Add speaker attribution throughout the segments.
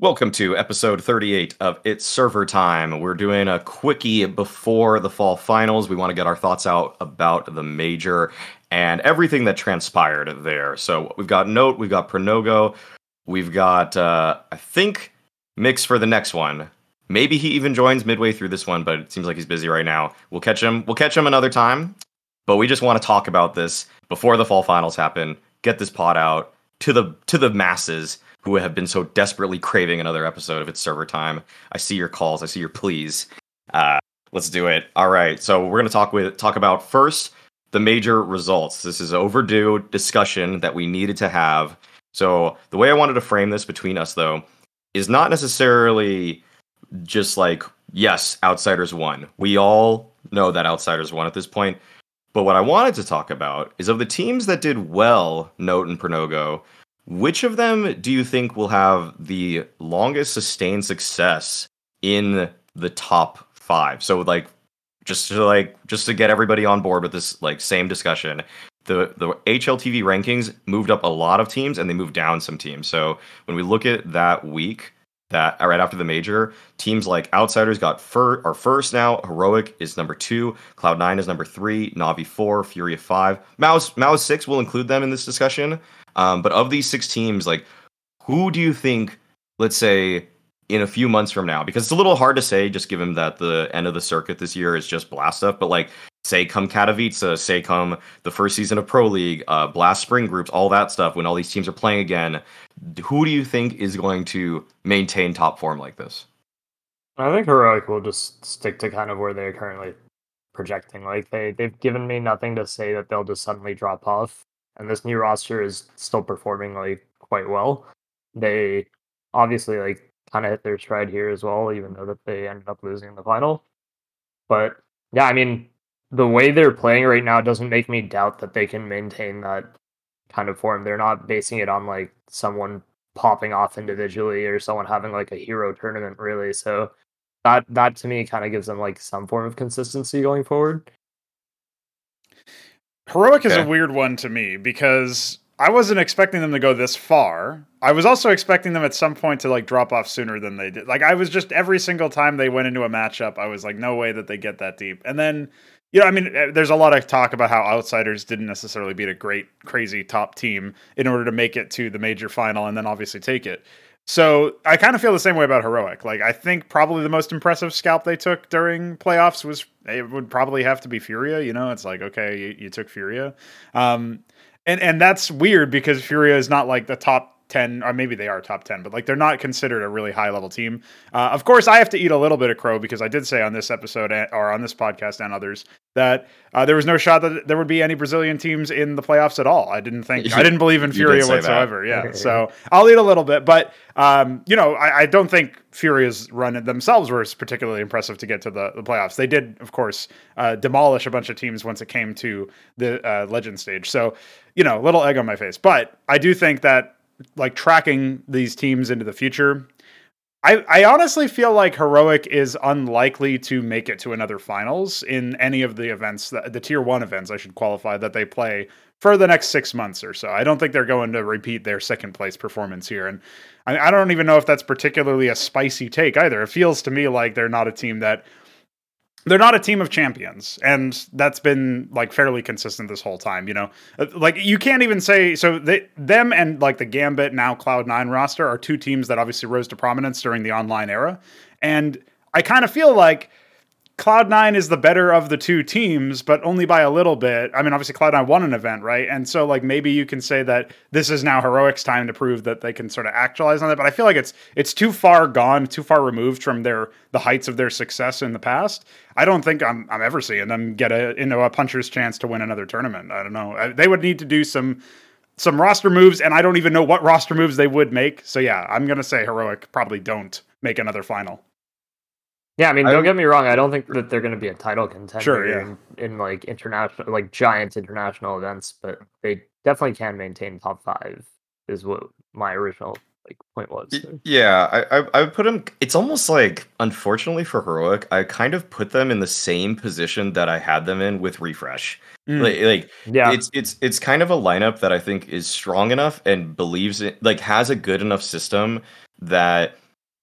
Speaker 1: Welcome to episode 38 of It's Server Time. We're doing a quickie before the fall finals. We want to get our thoughts out about the major and everything that transpired there. So we've got Note, we've got Pronogo, we've got, uh, I think, Mix for the next one. Maybe he even joins midway through this one, but it seems like he's busy right now. We'll catch him. We'll catch him another time. But we just want to talk about this before the fall finals happen. Get this pod out to the to the masses who have been so desperately craving another episode of It's Server Time. I see your calls. I see your pleas. Uh, let's do it. All right. So we're gonna talk with talk about first the major results. This is overdue discussion that we needed to have. So the way I wanted to frame this between us though is not necessarily just like yes, outsiders won. We all know that outsiders won at this point. But what I wanted to talk about is of the teams that did well, Note and Pronogo, which of them do you think will have the longest sustained success in the top five? So like just to like just to get everybody on board with this like same discussion. The the HLTV rankings moved up a lot of teams and they moved down some teams. So when we look at that week, that uh, right after the major, teams like Outsiders got fir- are first now. Heroic is number two. Cloud Nine is number three. Navi four. Furia five. MOUZ MOUZ six. We'll include them in this discussion. Um, but of these six teams, like who do you think? Let's say in a few months from now, because it's a little hard to say, just given that the end of the circuit this year is just Blast stuff. But like, say come Katowice, say come the first season of Pro League, uh, Blast Spring groups, all that stuff. When all these teams are playing again, who do you think is going to maintain top form like this?
Speaker 2: I think Heroic will just stick to kind of where they're currently projecting. Like they they've given me nothing to say that they'll just suddenly drop off. And this new roster is still performing like quite well. They obviously like kind of hit their stride here as well, even though that they ended up losing in the final. But yeah, I mean, the way they're playing right now doesn't make me doubt that they can maintain that kind of form. They're not basing it on like someone popping off individually or someone having like a hero tournament really. So that that to me kind of gives them like some form of consistency going forward.
Speaker 3: Heroic is a weird one to me because I wasn't expecting them to go this far. I was also expecting them at some point to like drop off sooner than they did. Like I was just every single time they went into a matchup, I was like, no way that they get that deep. And then, you know, I mean, eh, there's a lot of talk about how outsiders didn't necessarily beat a great, crazy top team in order to make it to the major final and then obviously take it. So I kind of feel the same way about heroic. Like I think probably the most impressive scalp they took during playoffs was it would probably have to be Furia. You know, it's like okay, you, you took Furia, um, and and that's weird because Furia is not like the top 10 or maybe they are top 10 but like they're not considered a really high level team uh, of course i have to eat a little bit of crow because i did say on this episode or on this podcast and others that uh, there was no shot that there would be any brazilian teams in the playoffs at all. I didn't think i didn't believe in furia whatsoever that. yeah. So i'll eat a little bit but um, you know I, I, don't think furia's run themselves was particularly impressive to get to the, the playoffs. They did of course uh, demolish a bunch of teams once it came to the uh, legend stage. So you know little egg on my face. But i do think that like tracking these teams into the future. I, I honestly feel like heroic is unlikely to make it to another finals in any of the events that the tier one events I should qualify that they play for the next six months or so. I don't think they're going to repeat their second place performance here, and I, I don't even know if that's particularly a spicy take either. It feels to me like they're not a team that they're not a team of champions and that's been like fairly consistent this whole time you know? Uh, like you can't even say so they them and like the gambit now cloud9 roster are two teams that obviously rose to prominence during the online era and i kind of feel like Cloud9 is the better of the two teams, but only by a little bit. I mean, obviously Cloud9 won an event, right? And so like maybe you can say that this is now Heroic's time to prove that they can sort of actualize on that, but I feel like it's it's too far gone, too far removed from their the heights of their success in the past. I don't think I'm I'm ever seeing them get a into a puncher's chance to win another tournament. I don't know. They would need to do some some roster moves and I don't even know what roster moves they would make. So yeah, I'm to say Heroic probably don't make another final.
Speaker 2: Yeah, I mean, don't I, get me wrong. I don't think that they're going to be a title contender
Speaker 3: sure, yeah.
Speaker 2: in, in, like international, like giant international events, but they definitely can maintain top five. Is what my original like point was.
Speaker 1: Yeah, I, I I would put them. It's almost like, unfortunately for heroic, I kind of put them in the same position that I had them in with refrezh. Mm. Like, like, yeah, it's it's it's kind of a lineup that I think is strong enough and believes it, like has a good enough system that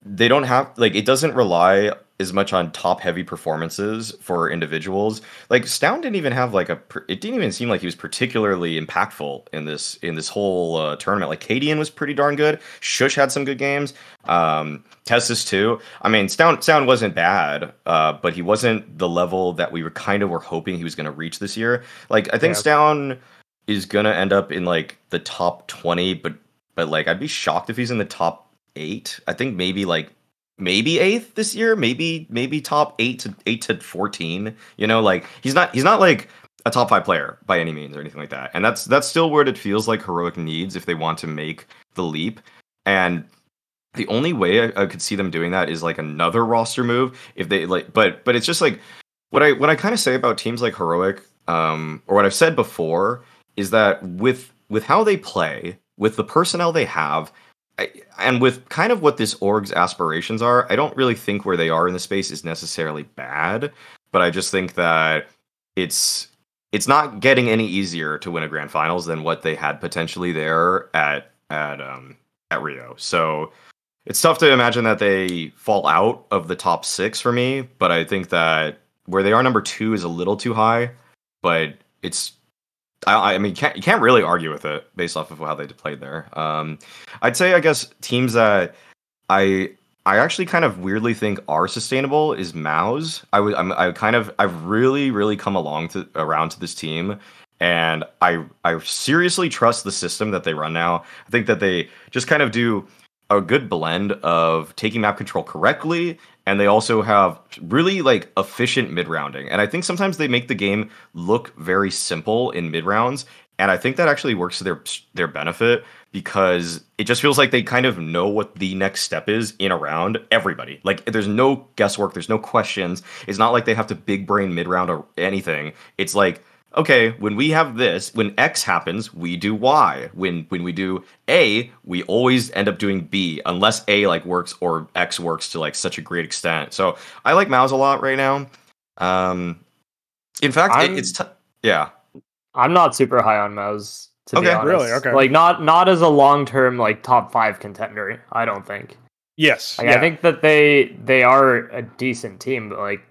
Speaker 1: they don't have like it doesn't rely as much on top heavy performances for individuals. Like stavn didn't even have like a it didn't even seem like he was particularly impactful in this in this whole uh, tournament. Like Cadian was pretty darn good. sjuush had some good games. Um TeSeS too. I mean stavn stavn wasn't bad, uh, but he wasn't the level that we were kind of were hoping he was going to reach this year. Like I think
Speaker 2: Yeah.
Speaker 1: stavn is going to end up in like the top 20, but but like I'd be shocked if he's in the top 8. I think maybe like maybe eighth this year, maybe maybe top eight to eight to fourteen. You know, like he's not he's not like a top five player by any means or anything like that. And that's that's still what it feels like heroic needs if they want to make the leap. And the only way I, I could see them doing that is like another roster move if they like but but it's just like what I what I kind of say about teams like heroic um or what I've said before is that with with how they play with the personnel they have I, and with kind of what this org's aspirations are, I don't really think where they are in the space is necessarily bad, but I just think that it's it's not getting any easier to win a grand finals than what they had potentially there at at um at Rio. So it's tough to imagine that they fall out of the top 6 for me, but I think that where they are number 2 is a little too high, but it's I, I mean, you can't, you can't really argue with it based off of how they played there. Um, I'd say, I guess, teams that I I actually kind of weirdly think are sustainable is MOUZ. I would I'm I kind of I've really really come along to around to this team, and I I seriously trust the system that they run now. I think that they just kind of do a good blend of taking map control correctly and they also have really like efficient mid rounding and i think sometimes they make the game look very simple in mid rounds and i think that actually works to their their benefit because it just feels like they kind of know what the next step is in a round everybody. Like there's no guesswork there's no questions. It's not like they have to big brain mid round or anything. It's like okay, when we have this, when X happens, we do Y. When when we do A, we always end up doing B, unless A like works or X works to like such a great extent. So I like MOUZ a lot right now. Um, in fact, it, it's t- yeah.
Speaker 2: I'm not super high on MOUZ. To be
Speaker 1: Okay.
Speaker 2: honest.
Speaker 3: Really? Okay.
Speaker 2: Like not not as a long term like top five contender. I don't think.
Speaker 3: Yes.
Speaker 2: Like,
Speaker 3: yeah.
Speaker 2: I think that they they are a decent team, but like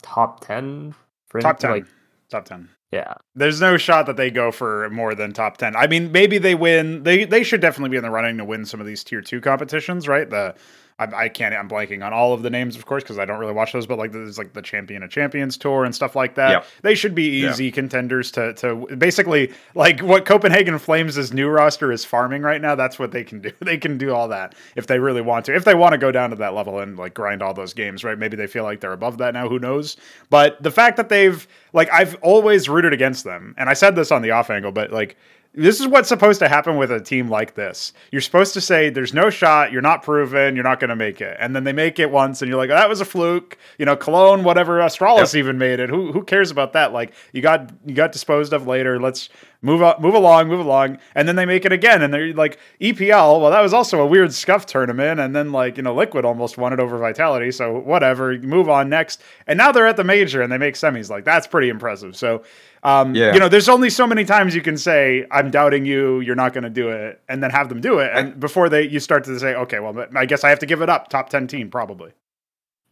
Speaker 2: top ten for
Speaker 3: top ten.
Speaker 2: Like
Speaker 3: top ten.
Speaker 2: Yeah,
Speaker 3: There's no shot that they go for more than top ten. I mean, maybe they win. They they should definitely be in the running to win some of these tier two competitions, right? The I, I can't. I'm blanking on all of the names, of course, because I don't really watch those. But like, there's like the Champion of Champions tour and stuff like that.
Speaker 1: Yep.
Speaker 3: They should be easy contenders to to basically like what Copenhagen Flames' new roster is farming right now. That's what they can do. They can do all that if they really want to. If they want to go down to that level and like grind all those games, right? Maybe they feel like they're above that now. Who knows? But the fact that they've like I've always rooted against them, and I said this on the off angle, but like this is what's supposed to happen with a team like this. You're supposed to say, "There's no shot. You're not proven. You're not going to make it." And then they make it once, and you're like, oh, "That was a fluke." You know, Cologne, whatever. Astralis even made it. Who who cares about that? Like, you got you got disposed of later. Let's move up, move along, move along. And then they make it again, and they're like EPL. Well, that was also a weird scuff tournament, and then like you know, Liquid almost won it over Vitality. So whatever, move on next. And now they're at the major, and they make semis. Like that's pretty impressive. So. Um,
Speaker 1: Yeah.
Speaker 3: You know, there's only so many times you can say, "I'm doubting you. You're not going to do it," and then have them do it, and before they you start to say, "Okay, well, I guess I have to give it up." Top ten team, probably.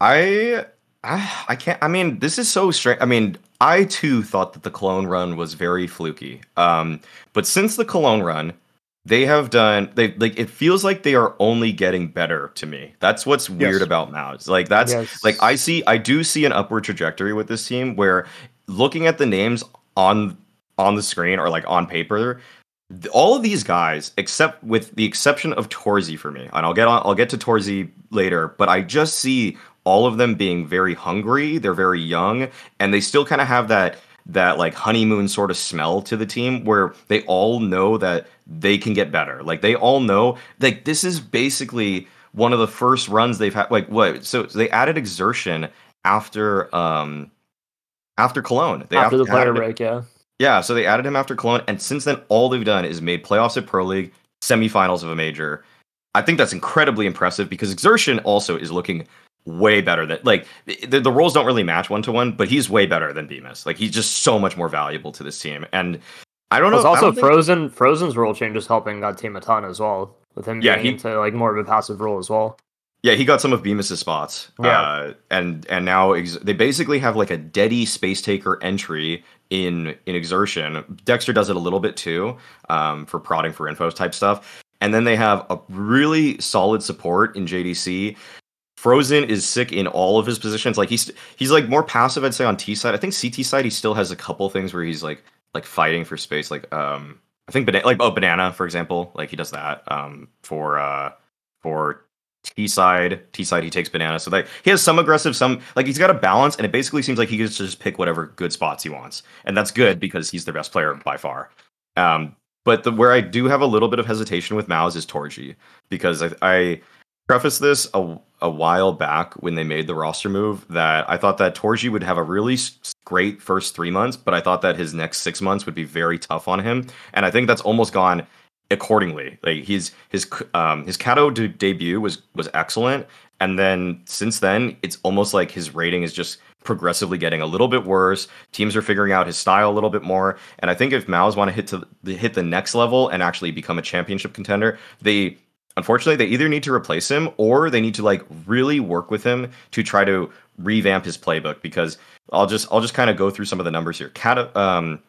Speaker 1: I, I I can't. I mean, this is so strange. I mean, I too thought that the Cologne run was very fluky. Um, but since the Cologne run, they have done. They like. It feels like they are only getting better to me. That's what's weird
Speaker 3: Yes.
Speaker 1: about MOUZ. Like that's
Speaker 2: Yes.
Speaker 1: like I see. I do see an upward trajectory with this team. Where looking at the names on on the screen or like on paper, th- all of these guys, except with the exception of torzsi for me, and I'll get on, I'll get to torzsi later, but I just see all of them being very hungry. They're very young, and they still kind of have that that like honeymoon sort of smell to the team where they all know that they can get better. Like they all know like this is basically one of the first runs they've had. Like what? So they added xertioN after um after Cologne. They
Speaker 2: after the
Speaker 1: added-
Speaker 2: player break, yeah.
Speaker 1: yeah, so they added him after Cologne, and since then, all they've done is made playoffs at Pro League, semifinals of a major. I think that's incredibly impressive because xertioN also is looking way better than like the, the roles don't really match one to one, but he's way better than Bymas. Like he's just so much more valuable to this team, and I don't know.
Speaker 2: Plus,
Speaker 1: I
Speaker 2: also
Speaker 1: don't think-
Speaker 2: Frozen. Frozen's role change is helping that team a ton as well. With him
Speaker 1: Yeah,
Speaker 2: getting
Speaker 1: he-
Speaker 2: into like more of a passive role as well.
Speaker 1: Yeah, he got some of Bymas's spots.
Speaker 2: Yeah.
Speaker 1: Uh, and and now ex- they basically have like a Deddy Space Taker entry in in xertioN. Dexter does it a little bit too, um, for prodding for info type stuff. And then they have a really solid support in JDC. Frozen is sick in all of his positions. Like he's he's like more passive, I'd say, on T side. I think CT side he still has a couple things where he's like like fighting for space. Like um I think banana like oh banana, for example. Like he does that. Um for uh for T side, T side he takes banana. So like he has some aggressive, some like he's got a balance, and it basically seems like he gets to just pick whatever good spots he wants. And that's good because he's the best player by far. Um but the where I do have a little bit of hesitation with MOUZ is torzsi because I, I preface this a, a while back when they made the roster move that I thought that torzsi would have a really great first three months, but I thought that his next six months would be very tough on him, and I think that's almost gone accordingly. Like he's his um his Kato de- debut was was excellent, and then since then it's almost like his rating is just progressively getting a little bit worse. Teams are figuring out his style a little bit more, and I think if MOUZ want to hit to the, hit the next level and actually become a championship contender, they unfortunately they either need to replace him or they need to like really work with him to try to revamp his playbook because I'll just I'll just kind of go through some of the numbers here. Kato um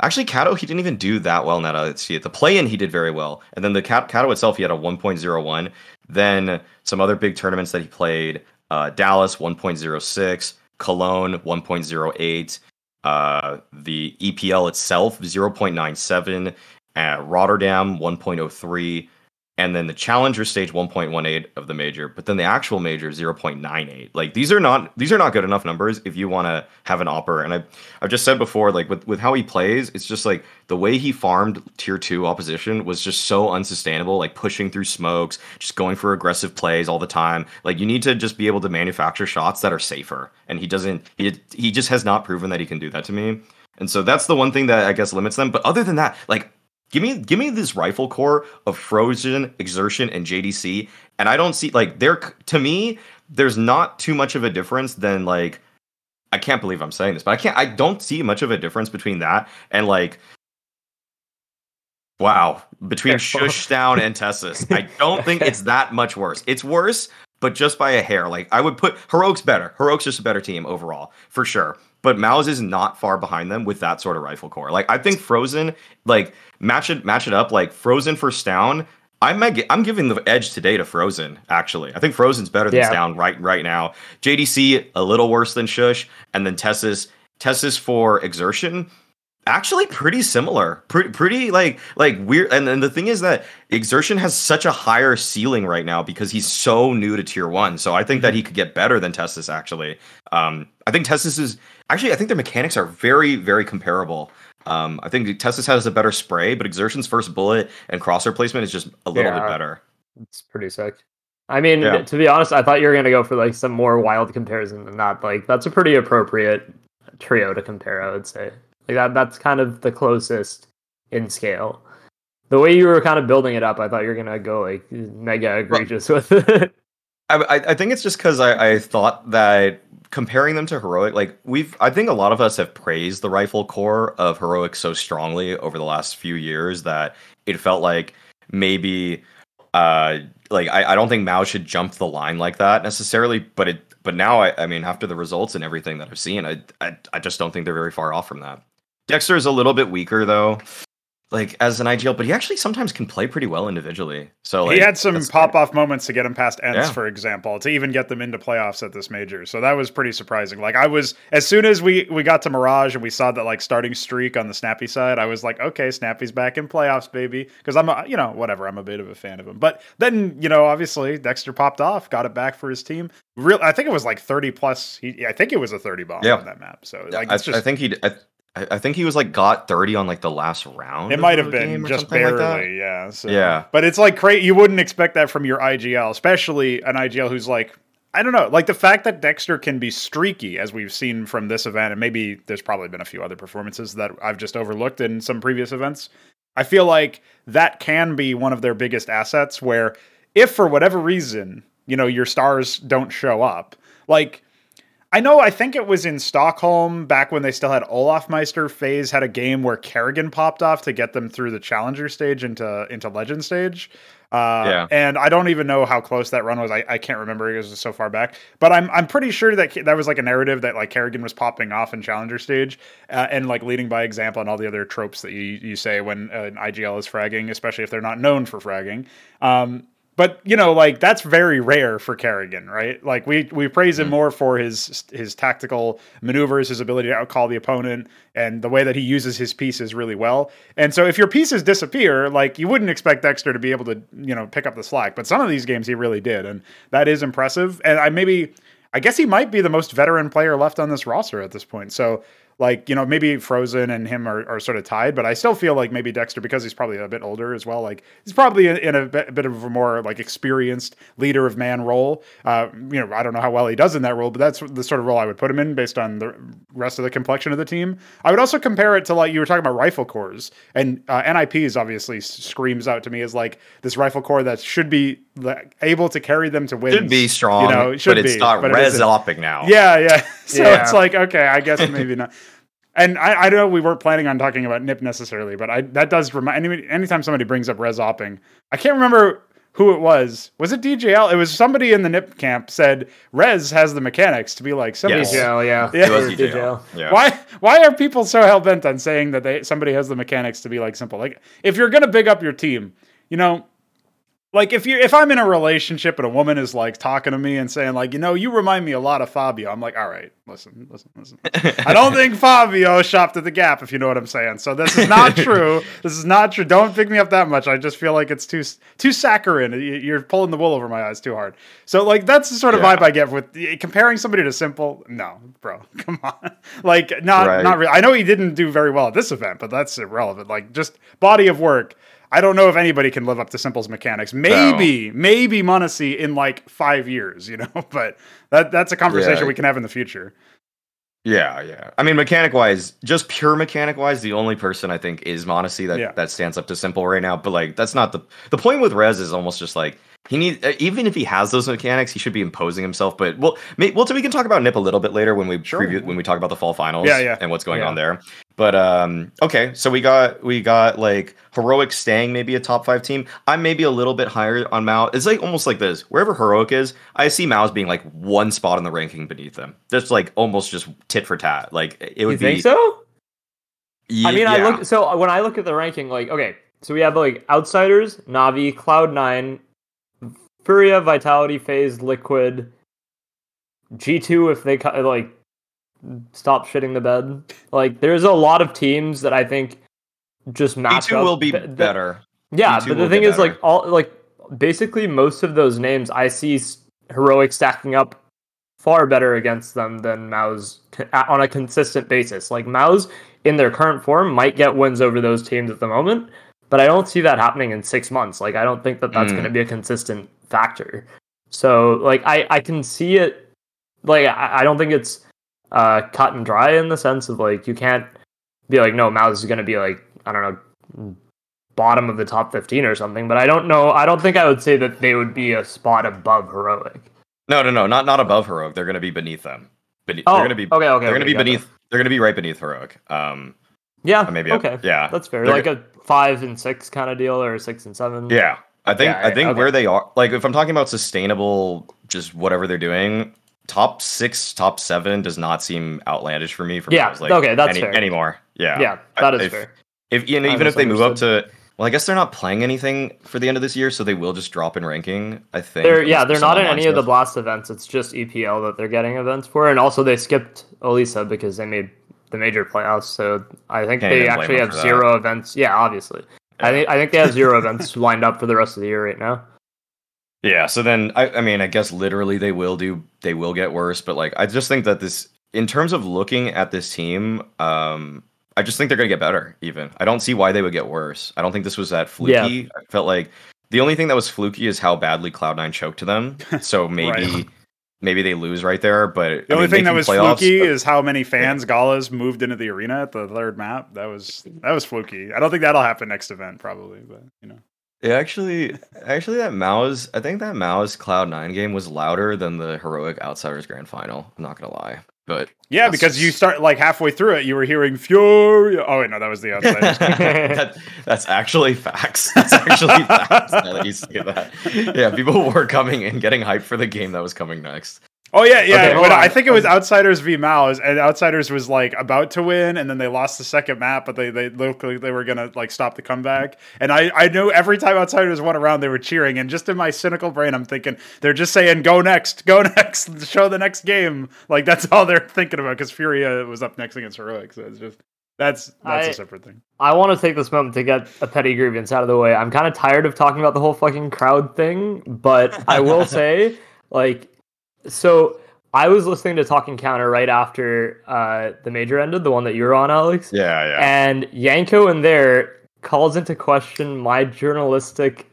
Speaker 1: actually Cato he didn't even do that well now I see it. The play in he did very well. And then the Cato itself he had a 1.01. Then some other big tournaments that he played uh Dallas 1.06, Cologne 1.08, uh the EPL itself 0.97, uh, Rotterdam 1.03 and then the challenger stage 1.18 of the major but then the actual major 0.98 like these are not these are not good enough numbers if you want to have an opera and I, i've just said before like with, with how he plays it's just like the way he farmed tier 2 opposition was just so unsustainable like pushing through smokes just going for aggressive plays all the time. Like you need to just be able to manufacture shots that are safer. And he doesn't he, he just has not proven that he can do that to me. And so that's the one thing that i guess limits them. But other than that like Give me give me this rifle core of Frozen, xertioN, and JDC, and I don't see like there to me. There's not too much of a difference than like I can't believe I'm saying this, but I can't. I don't see much of a difference between that and like wow between sjuush Down and TeSeS. I don't think it's that much worse. It's worse, but just by a hair. Like I would put Heroic's better. Heroic's just a better team overall for sure but MOUZ is not far behind them with that sort of rifle core. Like I think Frozen, like match it match it up, like Frozen for stavn. I'm I'm giving the edge today to Frozen. Actually, I think Frozen's better than
Speaker 2: Yeah.
Speaker 1: stavn right right now. JDC a little worse than sjuush, and then TeSeS TeSeS for xertioN. Actually, pretty similar. Pretty, pretty like like weird. And then the thing is that xertioN has such a higher ceiling right now because he's so new to Tier One. So I think that he could get better than TeSeS. Actually, um, I think TeSeS is actually. I think their mechanics are very, very comparable. Um, I think TeSeS has a better spray, but xertioN's first bullet and crosser placement is just a little bit better.
Speaker 2: It's pretty sick. I mean,
Speaker 1: Yeah.
Speaker 2: to be honest, I thought you were gonna go for like some more wild comparison than that. Like that's a pretty appropriate trio to compare, I would say. Like that that's kind of the closest in scale. The way you were kind of building it up, I thought you were gonna go like mega egregious with it.
Speaker 1: I, I I think it's just because I, I thought that comparing them to heroic, like we've, I think a lot of us have praised the rifle core of heroic so strongly over the last few years that it felt like maybe, uh, like I, I don't think Mao should jump the line like that necessarily, but it, but now I, I mean after the results and everything that I've seen, I, I, I just don't think they're very far off from that. Dexter is a little bit weaker though. Like as an IGL, but he actually sometimes can play pretty well individually. So like,
Speaker 3: he had some pop off moments to get him past ENCE,
Speaker 1: Yeah.
Speaker 3: for example, to even get them into playoffs at this major. So that was pretty surprising. Like I was as soon as we we got to Mirage and we saw that like starting streak on the Snappy side, I was like, okay, Snappi's back in playoffs, baby. Because I'm a, you know whatever, I'm a bit of a fan of him. But then you know obviously Dexter popped off, got it back for his team. Real, I think it was like 30 plus. He, I think it was a 30 bomb
Speaker 1: Yeah.
Speaker 3: on that map. So like
Speaker 1: I,
Speaker 3: just
Speaker 1: I think he. I, I think he was like got thirty on like the last round.
Speaker 3: It might have been just
Speaker 1: something like
Speaker 3: barely, yeah. So.
Speaker 1: Yeah.
Speaker 3: but it's like crazy. You wouldn't expect that from your IGL, especially an IGL who's like, I don't know, like the fact that Dexter can be streaky, as we've seen from this event, and maybe there's probably been a few other performances that I've just overlooked in some previous events. I feel like that can be one of their biggest assets. Where if for whatever reason, you know, your stars don't show up, like I know. I think it was in Stockholm back when they still had Olaf Meister. FaZe had a game where karrigan popped off to get them through the Challenger stage into into Legend stage. Uh,
Speaker 1: Yeah.
Speaker 3: And I don't even know how close that run was. I, I can't remember. It was so far back. But I'm I'm pretty sure that that was like a narrative that like karrigan was popping off in Challenger stage uh, and like leading by example and all the other tropes that you you say when uh, an IGL is fragging, especially if they're not known for fragging. Um, but you know, like that's very rare for karrigan, right? Like we we praise him mm. more for his his tactical maneuvers, his ability to outcall the opponent, and the way that he uses his pieces really well. And so, if your pieces disappear, like you wouldn't expect Dexter to be able to, you know, pick up the slack. But some of these games he really did, and that is impressive. And I maybe, I guess he might be the most veteran player left on this roster at this point. So like you know maybe Frozen and him are, are sort of tied, but I still feel like maybe Dexter because he's probably a bit older as well. Like he's probably in, in a bit, bit of a more like experienced leader of man role. Uh, you know I don't know how well he does in that role, but that's the sort of role I would put him in based on the rest of the complexion of the team. I would also compare it to like you were talking about rifle cores and uh, NIPs obviously screams out to me as like this rifle core that should be like, able to carry them to win.
Speaker 1: Should be strong,
Speaker 3: you know, it should
Speaker 1: but it's
Speaker 3: be,
Speaker 1: not
Speaker 3: but it REZ
Speaker 1: opping now.
Speaker 3: Yeah, yeah. So
Speaker 2: Yeah.
Speaker 3: it's like, okay, I guess maybe not. And I, I know we weren't planning on talking about Nip necessarily, but I that does remind any, anytime somebody brings up REZ opping, I can't remember who it was. Was it DJL? It was somebody in the Nip camp said REZ has the mechanics to be like s1mple.
Speaker 1: Yes.
Speaker 2: DJL, yeah.
Speaker 3: Yeah.
Speaker 1: It was
Speaker 2: Or
Speaker 1: DJL. Yeah.
Speaker 3: Why why are people so hell bent on saying that they somebody has the mechanics to be like s1mple? Like if you're gonna big up your team, you know, like if you if I'm in a relationship and a woman is like talking to me and saying like, you know, you remind me a lot of Fabio, I'm like, all right, listen, listen, listen. I don't think Fabio shopped at the Gap, if you know what I'm saying. So this is not true. This is not true. Don't pick me up that much. I just feel like it's too too saccharine. You- You're pulling the wool over my eyes too hard. So like that's the sort of
Speaker 1: Yeah.
Speaker 3: vibe I get with eh, comparing somebody to s1mple. No, bro, come on. Like not
Speaker 1: Right.
Speaker 3: not really. I know he didn't do very well at this event, but that's irrelevant. Like just body of work. I don't know if anybody can live up to s1mple's mechanics. Maybe, maybe m0NESY in like five years, you know. But that that's a conversation
Speaker 1: Yeah.
Speaker 3: we can have in the future.
Speaker 1: Yeah, yeah. I mean, mechanic wise, just pure mechanic wise, the only person I think is m0NESY that
Speaker 3: Yeah.
Speaker 1: that stands up to s1mple right now. But like, that's not the the point with Rez is almost just like he needs even if he has those mechanics, he should be imposing himself. But we'll may, well, we can talk about Nip a little bit later when we
Speaker 3: Sure.
Speaker 1: preview when we talk about the fall finals.
Speaker 3: Yeah, yeah.
Speaker 1: and what's going
Speaker 2: Yeah.
Speaker 1: on there. But um, okay, so we got we got like heroic staying maybe a top five team. I'm maybe a little bit higher on Mao. It's like almost like this. Wherever heroic is, I see MOUZ being like one spot in the ranking beneath them. That's like almost just tit for tat. Like it would
Speaker 2: You
Speaker 1: be.
Speaker 2: think so?
Speaker 1: Ye-
Speaker 2: I mean, I look so when I look at the ranking, like okay, so we have like outsiders, Navi, Cloud Nine, Furia, Vitality, FaZe, Liquid, G two if they like stop shitting the bed. Like, there's a lot of teams that I think just match
Speaker 1: B2
Speaker 2: up.
Speaker 1: will be better.
Speaker 2: Yeah,
Speaker 1: B2
Speaker 2: but the thing is, like all like basically most of those names, I see heroic stacking up far better against them than MOUZ on a consistent basis. Like MOUZ in their current form might get wins over those teams at the moment, but I don't see that happening in six months. Like I don't think that that's
Speaker 1: Mm.
Speaker 2: going to be a consistent factor. So like I I can see it. Like I, I don't think it's uh cut and dry in the sense of like you can't be like no MOUZ is going to be like I don't know bottom of the top 15 or something but i don't know i don't think i would say that they would be a spot above heroic
Speaker 1: No, no, no, not not above heroic. They're going to be beneath them. Beneath,
Speaker 2: oh
Speaker 1: they're going to be.
Speaker 2: okay okay
Speaker 1: they're going to be beneath. They're going to be right beneath heroic. Um,
Speaker 2: yeah
Speaker 1: maybe.
Speaker 2: okay
Speaker 1: yeah.
Speaker 2: that's fair
Speaker 1: They're
Speaker 2: like a five and six kind of deal or a six and seven
Speaker 1: Yeah, I think
Speaker 2: Yeah,
Speaker 1: I think
Speaker 2: okay.
Speaker 1: where they are, like if I'm talking about sustainable, just whatever they're doing, top six, top seven does not seem outlandish for me. For
Speaker 2: Yeah,
Speaker 1: like,
Speaker 2: okay, that's
Speaker 1: any,
Speaker 2: fair.
Speaker 1: anymore. Yeah,
Speaker 2: yeah that is
Speaker 1: if,
Speaker 2: fair
Speaker 1: If you know, even if they move up to, well, I guess they're not playing anything for the end of this year, so they will just drop in ranking. I think.
Speaker 2: they're yeah they're not in any of the blast events it's just epl that they're getting events for and also they skipped elisa because they made the major playoffs so i think
Speaker 1: Can't
Speaker 2: they actually have zero events yeah obviously i think i think they have zero events lined up for the rest of the year right now
Speaker 1: Yeah, so then I, I mean, I guess literally they will do they will get worse, but like I just think that this in terms of looking at this team, um I just think they're gonna get better even. I don't see why they would get worse. I don't think this was that fluky. I felt like the only thing that was fluky is how badly Cloud9 choked to them. So maybe
Speaker 3: Right.
Speaker 1: Maybe they lose right there, but
Speaker 3: The
Speaker 1: I
Speaker 3: only
Speaker 1: mean,
Speaker 3: thing that was
Speaker 1: playoffs-
Speaker 3: fluky is how many fans Gaules moved into the arena at the third map. That was that was fluky. I don't think that'll happen next event, probably, but you know.
Speaker 1: Yeah, actually, actually, that MOUZ. I think that MOUZ Cloud Nine game was louder than the heroic Outsiders Grand Final. I'm not gonna lie, but
Speaker 3: Yeah,
Speaker 1: That's
Speaker 3: because you start like halfway through it, you were hearing Fury. Oh wait, no, that was the outsiders.
Speaker 1: that, that's actually facts. That's actually facts. Now that you say that, yeah, people were coming in, getting hyped for the game that was coming next.
Speaker 3: Oh yeah, yeah.
Speaker 2: Okay, hold
Speaker 3: but I think it was Outsiders v MOUZ, and Outsiders was like about to win, and then they lost the second map, but they they looked like they were gonna like stop the comeback. And I I know every time Outsiders went around, they were cheering, and just in my cynical brain, I'm thinking they're just saying go next, go next, show the next game. Like that's all they're thinking about because Furia was up next against Heroic, so it's just that's that's
Speaker 2: I-
Speaker 3: a separate thing.
Speaker 2: I want to take this moment to get a petty grievance out of the way. I'm kind of tired of talking about the whole fucking crowd thing, but I will say, like, so I was listening to Talking Counter right after uh, the major ended, the one that you were on, Alex.
Speaker 1: Yeah, yeah.
Speaker 2: And Janko in there calls into question my journalistic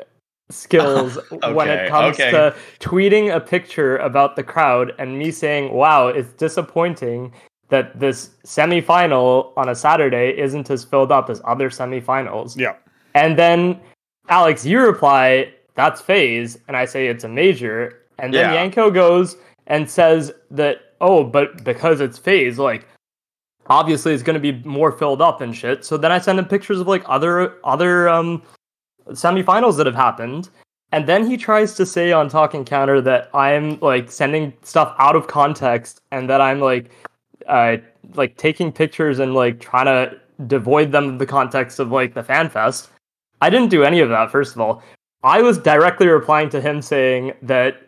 Speaker 2: skills when it comes
Speaker 1: okay.
Speaker 2: to tweeting a picture about the crowd and me saying, wow, it's disappointing that this semifinal on a Saturday isn't as filled up as other semifinals.
Speaker 3: Yeah.
Speaker 2: And then Alex, you reply, that's FaZe, and I say it's a major. And then
Speaker 1: Yeah.
Speaker 2: Janko goes and says that, oh, but because it's FaZe, like obviously it's gonna be more filled up and shit. So then I send him pictures of like other other um semifinals that have happened. And then he tries to say on Talking Counter that I'm like sending stuff out of context and that I'm like uh like taking pictures and like trying to devoid them of the context of like the fan fest. I didn't do any of that, first of all. I was directly replying to him saying that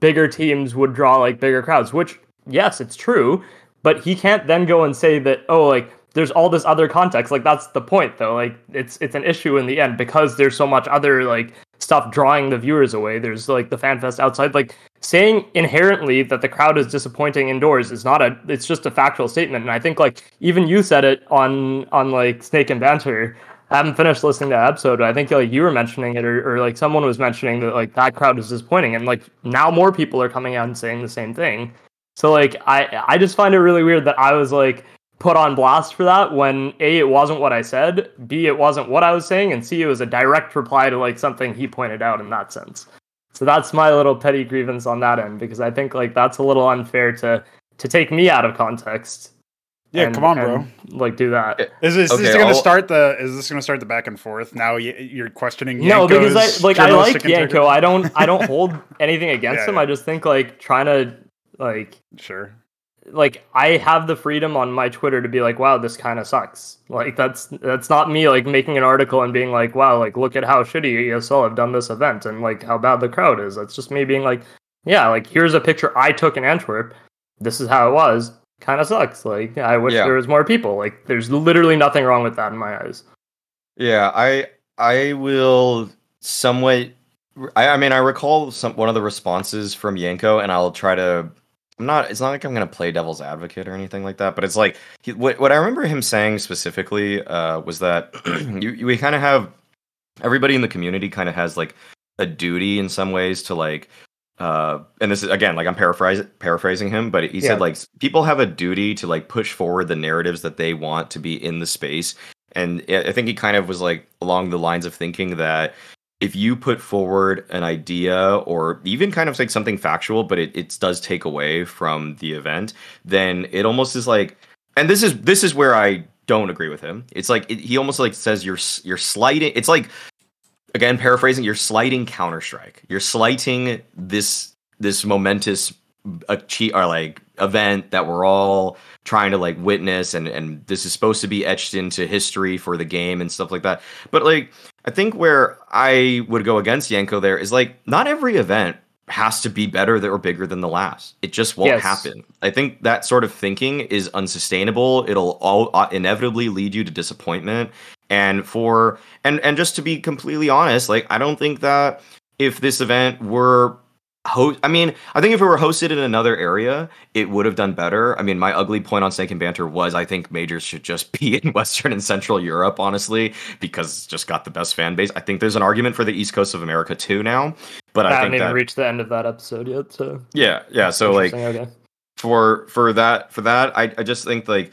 Speaker 2: bigger teams would draw like bigger crowds, which yes, it's true, but he can't then go and say that oh like there's all this other context. Like that's the point though. Like it's it's an issue in the end because there's so much other like stuff drawing the viewers away. There's like the fan fest outside. Like saying inherently that the crowd is disappointing indoors is not a it's just a factual statement. And I think like even you said it on on like Snake and Banter. I haven't finished listening to that episode. But I think like you were mentioning it or, or like someone was mentioning that like that crowd is disappointing and like now more people are coming out and saying the same thing. So like I I just find it really weird that I was like put on blast for that when A it wasn't what I said, B it wasn't what I was saying, and C it was a direct reply to like something he pointed out in that sense. So that's my little petty grievance on that end because I think like that's a little unfair to to take me out of context.
Speaker 3: Yeah,
Speaker 2: and-
Speaker 3: come on, bro.
Speaker 2: Like do that.
Speaker 3: Is this, is
Speaker 1: Okay,
Speaker 3: this going to start the? Is this going to start the back and forth? Now you're questioning.
Speaker 2: No, because I like I like
Speaker 3: Janko.
Speaker 2: I don't I don't hold anything against
Speaker 3: Yeah,
Speaker 2: him.
Speaker 3: yeah.
Speaker 2: I just think like trying to like
Speaker 3: Sure.
Speaker 2: like I have the freedom on my Twitter to be like, wow, this kind of sucks. Like that's that's not me like making an article and being like, wow, like look at how shitty ESL have done this event and like how bad the crowd is. That's just me being like, yeah, like here's a picture I took in Antwerp. This is how it was. Kind of sucks. Like I wish
Speaker 1: Yeah.
Speaker 2: there was more people. Like there's literally nothing wrong with that in my eyes.
Speaker 1: Yeah, I I will somewhat. I, I mean, I recall some one of the responses from Janko, and I'll try to. I'm not. It's not like I'm gonna play devil's advocate or anything like that. But it's like he, what what I remember him saying specifically uh, was that you, you we kind of have everybody in the community kind of has like a duty in some ways to like uh and this is again like i'm paraphrasing paraphrasing him but he
Speaker 2: Yeah.
Speaker 1: said like people have a duty to like push forward the narratives that they want to be in the space and i think he kind of was like along the lines of thinking that if you put forward an idea or even kind of like something factual but it, it does take away from the event then it almost is like and this is this is where i don't agree with him it's like it, he almost like says you're you're slighting it's like again paraphrasing you're slighting counter strike you're slighting this this momentous uh, achieve or like event that we're all trying to like witness and and this is supposed to be etched into history for the game and stuff like that. But like i think where i would go against Janko there is like not every event has to be better or bigger than the last. It just won't
Speaker 2: Yes.
Speaker 1: happen. I think that sort of thinking is unsustainable. It'll all uh, inevitably lead you to disappointment. And for and and just to be completely honest like i don't think that if this event were host i mean i think if it were hosted in another area it would have done better. I mean my ugly point on snake and banter was i think majors should just be in western and central europe honestly because it's just got the best fan base. I think there's an argument for the east coast of america too now but
Speaker 2: I,
Speaker 1: i,
Speaker 2: haven't even
Speaker 1: that
Speaker 2: reached the end of that episode yet. So
Speaker 1: yeah yeah so like
Speaker 2: okay.
Speaker 1: for for that for that I, I just think like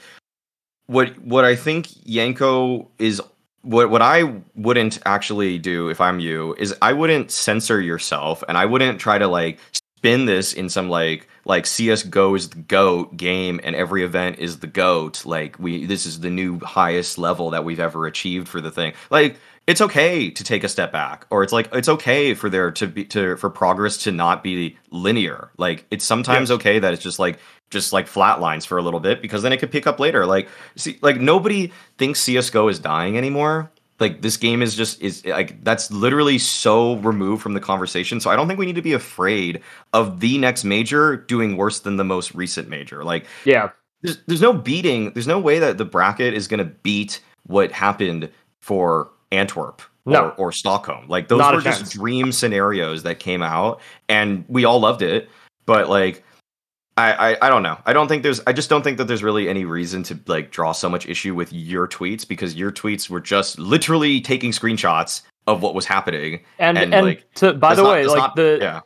Speaker 1: what what I think Janko is what what I wouldn't actually do if I'm you is I wouldn't censor yourself and I wouldn't try to like spin this in some like like CS:GO is the goat game and every event is the goat. Like we this is the new highest level that we've ever achieved for the thing. Like it's okay to take a step back or it's like it's okay for there to be to for progress to not be linear. Like it's sometimes
Speaker 3: Yes.
Speaker 1: okay that it's just like just like flatlines for a little bit because then it could pick up later. Like see like nobody thinks CS:GO is dying anymore like this game is just is like that's literally so removed from the conversation so i don't think we need to be afraid of the next major doing worse than the most recent major like
Speaker 2: Yeah,
Speaker 1: there's, there's no beating there's no way that the bracket is going to beat what happened for antwerp or,
Speaker 2: No.
Speaker 1: or stockholm like those
Speaker 2: Not
Speaker 1: were just dream scenarios that came out and we all loved it but like I, I I don't know. I don't think there's. I just don't think that there's really any reason to like draw so much issue with your tweets because your tweets were just literally taking screenshots of what was happening.
Speaker 2: and
Speaker 1: And,
Speaker 2: and,
Speaker 1: like,
Speaker 2: to, by the
Speaker 1: not-
Speaker 2: way, like
Speaker 1: not-
Speaker 2: the
Speaker 1: yeah,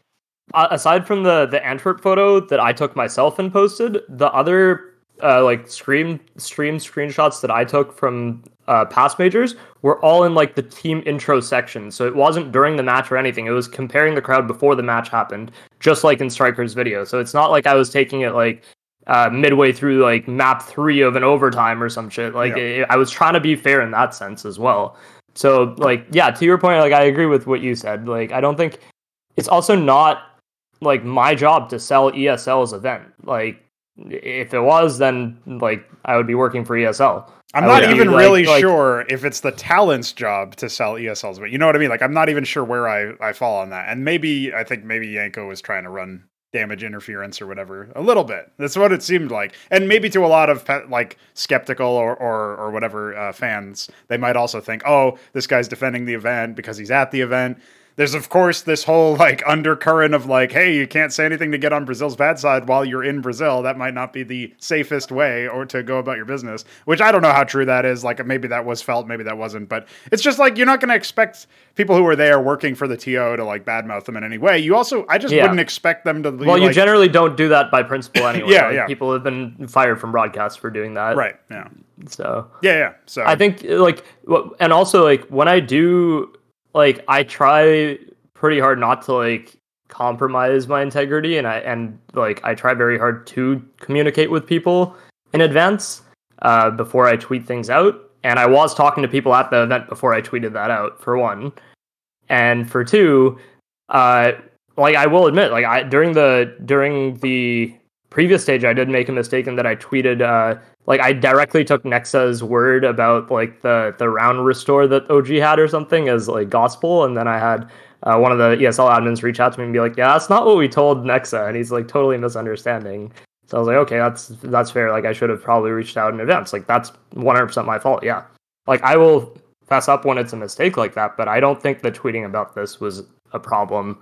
Speaker 2: uh, aside from the the Antwerp photo that I took myself and posted, the other uh, like stream stream screenshots that I took from uh, past majors were all in like the team intro section. So it wasn't during the match or anything. It was comparing the crowd before the match happened, just like in Striker's video. So it's not like I was taking it like uh, midway through like map three of an overtime or some shit. Like
Speaker 3: Yeah.
Speaker 2: it, I was trying to be fair in that sense as well. So like yeah, to your point, like I agree with what you said. Like I don't think it's also not like my job to sell ESL's event. Like if it was, then like I would be working for ESL.
Speaker 3: I'm
Speaker 2: I
Speaker 3: not
Speaker 2: would
Speaker 3: even
Speaker 2: like-
Speaker 3: really
Speaker 2: like-
Speaker 3: sure if it's the talent's job to sell ESLs, but you know what I mean? Like, I'm not even sure where I, I fall on that. And maybe, I think maybe Janko was trying to run damage interference or whatever a little bit. That's what it seemed like. And maybe to a lot of pe- like skeptical or, or, or whatever uh, fans, they might also think, oh, this guy's defending the event because he's at the event. There's of course this whole like undercurrent of like, hey, you can't say anything to get on Brazil's bad side while you're in Brazil. That might not be the safest way or to go about your business. Which I don't know how true that is. Like maybe that was felt, maybe that wasn't. But it's just like you're not going to expect people who are there working for the TO to like badmouth them in any way. You also, I just
Speaker 2: Yeah.
Speaker 3: wouldn't expect them to. Be,
Speaker 2: Well, you
Speaker 3: like,
Speaker 2: generally don't do that by principle anyway.
Speaker 3: Yeah,
Speaker 2: Like,
Speaker 3: yeah.
Speaker 2: People have been fired from broadcasts for doing that.
Speaker 3: right? Yeah,
Speaker 2: So
Speaker 3: yeah, yeah. So
Speaker 2: I think like and also like when I do like I try pretty hard not to like compromise my integrity and I and like I try very hard to communicate with people in advance uh, before I tweet things out. And I was talking to people at the event before I tweeted that out for one. And for two, uh like I will admit, like I during the during the previous stage I did make a mistake in that I tweeted uh like I directly took Nexa's word about like the the round restore that OG had or something as like gospel, and then I had uh, one of the ESL admins reach out to me and be like, "Yeah, that's not what we told Nexa," and he's like totally misunderstanding. So I was like, "Okay, that's that's fair. Like I should have probably reached out in advance. Like that's 100% my fault. Yeah, like I will fess up when it's a mistake like that, but I don't think the tweeting about this was a problem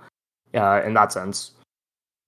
Speaker 2: uh, in that sense.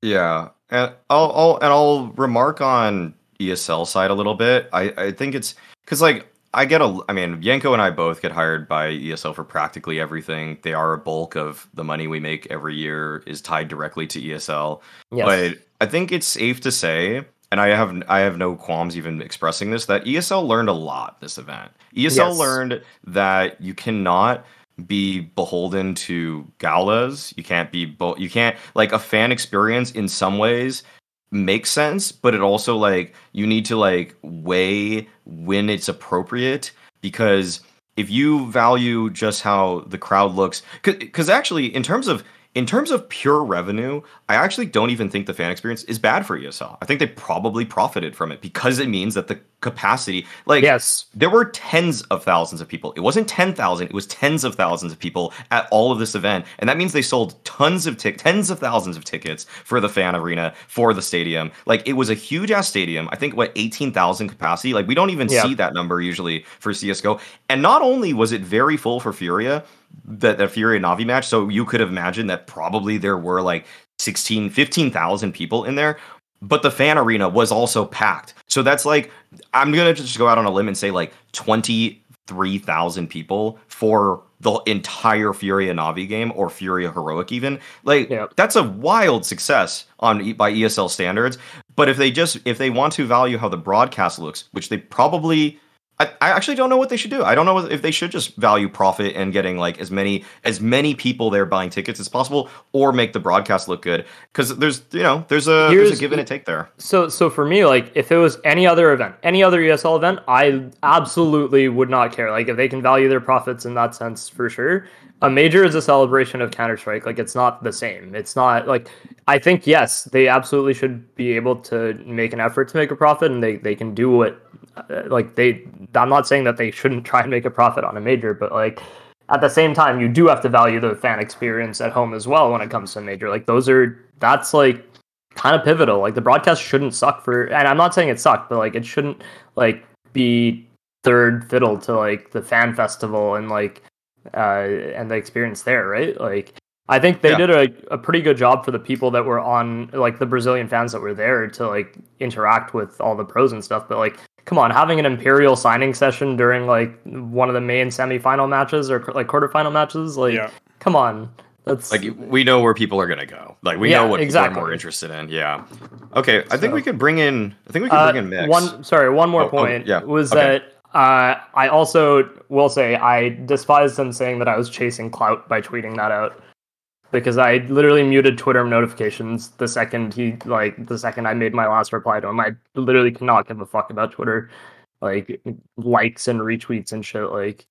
Speaker 1: yeah. And I'll, I'll and I'll remark on ESL side a little bit. I I think it's because like I get a. I mean, Yanko and I both get hired by ESL for practically everything. They are a bulk of the money we make every year is tied directly to ESL.
Speaker 2: Yes.
Speaker 1: But I think it's safe to say, and I have I have no qualms even expressing this, that ESL learned a lot this event. ESL
Speaker 2: Yes.
Speaker 1: learned that you cannot be beholden to Gaules. You can't be you can't like a fan experience in some ways makes sense, but it also like you need to like weigh when it's appropriate because if you value just how the crowd looks because actually in terms of in terms of pure revenue i actually don't even think the fan experience is bad for esl i think they probably profited from it because it means that the capacity like
Speaker 2: yes.
Speaker 1: there were tens of thousands of people. It wasn't 10,000, it was tens of thousands of people at all of this event. And that means they sold tons of tic- tens of thousands of tickets for the fan arena, for the stadium. Like it was a huge ass stadium. I think what 18,000 capacity. Like we don't even
Speaker 2: Yeah.
Speaker 1: see that number usually for CS:GO. And not only was it very full for Furia, that the and Navi match, so you could imagine that probably there were like 16 15,000 people in there but the fan arena was also packed. So that's like I'm gonna just go out on a limb and say like twenty three thousand people for the entire Furia Navi game or Furia Heroic even. Like
Speaker 2: Yeah.
Speaker 1: that's a wild success on by ESL standards. But if they just if they want to value how the broadcast looks, which they probably I, I actually don't know what they should do. I don't know if they should just value profit and getting like as many as many people there buying tickets as possible, or make the broadcast look good. Because there's you know there's a there's a give and a take there.
Speaker 2: So, so for me, like, if it was any other event, any other ESL event, I absolutely would not care. Like, if they can value their profits in that sense, for sure. A major is a celebration of Counter Strike. Like, it's not the same. It's not like I think yes, they absolutely should be able to make an effort to make a profit, and they they can do what like they. I'm not saying that they shouldn't try and make a profit on a major, but like at the same time, you do have to value the fan experience at home as well when it comes to a major. Like those are that's like kind of pivotal. Like the broadcast shouldn't suck for, and I'm not saying it sucked, but like it shouldn't like be third fiddle to like the fan festival and like uh and the experience there, right? Like I think they
Speaker 1: Yeah.
Speaker 2: did a, a pretty good job for the people that were on like the Brazilian fans that were there to like interact with all the pros and stuff. But like, come on, having an Imperial signing session during like one of the main semifinal matches or like quarterfinal matches, like,
Speaker 3: Yeah.
Speaker 2: come on, that's
Speaker 1: Like we know where people are gonna go. Like we
Speaker 2: Yeah,
Speaker 1: know what
Speaker 2: exactly.
Speaker 1: people are more interested in. Yeah. Okay. I think we could bring in. I think we could
Speaker 2: Uh,
Speaker 1: bring in mix.
Speaker 2: One, sorry, one more
Speaker 1: Oh, oh,
Speaker 2: point
Speaker 1: yeah,
Speaker 2: was
Speaker 1: okay.
Speaker 2: that uh, I also will say I despise them saying that I was chasing clout by tweeting that out because I literally muted Twitter notifications the second he like the second I made my last reply to him. I literally cannot give a fuck about Twitter, like likes and retweets and shit. Like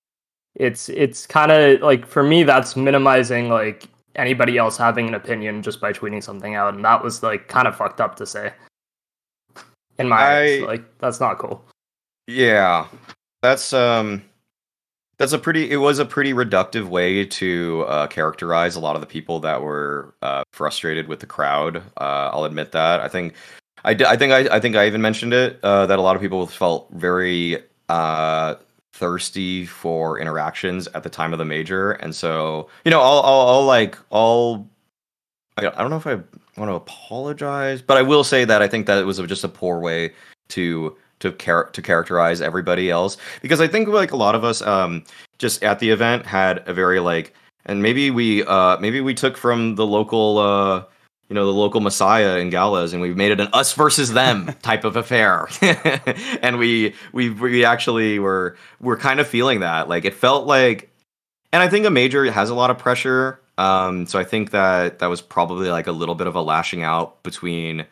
Speaker 2: it's it's kind of like for me that's minimizing like anybody else having an opinion just by tweeting something out, and that was like kind of fucked up to say. In my eyes, like that's not cool.
Speaker 1: Yeah, that's um, that's a pretty. It was a pretty reductive way to uh, characterize a lot of the people that were uh, frustrated with the crowd. Uh, I'll admit that. I think, I, I think I, I think I even mentioned it uh, that a lot of people felt very uh, thirsty for interactions at the time of the major, and so you know, I'll, I'll, I'll like, I'll. I, I don't know if I want to apologize, but I will say that I think that it was just a poor way to to char- to characterize everybody else. Because I think like a lot of us um just at the event had a very like and maybe we uh maybe we took from the local uh you know the local messiah in Gaules and we've made it an us versus them type of affair. And we we we actually were were kind of feeling that. Like it felt like and I think a major has a lot of pressure um so I think that that was probably like a little bit of a lashing out between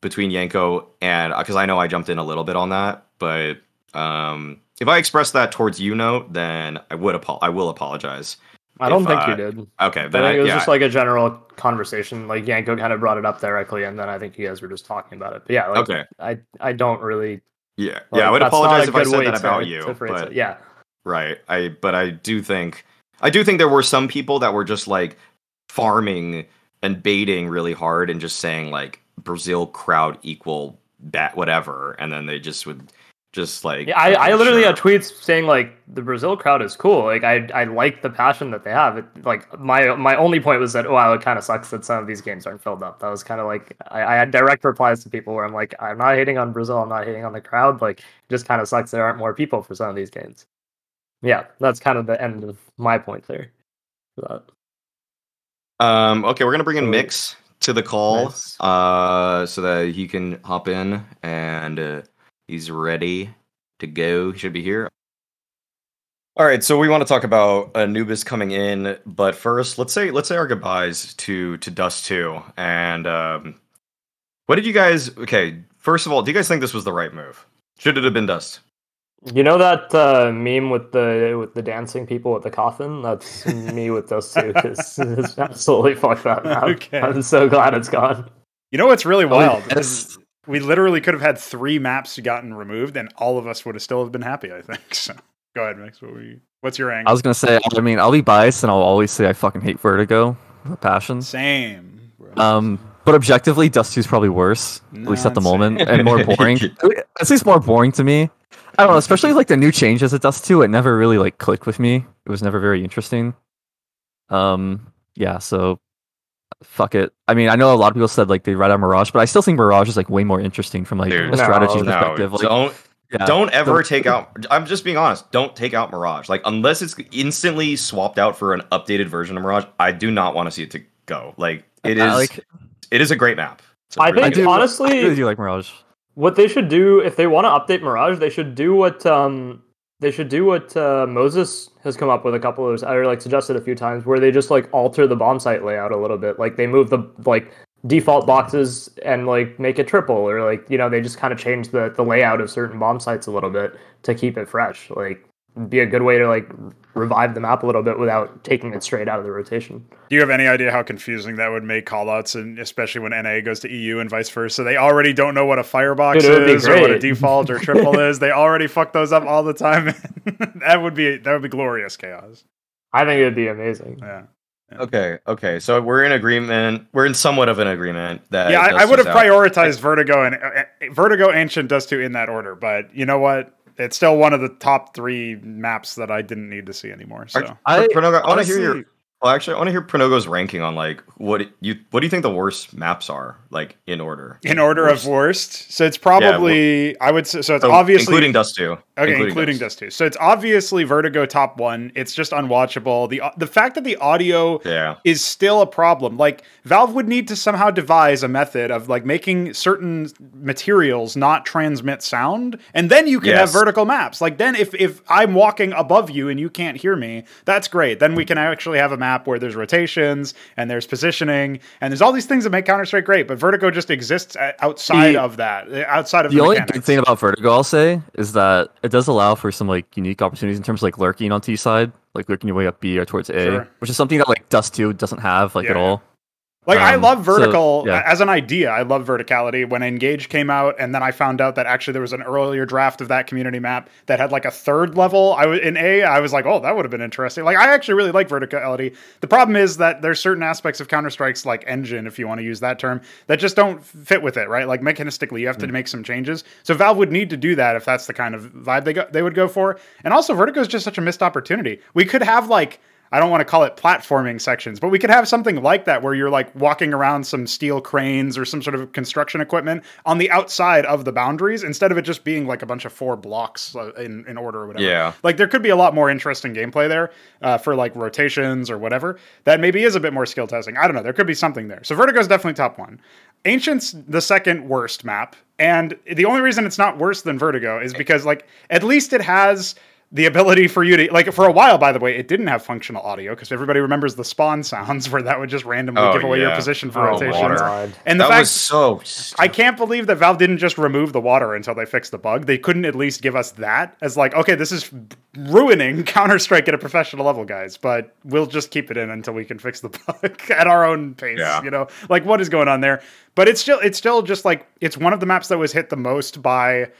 Speaker 1: between Janko and because I know I jumped in a little bit on that, but um, if I express that towards you, note, then I would apo- I will apologize.
Speaker 2: I don't
Speaker 1: If,
Speaker 2: think
Speaker 1: uh,
Speaker 2: you did.
Speaker 1: Okay, then I,
Speaker 2: think it was
Speaker 1: yeah,
Speaker 2: just like a general conversation. Like Janko kind of brought it up directly, and then I think you guys were just talking about it. But yeah, like,
Speaker 1: okay,
Speaker 2: I I don't really.
Speaker 1: yeah,
Speaker 2: like,
Speaker 1: yeah. I would apologize if I said that
Speaker 2: to-
Speaker 1: about
Speaker 2: to
Speaker 1: you,
Speaker 2: phrase
Speaker 1: but
Speaker 2: yeah,
Speaker 1: right, I but I do think I do think there were some people that were just like farming and baiting really hard and just saying like Brazil crowd equal bat whatever, and then they just would just like
Speaker 2: Yeah, I, I literally
Speaker 1: sure.
Speaker 2: had tweets saying like the Brazil crowd is cool. Like I I like the passion that they have. It, like my my only point was that wow, it kind of sucks that some of these games aren't filled up. That was kind of like I, I had direct replies to people where I'm like I'm not hating on Brazil. I'm not hating on the crowd. Like it just kind of sucks there aren't more people for some of these games. Yeah, that's kind of the end of my point there.
Speaker 1: Um, okay, we're gonna bring in Mix to the call,
Speaker 2: Nice.
Speaker 1: uh, so that he can hop in and uh, he's ready to go. He should be here. All right, so we want to talk about Anubis coming in, but first, let's say let's say our goodbyes to to Dust Two. And um, what did you guys? Okay, first of all, do you guys think this was the right move? Should it have been Dust?
Speaker 2: You know that uh, meme with the with the dancing people with the coffin? That's me with those two. it's absolutely fucked that map.
Speaker 3: Okay.
Speaker 2: I'm so glad it's gone.
Speaker 3: You know what's really wild?
Speaker 4: yes.
Speaker 3: is we literally could have had three maps gotten removed, and all of us would have still have been happy. I think. So go ahead, Mix. What were you, what's your angle?
Speaker 4: I was gonna say. I mean, I'll be biased, and I'll always say I fucking hate Vertigo with passion.
Speaker 3: Same. bro.
Speaker 4: Um, but objectively, Dust 2 is probably worse, at least at the moment, and more boring. at least more boring to me. I don't know, especially like the new changes it does 2. It never really like clicked with me. It was never very interesting. Um, yeah. So, fuck it. I mean, I know a lot of people said like they read out Mirage, but I still think Mirage is like way more interesting from like
Speaker 1: Dude,
Speaker 4: a strategy
Speaker 2: no,
Speaker 1: No,
Speaker 4: perspective. Like,
Speaker 1: don't
Speaker 4: yeah.
Speaker 1: don't ever
Speaker 4: Don't-
Speaker 1: take out i'm just being honest don't take out mirage like unless it's instantly swapped out for an updated version of mirage i do not want to see it to go like it is
Speaker 4: I like.
Speaker 1: it is a great map It's a
Speaker 2: I
Speaker 1: really
Speaker 2: think
Speaker 1: good-
Speaker 4: do-
Speaker 2: honestly-
Speaker 4: I really do like Mirage.
Speaker 2: What they should do if they want to update Mirage, they should do what um They should do what uh, Moses has come up with a couple of, or like suggested a few times, where they just like alter the bomb site layout a little bit. Like they move the like default boxes and like make it triple, or like you know they just kind of change the the layout of certain bomb sites a little bit to keep it fresh. Like be a good way to like revive the map a little bit without taking it straight out of the rotation.
Speaker 3: Do you have any idea how confusing that would make callouts, and especially when NA goes to EU and vice versa? They already don't know what a firebox
Speaker 2: Dude, it would be
Speaker 3: is or what a default or triple is. They already fuck those up all the time. that would be that would be glorious chaos.
Speaker 2: I think it'd be amazing.
Speaker 3: Yeah,
Speaker 1: Okay, okay. So we're in agreement. We're in somewhat of an agreement that.
Speaker 3: yeah. I, I would have
Speaker 1: out.
Speaker 3: prioritized Vertigo and uh, uh, Vertigo, Ancient, Dust Two in that order, but you know what? It's still one of the top three maps that I didn't need to see anymore. So
Speaker 1: Are-
Speaker 4: I
Speaker 1: Pranogo, I want to hear your. Well, actually, I want to hear Pranogo's ranking on like what you what do you think the worst maps are like in order?
Speaker 3: in order
Speaker 1: Worst.
Speaker 3: of worst, so it's probably I would say so. It's
Speaker 1: So,
Speaker 3: obviously
Speaker 1: including Dust Two.
Speaker 3: Okay, including, Dust 2. So it's obviously Vertigo top one. It's just unwatchable. The the fact that the audio
Speaker 1: Yeah.
Speaker 3: is still a problem. Like Valve would need to somehow devise a method of like making certain materials not transmit sound, and then you can have vertical maps. Like then if if I'm walking above you and you can't hear me, that's great. Then we can actually have a map where there's rotations and there's positioning and there's all these things that make Counter Strike great. But Vertigo just exists outside
Speaker 4: The-
Speaker 3: of that, uh, outside of
Speaker 4: the
Speaker 3: the,
Speaker 4: only
Speaker 3: mechanics.
Speaker 4: good thing about Vertigo, I'll say, is that it does allow for some like unique opportunities in terms of like lurking on T side, like lurking your way up B or towards A,
Speaker 3: Sure.
Speaker 4: which is something that like Dust 2 doesn't have like at
Speaker 3: Yeah.
Speaker 4: all.
Speaker 3: Like I
Speaker 4: Um,
Speaker 3: love
Speaker 4: so,
Speaker 3: vertical
Speaker 4: yeah.
Speaker 3: as an idea. I love verticality. When Engage came out, and then I found out that actually there was an earlier draft of that community map that had like a third level. I was in A. I was like, oh, that would have been interesting. Like I actually really like verticality. The problem is that there's certain aspects of Counter Strike's like engine, if you want to use that term, that just don't fit with it. Right? Like mechanistically, you have to
Speaker 4: Hmm.
Speaker 3: make some changes. So Valve would need to do that if that's the kind of vibe they go they would go for. And also, Vertigo is just such a missed opportunity. We could have like I don't want to call it platforming sections, but we could have something like that where you're like walking around some steel cranes or some sort of construction equipment on the outside of the boundaries instead of it just being like a bunch of four blocks uh, in, in order or whatever.
Speaker 1: Yeah.
Speaker 3: Like there could be a lot more interesting gameplay there uh, for like rotations or whatever that maybe is a bit more skill testing. I don't know. There could be something there. So Vertigo is definitely top one. Ancient's the second worst map. And the only reason it's not worse than Vertigo is because like at least it has the ability for you to like for a while by the way it didn't have functional audio because everybody remembers the spawn sounds where that would just randomly
Speaker 1: Oh,
Speaker 3: give away your position for
Speaker 2: Oh,
Speaker 3: rotations
Speaker 1: water.
Speaker 2: God.
Speaker 3: and the
Speaker 1: that
Speaker 3: fact
Speaker 1: was so.
Speaker 3: I can't believe that Valve didn't just remove the water until they fixed the bug. They couldn't at least give us that as like, okay, this is ruining Counter Strike at a professional level, guys. But we'll just keep it in until we can fix the bug at our own pace.
Speaker 1: Yeah.
Speaker 3: You know, like what is going on there? But it's still, it's still just like it's one of the maps that was hit the most by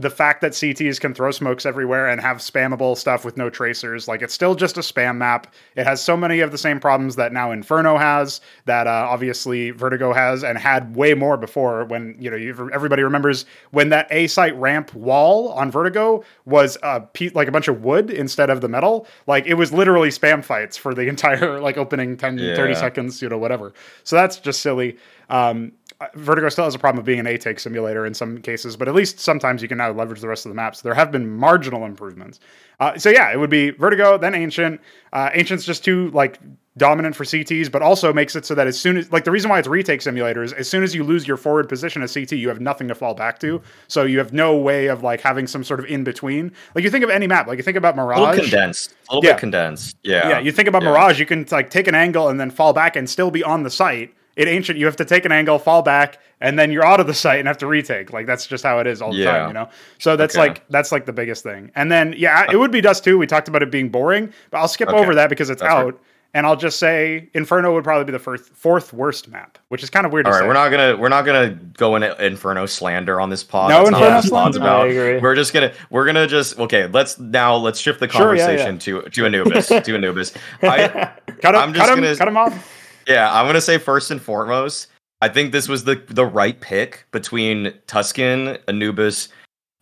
Speaker 3: the fact that CTs can throw smokes everywhere and have spammable stuff with no tracers, like it's still just a spam map. It has so many of the same problems that now Inferno has, that uh, obviously Vertigo has, and had way more before. When you know everybody remembers when that A site ramp wall on Vertigo was a pe- like a bunch of wood instead of the metal. Like it was literally spam fights for the entire like opening 10, 30 seconds, you know, whatever. So that's just silly. Um, Vertigo still has a problem of being an A-take simulator in some cases, but at least sometimes you can now leverage the rest of the maps. There have been marginal improvements. Uh, so yeah, it would be Vertigo, then Ancient. Uh, Ancient's just too like dominant for CTs, but also makes it so that as soon as like the reason why it's retake simulator is as soon as you lose your forward position as CT, you have nothing to fall back to. So you have no way of like having some sort of in between. Like you think of any map, like you think about Mirage, a
Speaker 1: little condensed. A little
Speaker 3: Yeah.
Speaker 1: bit condensed. Yeah.
Speaker 3: Yeah, you think about
Speaker 1: Yeah.
Speaker 3: Mirage, you can like take an angle and then fall back and still be on the site. In Ancient, you have to take an angle, fall back, and then you're out of the site and have to retake. Like that's just how it is all the
Speaker 1: Yeah.
Speaker 3: time, you know. So that's
Speaker 1: Okay.
Speaker 3: like that's like the biggest thing. And then yeah, it would be Dust 2. We talked about it being boring, but I'll skip
Speaker 1: Okay.
Speaker 3: over that because it's
Speaker 1: That's fair.
Speaker 3: out. And I'll just say Inferno would probably be the first, fourth worst map, which is kind of weird
Speaker 1: All
Speaker 3: to
Speaker 1: right,
Speaker 3: say.
Speaker 1: we're not gonna we're not gonna go into Inferno slander on this pod.
Speaker 3: No
Speaker 1: That's
Speaker 3: Inferno
Speaker 1: what this pod's
Speaker 3: slander?
Speaker 1: about.
Speaker 2: I agree.
Speaker 1: We're just gonna we're gonna just okay. Let's now let's shift the
Speaker 3: Sure, yeah,
Speaker 1: conversation to to Anubis to Anubis. I,
Speaker 3: cut him,
Speaker 1: I'm just
Speaker 3: cut
Speaker 1: gonna-
Speaker 3: cut him off.
Speaker 1: Yeah, I'm gonna say first and foremost, I think this was the the right pick between Tuscan, Anubis,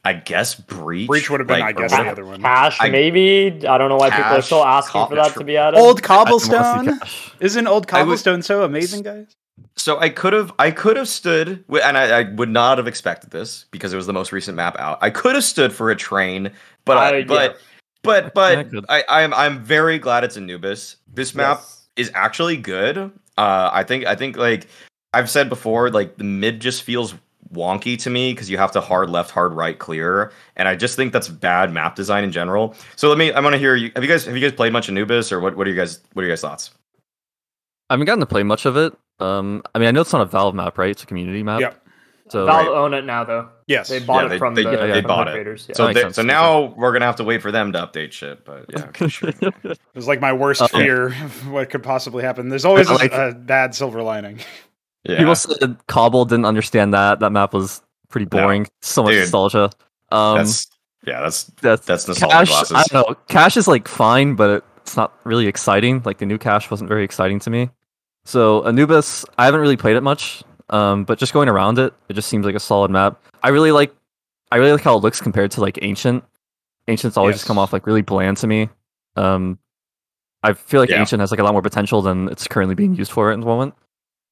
Speaker 1: I guess Breach.
Speaker 3: Breach would have been,
Speaker 1: like,
Speaker 3: I guess, the other one.
Speaker 2: Cache,
Speaker 1: I-
Speaker 2: maybe. I don't know why people are still asking for that to be added.
Speaker 3: Old
Speaker 4: I wanna see
Speaker 3: cobblestone. Isn't old
Speaker 1: I would-
Speaker 3: cobblestone so amazing, guys?
Speaker 1: So I could have I could have stood and I, I would not have expected this because it was the most recent map out. I could have stood for a train, but
Speaker 2: Uh,
Speaker 1: I,
Speaker 2: yeah.
Speaker 1: but but but
Speaker 4: good.
Speaker 1: I, I'm I'm very glad it's Anubis. This map
Speaker 2: Yes.
Speaker 1: Is actually good. Uh I think I think like I've said before, like the mid just feels wonky to me because you have to hard left, hard right clear, and I just think that's bad map design in general. So let me. I want to hear you. Have you guys have you guys played much Anubis or what? What are you guys? What are your guys thoughts?
Speaker 4: I haven't gotten to play much of it. Um, I mean, I know it's not a Valve map, right? It's a community map.
Speaker 3: Yep.
Speaker 4: So
Speaker 2: Valve
Speaker 1: Right.
Speaker 2: own it now, though.
Speaker 3: Yes.
Speaker 2: They bought
Speaker 1: Yeah,
Speaker 2: it
Speaker 1: they-
Speaker 2: from
Speaker 1: they-
Speaker 2: the,
Speaker 4: yeah, they
Speaker 2: from
Speaker 1: bought
Speaker 2: the
Speaker 1: it.
Speaker 2: creators. Yeah.
Speaker 1: So
Speaker 4: makes
Speaker 1: they,
Speaker 4: sense.
Speaker 1: so now we're gonna have to wait for them to update shit. But yeah,
Speaker 3: It was like my worst
Speaker 4: Uh,
Speaker 3: fear of what could possibly happen. There's always
Speaker 4: like-
Speaker 3: a bad silver lining.
Speaker 1: yeah.
Speaker 4: People said Cobble didn't understand that. That map was pretty
Speaker 1: No.
Speaker 4: boring. So much
Speaker 1: Dude,
Speaker 4: nostalgia. Um,
Speaker 1: that's yeah, that's
Speaker 4: that's
Speaker 1: that's nostalgia
Speaker 4: Cache.
Speaker 1: glasses.
Speaker 4: I don't know. Cache is like fine, but it's not really exciting. Like the new Cache wasn't very exciting to me. So Anubis, I haven't really played it much. Um, but just going around it, it just seems like a solid map. I really like, I really like how it looks compared to like Ancient. Ancient's always just come off like really bland to me. Um, I feel like
Speaker 1: Yeah.
Speaker 4: Ancient has like a lot more potential than it's currently being used for at the moment.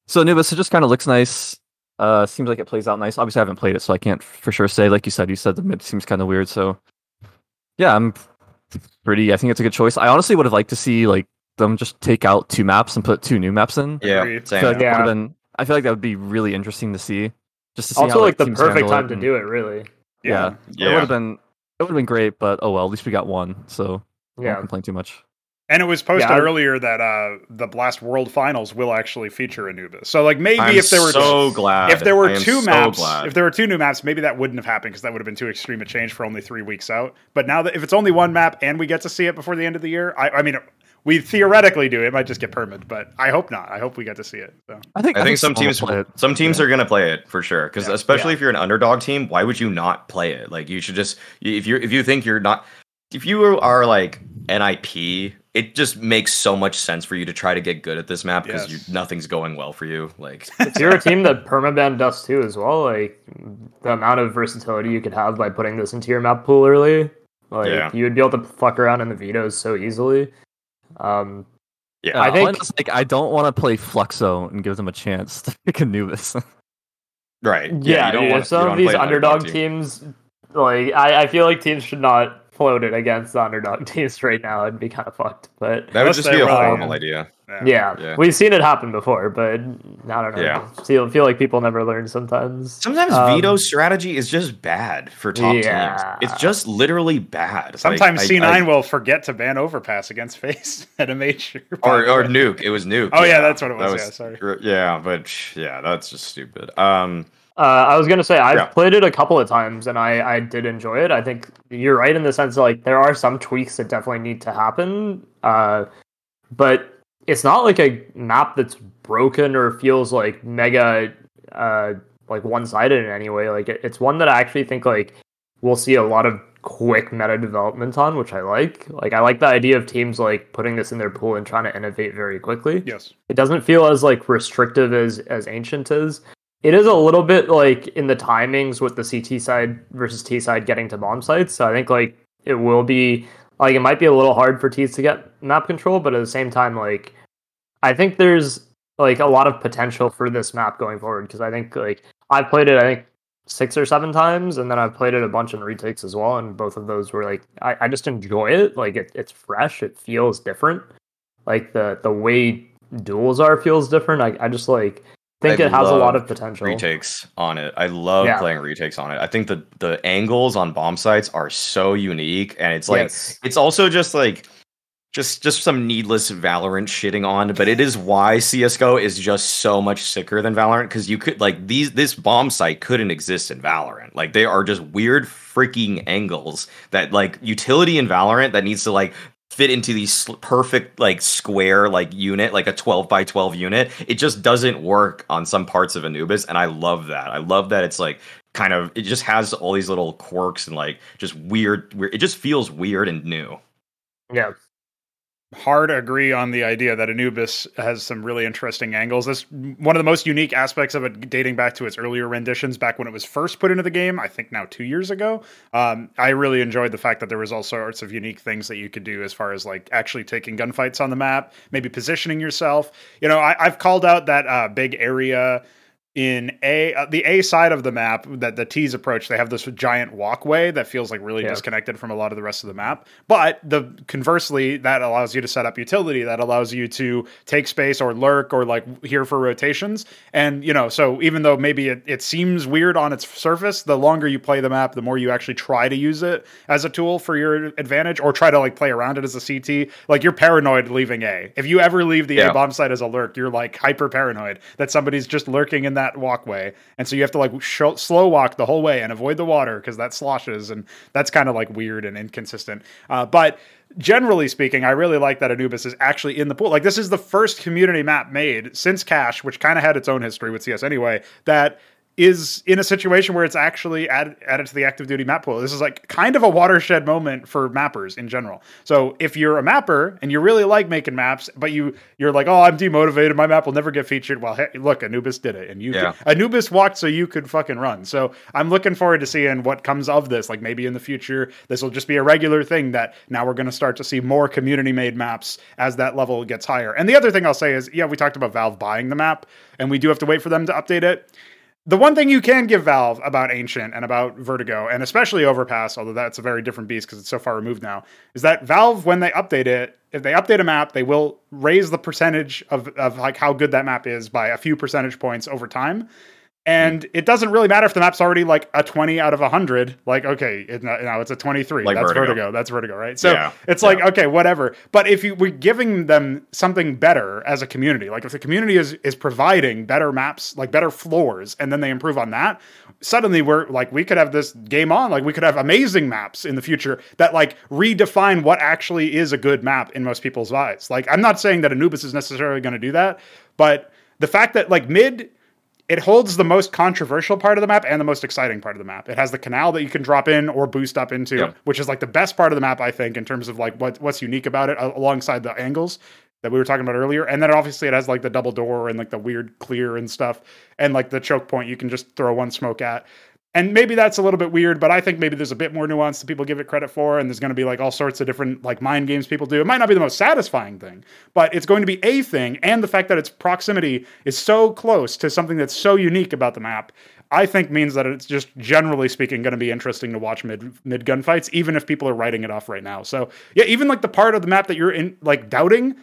Speaker 4: So Anubis, it just kind of looks nice. Uh, seems like it plays out nice. Obviously, I haven't played it, so I can't for sure say. Like you said, you said the mid seems kind of weird. So, yeah, I'm pretty. I think it's a good choice. I honestly would have liked to see like them just take out two maps and put two new maps in.
Speaker 1: yeah,
Speaker 3: Agreed.
Speaker 1: Same.
Speaker 4: feel like
Speaker 2: Yeah.
Speaker 4: would've been. I feel like that would be really interesting to see. Just to see
Speaker 2: also,
Speaker 4: how,
Speaker 2: like the perfect time to
Speaker 4: and-
Speaker 2: do it, really.
Speaker 4: Yeah, it
Speaker 1: yeah.
Speaker 4: would have been. It would have been great, but oh well. At least we got one, so
Speaker 2: Yeah.
Speaker 4: won't complain too much.
Speaker 3: And it was posted
Speaker 2: Yeah,
Speaker 3: earlier that uh, the Blast World Finals will actually feature Anubis. So like maybe
Speaker 1: I'm
Speaker 3: if there were
Speaker 1: so glad.
Speaker 3: if there were
Speaker 1: I
Speaker 3: two
Speaker 1: so
Speaker 3: maps,
Speaker 1: glad.
Speaker 3: if there were two new maps, maybe that wouldn't have happened because that would have been too extreme a change for only three weeks out. But now that if it's only one map and we get to see it before the end of the year, I, I mean, we theoretically do. It might just get permanent, but I hope not. I hope we get to see it. So
Speaker 4: I think.
Speaker 1: I think some
Speaker 4: someone will
Speaker 1: teams
Speaker 4: play it.
Speaker 1: some teams
Speaker 4: Yeah.
Speaker 1: are going to play it for sure because
Speaker 3: Yeah.
Speaker 1: especially
Speaker 2: Yeah.
Speaker 1: if you're an underdog team why would you not play it like you should just if you if you think you're not if you are like NIP it just makes so much sense for you to try to get good at this map because
Speaker 3: Yes.
Speaker 1: nothing's going well for you like
Speaker 2: if you're a team that permaban dust 2 as well, like the amount of versatility you could have by putting this into your map pool early, like
Speaker 1: Yeah.
Speaker 2: you would be able to fuck around in the vetoes so easily. Um,
Speaker 1: yeah
Speaker 4: I
Speaker 2: I think-
Speaker 4: think like I don't want to play Fluxo and give them a chance to pick
Speaker 1: right
Speaker 4: Anubis.
Speaker 1: yeah,
Speaker 2: yeah,
Speaker 1: you don't
Speaker 2: dude,
Speaker 1: want
Speaker 2: if some of these underdog teams, like I, I feel like teams should not float it against the underdog teams right now. It'd be kind of fucked, but
Speaker 1: that would just be a
Speaker 3: really-
Speaker 1: horrible idea
Speaker 2: yeah,
Speaker 1: Yeah.
Speaker 2: we've seen it happen before. But I don't know.
Speaker 1: Yeah.
Speaker 2: feel feel like people never learn sometimes.
Speaker 1: sometimes
Speaker 2: Um,
Speaker 1: veto strategy is just bad for top
Speaker 2: Yeah.
Speaker 1: teams it's just literally bad Like,
Speaker 3: sometimes
Speaker 1: I-
Speaker 3: C9
Speaker 1: I-
Speaker 3: will forget to ban overpass against FaZe at a major.
Speaker 1: or or nuke it was nuke
Speaker 3: Oh, yeah, that's what it was, yeah, sorry.
Speaker 1: yeah but yeah that's just stupid um
Speaker 2: Uh, I was gonna say I've
Speaker 1: Yeah.
Speaker 2: played it a couple of times and I, I did enjoy it. I think you're right in the sense that, like there are some tweaks that definitely need to happen. Uh, but it's not like a map that's broken or feels like mega uh, like one sided in any way. Like it, it's one that I actually think like we'll see a lot of quick meta development on, which I like. Like I like the idea of teams like putting this in their pool and trying to innovate very quickly
Speaker 3: Yes.
Speaker 2: it doesn't feel as like restrictive as as ancient is it is a little bit like in the timings with the ct side versus t side getting to bomb sites so i think like it will be like it might be a little hard for teams to get map control but at the same time like i think there's like a lot of potential for this map going forward because i think like i've played it i think six or seven times and then i've played it a bunch in retakes as well and both of those were like i, I just enjoy it. Like it, it's fresh. It feels different. Like the the way duels are feels different. I, I just like think
Speaker 1: I
Speaker 2: it has a lot of potential
Speaker 1: retakes on it. I love
Speaker 2: Yeah.
Speaker 1: playing retakes on it. I think the the angles on bomb sites are so unique, and it's like
Speaker 2: Yes.
Speaker 1: it's also just like just just some needless Valorant shitting on. But it is why CS:GO is just so much sicker than Valorant because you could like these this bomb site couldn't exist in Valorant. Like they are just weird freaking angles that like utility in Valorant that needs to like fit into these perfect like square like unit like a 12 by 12 unit it just doesn't work on some parts of anubis and i love that. I love that it's like kind of it just has all these little quirks and like just weird weird it just feels weird and new.
Speaker 2: Yeah
Speaker 3: hard agree on the idea that Anubis has some really interesting angles. That's one of the most unique aspects of it, dating back to its earlier renditions, back when it was first put into the game. I think now two years ago. Um, I really enjoyed the fact that there was all sorts of unique things that you could do as far as like actually taking gunfights on the map, maybe positioning yourself. You know, I, I've called out that uh, big area in a uh, the A side of the map that the T's approach, they have this giant walkway that feels like really
Speaker 2: Yeah.
Speaker 3: disconnected from a lot of the rest of the map. But the conversely, that allows you to set up utility that allows you to take space or lurk or like hear for rotations. And you know, so even though maybe it, it seems weird on its surface, the longer you play the map, the more you actually try to use it as a tool for your advantage or try to like play around it as a CT. Like you're paranoid leaving A. If you ever leave the
Speaker 1: Yeah.
Speaker 3: A bomb site as a lurk, you're like hyper paranoid that somebody's just lurking in that walkway, and so you have to like sh- slow walk the whole way and avoid the water because that sloshes, and that's kind of like weird and inconsistent. Uh, but generally speaking, I really like that Anubis is actually in the pool. Like this is the first community map made since Cache, which kind of had its own history with CS anyway, that is in a situation where it's actually added, added to the active duty map pool. This is like kind of a watershed moment for mappers in general. So if you're a mapper and you really like making maps, but you you're like, oh, I'm demotivated, my map will never get featured. Well, hey, look, Anubis did it, and you
Speaker 1: Yeah.
Speaker 3: Anubis walked so you could fucking run. So I'm looking forward to seeing what comes of this. Like maybe in the future, this will just be a regular thing that now we're going to start to see more community made maps as that level gets higher. And the other thing I'll say is, yeah, we talked about Valve buying the map, and we do have to wait for them to update it. The one thing you can give Valve about Ancient and about Vertigo, and especially Overpass, although that's a very different beast because it's so far removed now, is that Valve, when they update it, if they update a map, they will raise the percentage of, of like how good that map is by a few percentage points over time. And it doesn't really matter if the map's already like a 20 out of 100. Like, okay, it, now it's a 23.
Speaker 1: Like
Speaker 3: That's
Speaker 1: Vertigo.
Speaker 3: Vertigo. That's Vertigo, right? So
Speaker 1: Yeah.
Speaker 3: it's like, okay, whatever. But if you we're giving them something better as a community, like if the community is is providing better maps, like better floors, and then they improve on that, suddenly we're like we could have this game on. Like we could have amazing maps in the future that like redefine what actually is a good map in most people's eyes. Like I'm not saying that Anubis is necessarily going to do that, but the fact that like mid it holds the most controversial part of the map and the most exciting part of the map. It has the canal that you can drop in or boost up into,
Speaker 1: Yep.
Speaker 3: which is like the best part of the map, I think, in terms of like what what's unique about it, alongside the angles that we were talking about earlier. And then obviously it has like the double door and like the weird clear and stuff, and like the choke point you can just throw one smoke at. And maybe that's a little bit weird, but I think maybe there's a bit more nuance that people give it credit for, and there's going to be like all sorts of different like mind games people do. It might not be the most satisfying thing, but it's going to be a thing, and the fact that its proximity is so close to something that's so unique about the map, I think means that it's just generally speaking going to be interesting to watch mid mid gunfights, even if people are writing it off right now. So yeah, even like the part of the map that you're in like doubting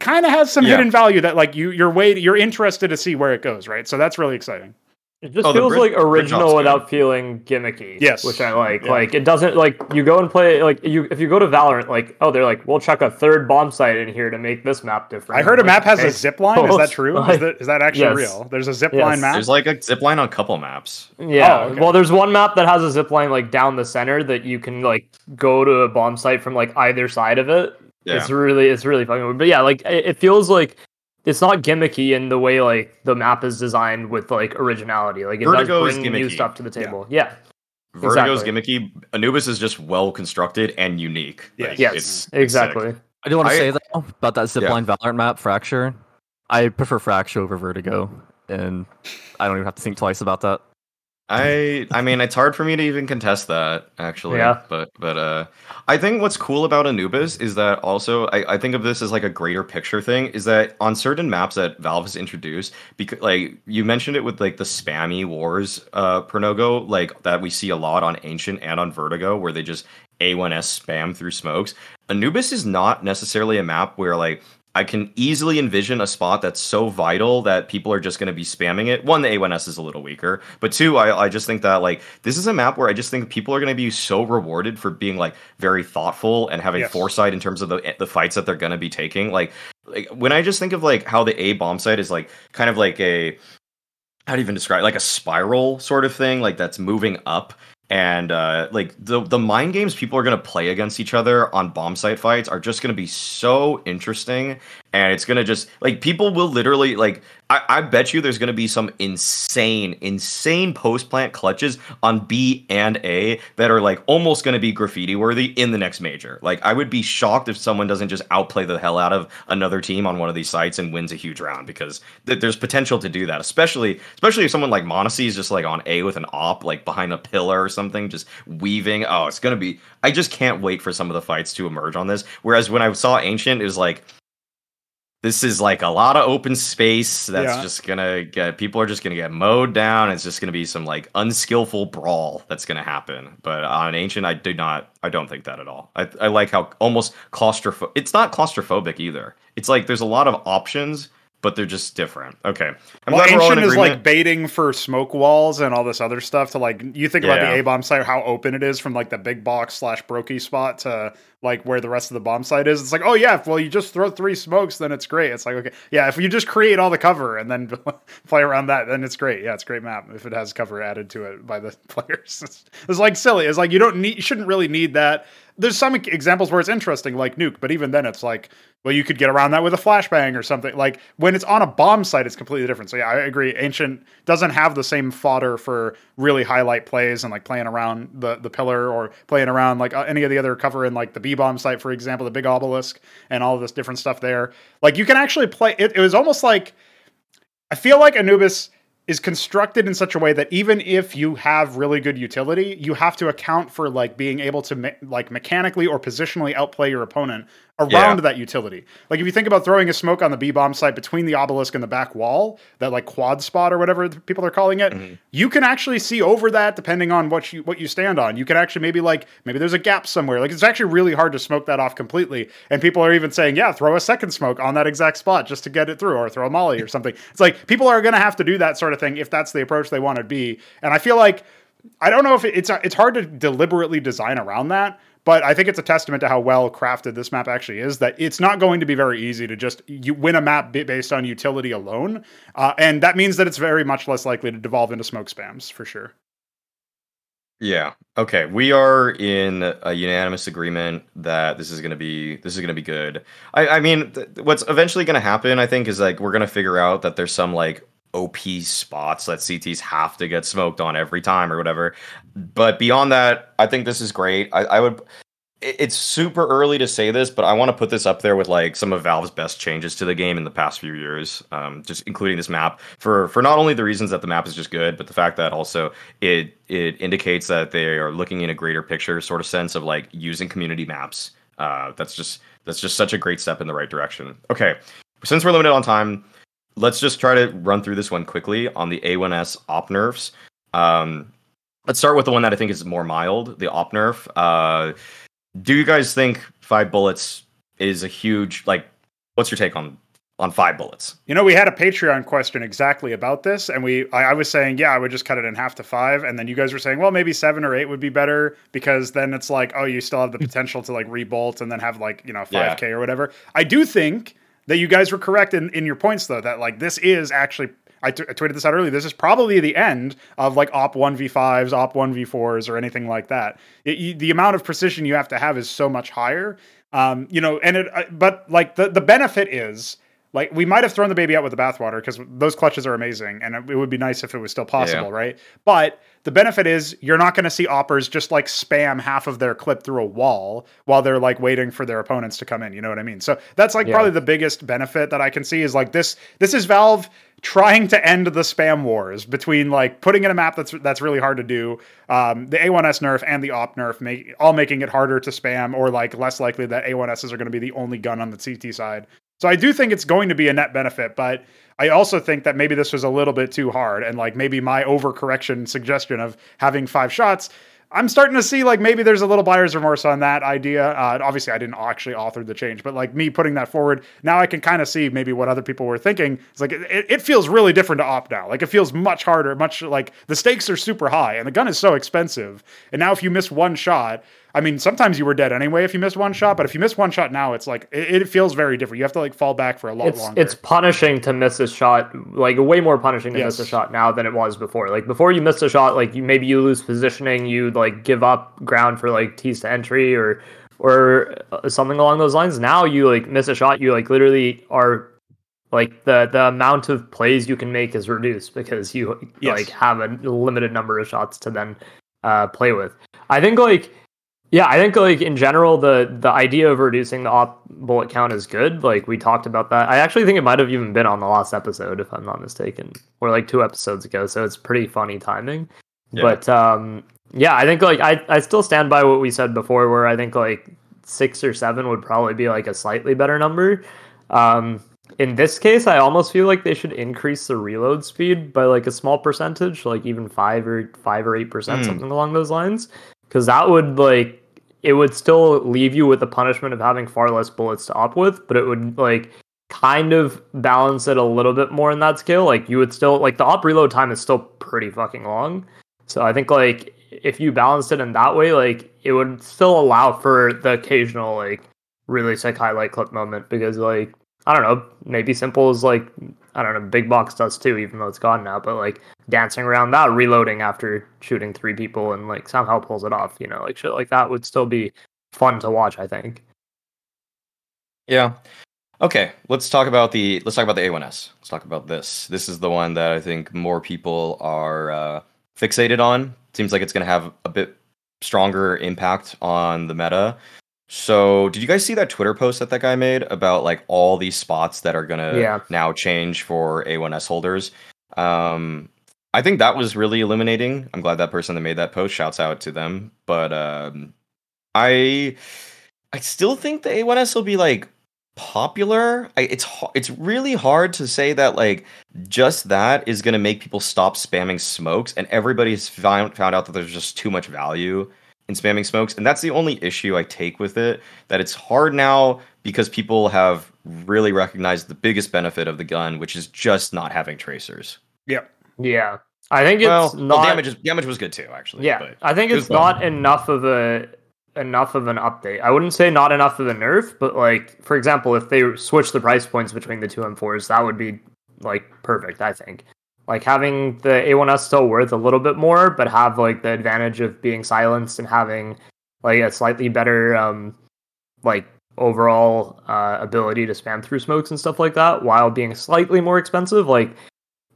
Speaker 3: kind of has some
Speaker 1: Yeah.
Speaker 3: hidden value that like you you're wait you're interested to see where it goes, right? So that's really exciting.
Speaker 2: It just
Speaker 1: Oh,
Speaker 2: feels
Speaker 1: bridge-
Speaker 2: like original without feeling gimmicky.
Speaker 3: Yes.
Speaker 2: which I like.
Speaker 3: Yeah.
Speaker 2: Like it doesn't like you go and play like you if you go to Valorant like oh they're like we'll chuck a third bomb site in here to make this map different.
Speaker 3: I heard a
Speaker 2: Like,
Speaker 3: map has a zip line. Is that
Speaker 2: Close.
Speaker 3: true? Is that, is that actually
Speaker 2: yes.
Speaker 3: real? There's a zip
Speaker 2: Yes.
Speaker 3: line map.
Speaker 1: There's like a zip line on a couple maps.
Speaker 2: Yeah.
Speaker 3: Oh, okay.
Speaker 2: Well, there's one map that has a zip line like down the center that you can like go to a bomb site from like either side of it.
Speaker 1: Yeah.
Speaker 2: It's really it's really fucking weird. But yeah, like it, it feels like it's not gimmicky in the way like the map is designed with like originality. Like it
Speaker 1: Vertigo
Speaker 2: does bring new
Speaker 1: gimmicky.
Speaker 2: stuff to the table. Yeah.
Speaker 1: Vertigo's
Speaker 2: Exactly.
Speaker 1: gimmicky. Anubis is just well constructed and unique.
Speaker 3: Yeah.
Speaker 1: Like,
Speaker 2: Yes.
Speaker 1: it's- it's
Speaker 2: exactly.
Speaker 4: I do want to
Speaker 1: I-
Speaker 4: say though about that
Speaker 1: Yeah.
Speaker 4: zipline Valorant map, Fracture. I prefer Fracture over Vertigo, and I don't even have to think twice about that.
Speaker 1: I I mean it's hard for me to even contest that actually.
Speaker 2: Yeah.
Speaker 1: But but uh I think what's cool about Anubis is that also I, I think of this as like a greater picture thing, is that on certain maps that Valve has introduced, because like you mentioned it with like the spammy wars uh Pernogo, like that we see a lot on Ancient and on Vertigo, where they just A1S spam through smokes. Anubis is not necessarily a map where like I can easily envision a spot that's so vital that people are just going to be spamming it. One, the A1S is a little weaker, but two, I, I just think that like this is a map where I just think people are going to be so rewarded for being like very thoughtful and having
Speaker 3: Yes.
Speaker 1: foresight in terms of the the fights that they're going to be taking. Like, like when I just think of like how the A bomb site is like kind of like a how do you even describe it? like a spiral sort of thing, like that's moving up. And uh, like the the mind games people are gonna play against each other on bomb site fights are just gonna be so interesting, and it's gonna just like people will literally like I, I bet you there's gonna be some insane insane post plant clutches on B and A that are like almost gonna be graffiti worthy in the next major. Like I would be shocked if someone doesn't just outplay the hell out of another team on one of these sites and wins a huge round because th- there's potential to do that, especially especially if someone like m0NESY is just like on A with an op like behind a pillar or something, just weaving. Oh, it's gonna be. I just can't wait for some of the fights to emerge on this. Whereas when I saw Ancient, it was like this is like a lot of open space that's
Speaker 3: Yeah.
Speaker 1: just gonna get people are just gonna get mowed down. It's just gonna be some like unskillful brawl that's gonna happen. But on ancient, I do not, I don't think that at all. I, I like how almost claustrophobic. It's not claustrophobic either. It's like there's a lot of options, but they're just different. Okay, I'm
Speaker 3: well,
Speaker 1: glad we're all in
Speaker 3: ancient is like baiting for smoke walls and all this other stuff. To like, you think about
Speaker 1: Yeah.
Speaker 3: the A bomb site, how open it is from like the big box slash brokey spot to like where the rest of the bomb site is. It's like, oh yeah, well you just throw three smokes, then it's great. It's like okay, yeah, if you just create all the cover and then play around that, then it's great. Yeah, it's a great map if it has cover added to it by the players. It's, it's like silly. It's like you don't need, you shouldn't really need that. There's some examples where it's interesting, like nuke, but even then, it's like, well, you could get around that with a flashbang or something. Like when it's on a bomb site, it's completely different. So yeah, I agree. Ancient doesn't have the same fodder for really highlight plays and like playing around the the pillar or playing around like uh, any of the other cover in like the B bomb site, for example, the big obelisk and all this different stuff there. Like you can actually play. It, it was almost like I feel like Anubis is constructed in such a way that even if you have really good utility, you have to account for like being able to me- like mechanically or positionally outplay your opponent around
Speaker 1: Yeah.
Speaker 3: that utility. Like if you think about throwing a smoke on the B bomb site between the obelisk and the back wall, that like quad spot or whatever people are calling it,
Speaker 1: Mhm.
Speaker 3: you can actually see over that depending on what you what you stand on. You can actually maybe like maybe there's a gap somewhere. Like it's actually really hard to smoke that off completely. And people are even saying, yeah, throw a second smoke on that exact spot just to get it through, or throw a molly or something. It's like people are going to have to do that sort of thing if that's the approach they want to be. And I feel like I don't know if it's it's hard to deliberately design around that, but I think it's a testament to how well crafted this map actually is. That it's not going to be very easy to just you win a map based on utility alone, uh, and that means that it's very much less likely to devolve into smoke spams for sure.
Speaker 1: Yeah. Okay. We are in a unanimous agreement that this is going to be this is going to be good. I I mean, th- what's eventually going to happen, I think, is like we're going to figure out that there's some like OP spots that CTs have to get smoked on every time or whatever. But beyond that, I think this is great. I, I would. It's super early to say this, but I want to put this up there with like some of Valve's best changes to the game in the past few years, um, just including this map for for not only the reasons that the map is just good, but the fact that also it it indicates that they are looking in a greater picture sort of sense of like using community maps. Uh, that's just that's just such a great step in the right direction. Okay, since we're limited on time, let's just try to run through this one quickly on the A1S op nerfs. Um, let's start with the one that I think is more mild, the op nerf. Uh, do you guys think five bullets is a huge like? What's your take on on five bullets?
Speaker 3: You know, we had a Patreon question exactly about this, and we I, I was saying, yeah, I would just cut it in half to five, and then you guys were saying, well, maybe seven or eight would be better because then it's like, oh, you still have the potential to like rebolt and then have like you know five k or whatever. I do think that you guys were correct in in your points though that like this is actually. I, t- I tweeted this out earlier. This is probably the end of like op one v fives, op one v fours, or anything like that. It, you, the amount of precision you have to have is so much higher. Um, you know, and it, uh, but like the the benefit is like we might have thrown the baby out with the bathwater because those clutches are amazing and it would be nice if it was still possible
Speaker 1: Yeah.
Speaker 3: right but the benefit is you're not going to see oppers just like spam half of their clip through a wall while they're like waiting for their opponents to come in you know what i mean so that's like
Speaker 4: Yeah.
Speaker 3: probably the biggest benefit that i can see is like this this is valve trying to end the spam wars between like putting in a map that's that's really hard to do um, the a1s nerf and the op nerf make all making it harder to spam or like less likely that a1ss are going to be the only gun on the ct side so I do think it's going to be a net benefit, but I also think that maybe this was a little bit too hard and like maybe my overcorrection suggestion of having five shots. I'm starting to see like maybe there's a little buyer's remorse on that idea. Uh, obviously, I didn't actually author the change, but like me putting that forward, now I can kind of see maybe what other people were thinking. It's like it, it feels really different to opt now. Like it feels much harder, much like the stakes are super high and the gun is so expensive. And now if you miss one shot, I mean, sometimes you were dead anyway if you missed one shot, but if you miss one shot now, it's like it, it feels very different. You have to like fall back for a lot
Speaker 2: it's
Speaker 3: longer.
Speaker 2: it's punishing to miss a shot, like way more punishing to miss a shot now than it was before. Like before, you missed a shot, like you maybe you lose positioning, you like give up ground for like tees to entry or or uh, something along those lines. Now you like miss a shot, you like literally are like the the amount of plays you can make is reduced because you
Speaker 3: Yes.
Speaker 2: like have a limited number of shots to then uh, play with. I think like yeah, I think like in general the the idea of reducing the op bullet count is good. Like we talked about that. I actually think it might have even been on the last episode if I'm not mistaken, or like two episodes ago. So it's pretty funny timing.
Speaker 1: Yeah.
Speaker 2: But um yeah, I think like I I still stand by what we said before where I think like 6 or 7 would probably be like a slightly better number. Um in this case, I almost feel like they should increase the reload speed by like a small percentage, like even five or five or eight percent,
Speaker 1: Hmm.
Speaker 2: something along those lines. Because that would like it would still leave you with the punishment of having far less bullets to op with, but it would like kind of balance it a little bit more in that scale. Like you would still like the op reload time is still pretty fucking long. So I think like if you balanced it in that way, like it would still allow for the occasional like really sick highlight clip moment because like I don't know, maybe simple as like I don't know, big box Dust 2, even though it's gone now, but like dancing around that, reloading after shooting three people and like somehow pulls it off, you know, like shit like that would still be fun to watch, I think.
Speaker 1: Yeah. Okay, let's talk about the let's talk about the A1S. Let's talk about this. This is the one that I think more people are uh, fixated on. Seems like it's going to have a bit stronger impact on the meta. So, did you guys see that Twitter post that that guy made about like all these spots that are to
Speaker 2: Yeah.
Speaker 1: now change for A1S holders? Um, I think that was really illuminating. I'm glad that person that made that post shouts out to them. But um, I I still think the A1S will be like popular. I, it's it's really hard to say that like just that is to make people stop spamming smokes and everybody's found found out that there's just too much value in spamming smokes and that's the only issue I take with it that it's hard now because people have really recognized the biggest benefit of the gun which is just not having tracers.
Speaker 3: Yep.
Speaker 2: Yeah. I think it's
Speaker 1: well,
Speaker 2: not
Speaker 1: well, damage is, damage was good too actually.
Speaker 2: Yeah,
Speaker 1: but-
Speaker 2: I think
Speaker 1: it
Speaker 2: it's
Speaker 1: was fun.
Speaker 2: not enough of a enough of an update. I wouldn't say not enough of a nerf, but like for example, if they switch the price points between the two M4s, that would be like perfect. I think like having the A1S still worth a little bit more, but have like the advantage of being silenced and having like a slightly better um like overall uh, ability to spam through smokes and stuff like that, while being slightly more expensive. Like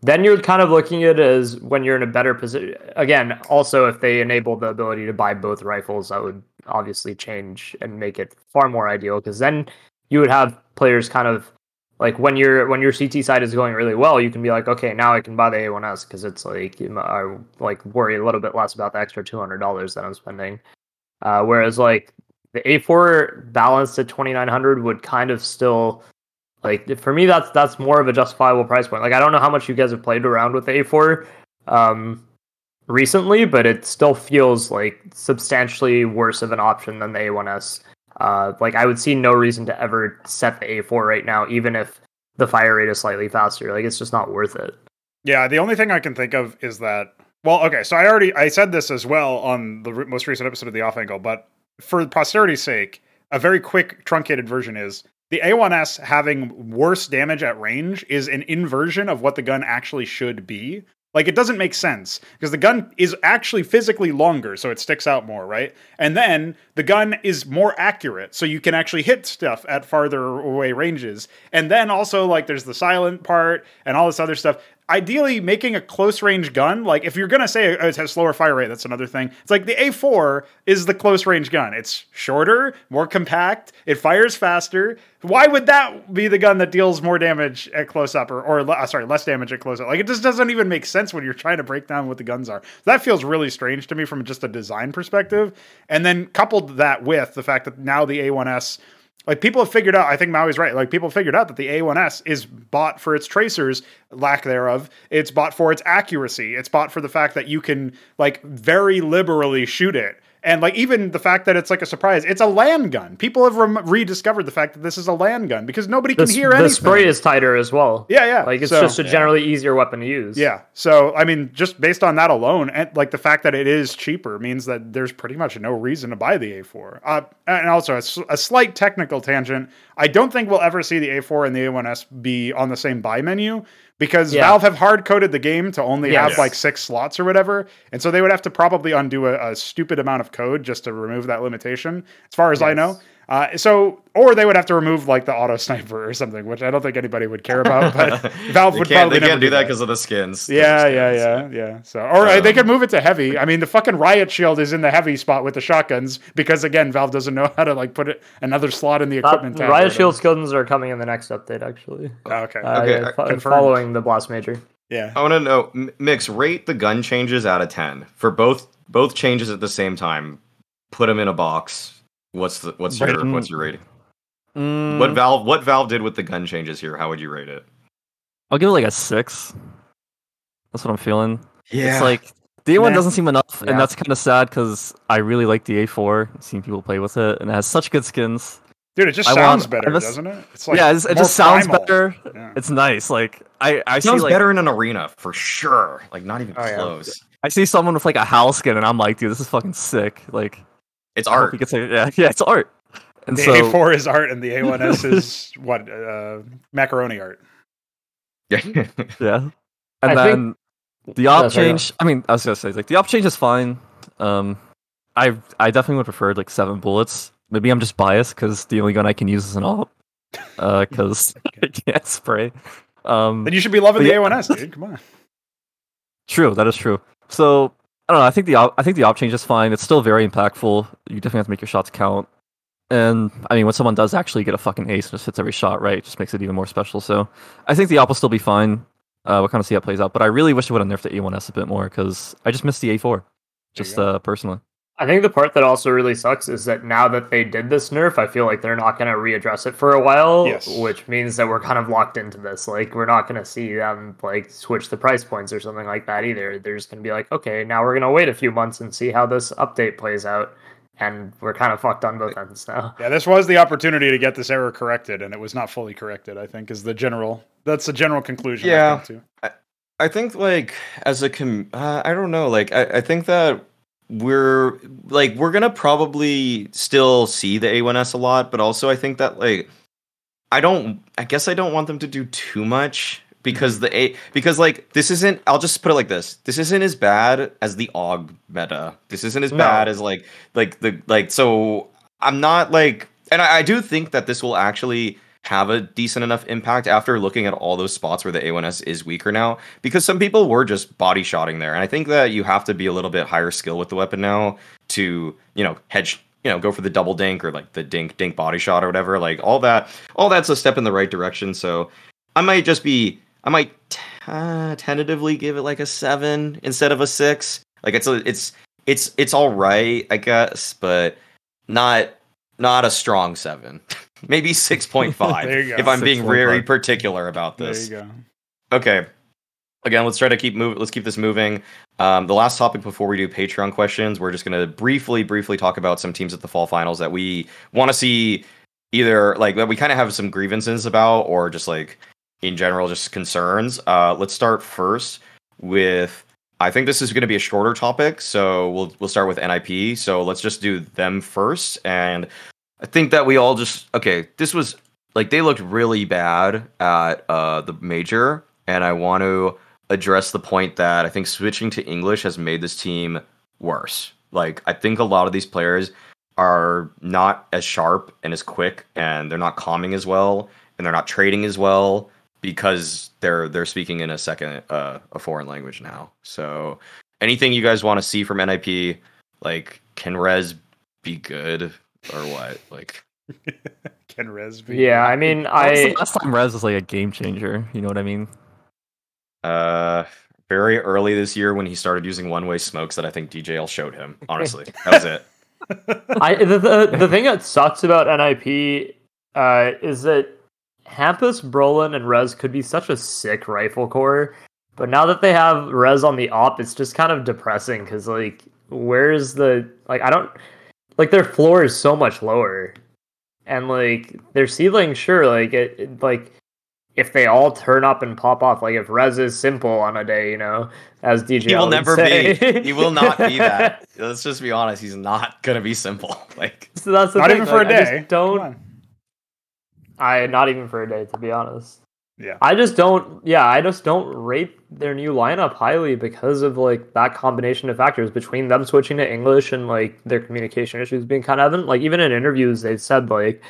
Speaker 2: then you're kind of looking at it as when you're in a better position. Again, also if they enable the ability to buy both rifles, that would obviously change and make it far more ideal because then you would have players kind of like when your when your CT side is going really well, you can be like, okay, now I can buy the A1S because it's like I like worry a little bit less about the extra two hundred dollars that I'm spending. Uh, whereas like the A4 balanced at twenty nine hundred would kind of still like for me that's that's more of a justifiable price point. Like I don't know how much you guys have played around with the A4 um, recently, but it still feels like substantially worse of an option than the A1S. Uh, like I would see no reason to ever set the A4 right now, even if the fire rate is slightly faster. Like it's just not worth it.
Speaker 3: Yeah, the only thing I can think of is that. Well, okay, so I already I said this as well on the re- most recent episode of the Off Angle, but for posterity's sake, a very quick truncated version is the A1S having worse damage at range is an inversion of what the gun actually should be. Like it doesn't make sense because the gun is actually physically longer, so it sticks out more, right? And then the gun is more accurate, so you can actually hit stuff at farther away ranges. And then also like there's the silent part and all this other stuff. Ideally, making a close range gun, like if you're gonna say it has slower fire rate, that's another thing. It's like the A4 is the close range gun. It's shorter, more compact, it fires faster. Why would that be the gun that deals more damage at close up, or, or uh, sorry, less damage at close up? Like it just doesn't even make sense when you're trying to break down what the guns are. That feels really strange to me from just a design perspective. And then coupled that with the fact that now the A1S like people have figured out, I think Maui's right. Like people figured out that the A1S is bought for its tracers, lack thereof. It's bought for its accuracy. It's bought for the fact that you can like very liberally shoot it. And like even the fact that it's like a surprise, it's a land gun. People have rem- rediscovered the fact that this is a land gun because nobody
Speaker 2: The,
Speaker 3: can hear
Speaker 2: the
Speaker 3: anything.
Speaker 2: spray is tighter as well.
Speaker 3: yeah, yeah.
Speaker 2: Like it's
Speaker 3: So-
Speaker 2: just a generally easier weapon to use.
Speaker 3: yeah. So, I mean, just based on that alone, and like the fact that it is cheaper means that there's pretty much no reason to buy the A4. Uh, and also, a slight technical tangent. I don't think we'll ever see the A4 and the A1S be on the same buy menu because
Speaker 2: Yeah.
Speaker 3: Valve have hard coded the game to only
Speaker 2: Yes.
Speaker 3: have like six slots or whatever. And so they would have to probably undo a, a stupid amount of code just to remove that limitation, as far as I know. Uh, so, or they would have to remove like the auto sniper or something, which I don't think anybody would care about. But Valve would
Speaker 1: can't,
Speaker 3: probably
Speaker 1: they can't do that because of the skins.
Speaker 3: yeah,
Speaker 1: Those
Speaker 3: yeah,
Speaker 1: skins,
Speaker 3: yeah, yeah. So, or uh, they could
Speaker 1: Um,
Speaker 3: move it to heavy. I mean, the fucking riot shield is in the heavy spot with the shotguns because again, Valve doesn't know how to like put it another slot in the equipment. tab or
Speaker 2: Riot. Shield skins are coming in the next update, actually.
Speaker 3: Oh, okay.
Speaker 2: Uh,
Speaker 1: Okay,
Speaker 2: yeah,
Speaker 1: uh,
Speaker 2: fo- following the Blast Major.
Speaker 3: yeah.
Speaker 1: I want to know, M- Mix, rate the gun changes out of ten for both both changes at the same time. Put them in a box. What's the what's your
Speaker 4: Rating-
Speaker 1: what's your rating?
Speaker 4: Mm,
Speaker 1: What Valve what Valve did with the gun changes here? How would you rate it?
Speaker 4: I'll give it like a six. That's what I'm feeling.
Speaker 1: Yeah,
Speaker 4: It's like the A1 doesn't seem enough,
Speaker 2: Yeah.
Speaker 4: and that's kind of sad because I really like the A4. I've seen people play with it, and it has such good skins.
Speaker 3: Dude, it just
Speaker 4: I
Speaker 3: sounds
Speaker 4: want-
Speaker 3: better,
Speaker 4: I miss-
Speaker 3: doesn't it? It's like
Speaker 4: yeah, it's, it
Speaker 3: more
Speaker 4: just sounds better.
Speaker 3: Yeah.
Speaker 4: It's nice. Like I, I
Speaker 1: it
Speaker 4: see
Speaker 1: sounds
Speaker 4: like
Speaker 1: better in an arena for sure. Like not even
Speaker 2: Oh, yeah.
Speaker 1: close.
Speaker 4: I see someone with like a Howl skin, and I'm like, dude, this is fucking sick. Like
Speaker 1: It's art.
Speaker 4: he gets a, yeah, yeah, it's art. And
Speaker 3: The
Speaker 4: so
Speaker 3: A4 is art and the A1S is what uh, macaroni art.
Speaker 1: Yeah.
Speaker 4: yeah,
Speaker 2: I
Speaker 4: and
Speaker 2: think-
Speaker 4: then the op
Speaker 2: Yeah,
Speaker 4: change. I mean, I was gonna say like the op change is fine. Um, I I definitely would prefer like seven bullets. Maybe I'm just biased because the only gun I can use is an op. Uh, because I can't spray. Um,
Speaker 3: Then you should be loving the
Speaker 4: yeah.
Speaker 3: A1S, dude. Come on.
Speaker 4: True, that is true. So I don't know. I think the op, I think the op change is fine. It's still very impactful. You definitely have to make your shots count. And I mean, when someone does actually get a fucking ace and just hits every shot right, it just makes it even more special. So I think the op will still be fine. Uh, we'll kind of see how it plays out. But I really wish it would have nerfed the A1S a bit more because I just missed the A4. Just uh, personally.
Speaker 2: I think the part that also really sucks is that now that they did this nerf, I feel like they're not going to readdress it for a while,
Speaker 3: Yes.
Speaker 2: which means that we're kind of locked into this. Like, we're not going to see them like switch the price points or something like that either. They're just going to be like, okay, now we're going to wait a few months and see how this update plays out, and we're kind of fucked on both ends now.
Speaker 3: Yeah, this was the opportunity to get this error corrected, and it was not fully corrected. I think is the general. That's the general conclusion.
Speaker 1: Yeah.
Speaker 3: I think, too.
Speaker 1: I think like as a com- uh, I don't know like I, I think that we're like we're gonna probably still see the A1S a lot, but also I think that like I don't I guess I don't want them to do too much because mm-hmm. the A because like this isn't I'll just put it like this. This isn't as bad as the AUG meta. This isn't as
Speaker 2: No.
Speaker 1: bad as like like the like so I'm not like and I, I do think that this will actually have a decent enough impact after looking at all those spots where the A1S is weaker now because some people were just body shotting there. And I think that you have to be a little bit higher skill with the weapon now to you know hedge you know go for the double dink or like the dink dink body shot or whatever. Like all that all that's a step in the right direction. So I might just be I might t- uh, tentatively give it like a 7 instead of a 6 like it's a, it's it's it's all right I guess but not not a strong 7 maybe 6.5
Speaker 3: There you go.
Speaker 1: if I'm being
Speaker 4: 6.5.
Speaker 1: very particular about
Speaker 3: There
Speaker 1: this
Speaker 3: you go.
Speaker 1: Okay. Again, let's try to keep moving. Let's keep this moving. Um, the last topic before we do Patreon questions, we're just going to briefly, briefly talk about some teams at the fall finals that we want to see either like that we kind of have some grievances about, or just like in general, just concerns. Uh, let's start first with. I think this is going to be a shorter topic, so we'll we'll start with NIP. So let's just do them first, and I think that we all just okay. This was like they looked really bad at uh, the major, and I want to address the point that I think switching to English has made this team worse. Like I think a lot of these players are not as sharp and as quick, and they're not calming as well, and they're not trading as well because they're they're speaking in a second uh, a foreign language now. So anything you guys want to see from NIP, like can REZ be good or what? Like
Speaker 3: Ken Resby.
Speaker 2: Yeah, I mean, I
Speaker 4: the last time REZ was like a game changer. You know what I mean?
Speaker 1: Uh, very early this year when he started using one-way smokes that I think DJL showed him. Honestly, that was it.
Speaker 2: I the, the the thing that sucks about NIP uh, is that Hampus, Brollan, and Rez could be such a sick rifle core, but now that they have Rez on the op, it's just kind of depressing because like, where's the like? I don't like their floor is so much lower, and like their ceiling, sure, like it, it- like if they all turn up and pop off, like if Rez is s1mple on a day, you know, as DJ
Speaker 1: He will never
Speaker 2: say.
Speaker 1: be. He will not be that. Let's just be honest. He's not gonna be s1mple. Like
Speaker 2: So that's the
Speaker 3: Not
Speaker 2: thing,
Speaker 3: even for
Speaker 2: like,
Speaker 3: a
Speaker 2: I just
Speaker 3: day.
Speaker 2: Don't I not even for a day, to be honest.
Speaker 3: Yeah.
Speaker 2: I just don't. Yeah, I just don't rate their new lineup highly because of like that combination of factors between them switching to English and like their communication issues being kind of evident. Like even in interviews, they've said like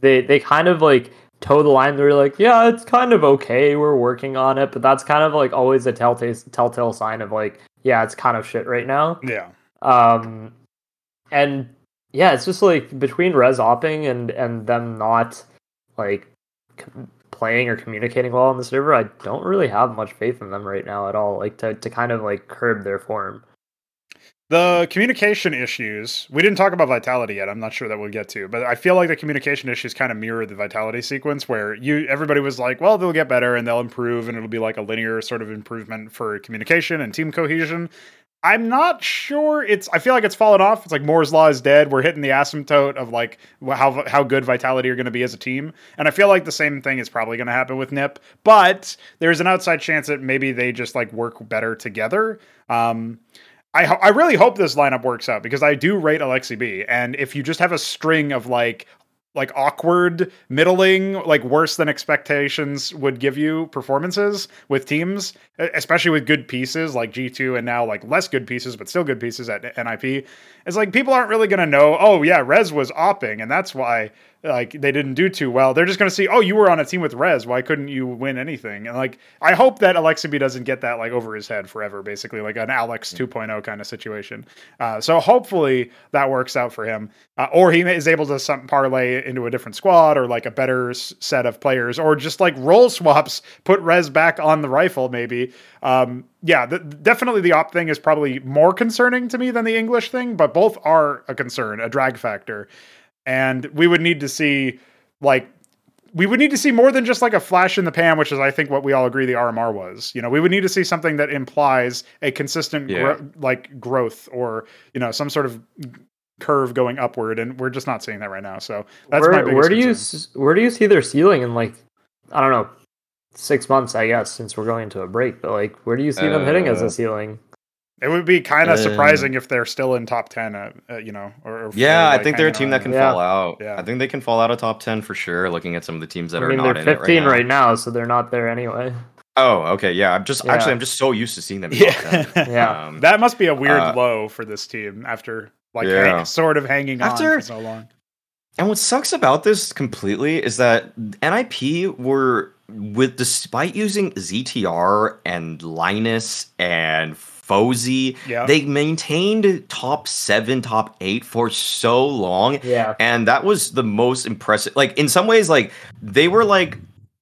Speaker 2: they they kind of like toe the line. They're like, yeah, it's kind of okay. We're working on it, but that's kind of like always a telltale telltale sign of like, yeah, it's kind of shit right now.
Speaker 3: Yeah.
Speaker 2: Um, and yeah, it's just like between res opping and and them not like playing or communicating well on the server, I don't really have much faith in them right now at all. Like to to kind of like curb their form.
Speaker 3: The communication issues, we didn't talk about vitality yet. I'm not sure that we'll get to, but I feel like the communication issues kind of mirror the vitality sequence where you everybody was like, well, they'll get better and they'll improve and it'll be like a linear sort of improvement for communication and team cohesion. I'm not sure it's I feel like it's fallen off. It's like Moore's law is dead. We're hitting the asymptote of like how how good vitality are going to be as a team. And I feel like the same thing is probably going to happen with Nip, but there's an outside chance that maybe they just like work better together. Um I, I really hope this lineup works out because I do rate Aleksib. And if you just have a string of like like awkward, middling, like worse than expectations would give you performances with teams, especially with good pieces like G2 and now like less good pieces, but still good pieces at NIP. It's like people aren't really going to know, oh, yeah, Rez was opping, and that's why like they didn't do too well. They're just going to see, oh, you were on a team with Rez. Why couldn't you win anything? And like, I hope that Aleksib doesn't get that like over his head forever, basically like an Alex 2.0 kind of situation. Uh, so hopefully that works out for him, uh, or he is able to some parlay into a different squad or like a better s- set of players, or just like role swaps, put Rez back on the rifle maybe. Um, yeah, the, definitely the op thing is probably more concerning to me than the English thing, but both are a concern, a drag factor and we would need to see like we would need to see more than just like a flash in the pan, which is I think what we all agree the RMR was. You know, we would need to see something that implies a consistent
Speaker 1: Yeah.
Speaker 3: gro- like growth or you know some sort of curve going upward, and we're just not seeing that right now. So that's my
Speaker 2: where,
Speaker 3: biggest
Speaker 2: where do you
Speaker 3: concern.
Speaker 2: s- where do you see their ceiling in like I don't know six months I guess since we're going into a break, but like where do you see them hitting as
Speaker 1: Uh,
Speaker 2: a ceiling?
Speaker 3: It would be kind of
Speaker 1: Uh,
Speaker 3: surprising if they're still in top ten. Uh, uh, you know, or, or
Speaker 1: Yeah,
Speaker 3: they're,
Speaker 1: I think they're a team that can
Speaker 2: Yeah.
Speaker 1: fall out.
Speaker 3: Yeah.
Speaker 1: I think they can fall out of top 10 for sure, looking at some of the teams that
Speaker 2: I
Speaker 1: are
Speaker 2: mean
Speaker 1: not
Speaker 2: they're
Speaker 1: in it
Speaker 2: 15
Speaker 1: right
Speaker 2: right
Speaker 1: now.
Speaker 2: now, so they're not there anyway.
Speaker 1: Oh, okay. Yeah. I'm just,
Speaker 2: Yeah.
Speaker 1: actually, I'm just so used to seeing them in top 10.
Speaker 3: Yeah,
Speaker 2: Yeah.
Speaker 1: Um,
Speaker 3: that must be a weird
Speaker 1: uh,
Speaker 3: low for this team after like
Speaker 1: Yeah.
Speaker 3: hang- sort of hanging on for so long.
Speaker 1: And what sucks about this completely is that NIP were with despite using ZTR and Linus and Fozy,
Speaker 3: Yeah.
Speaker 1: they maintained top seven, top eight for so long.
Speaker 2: Yeah.
Speaker 1: And that was the most impressive. Like in some ways, like they were like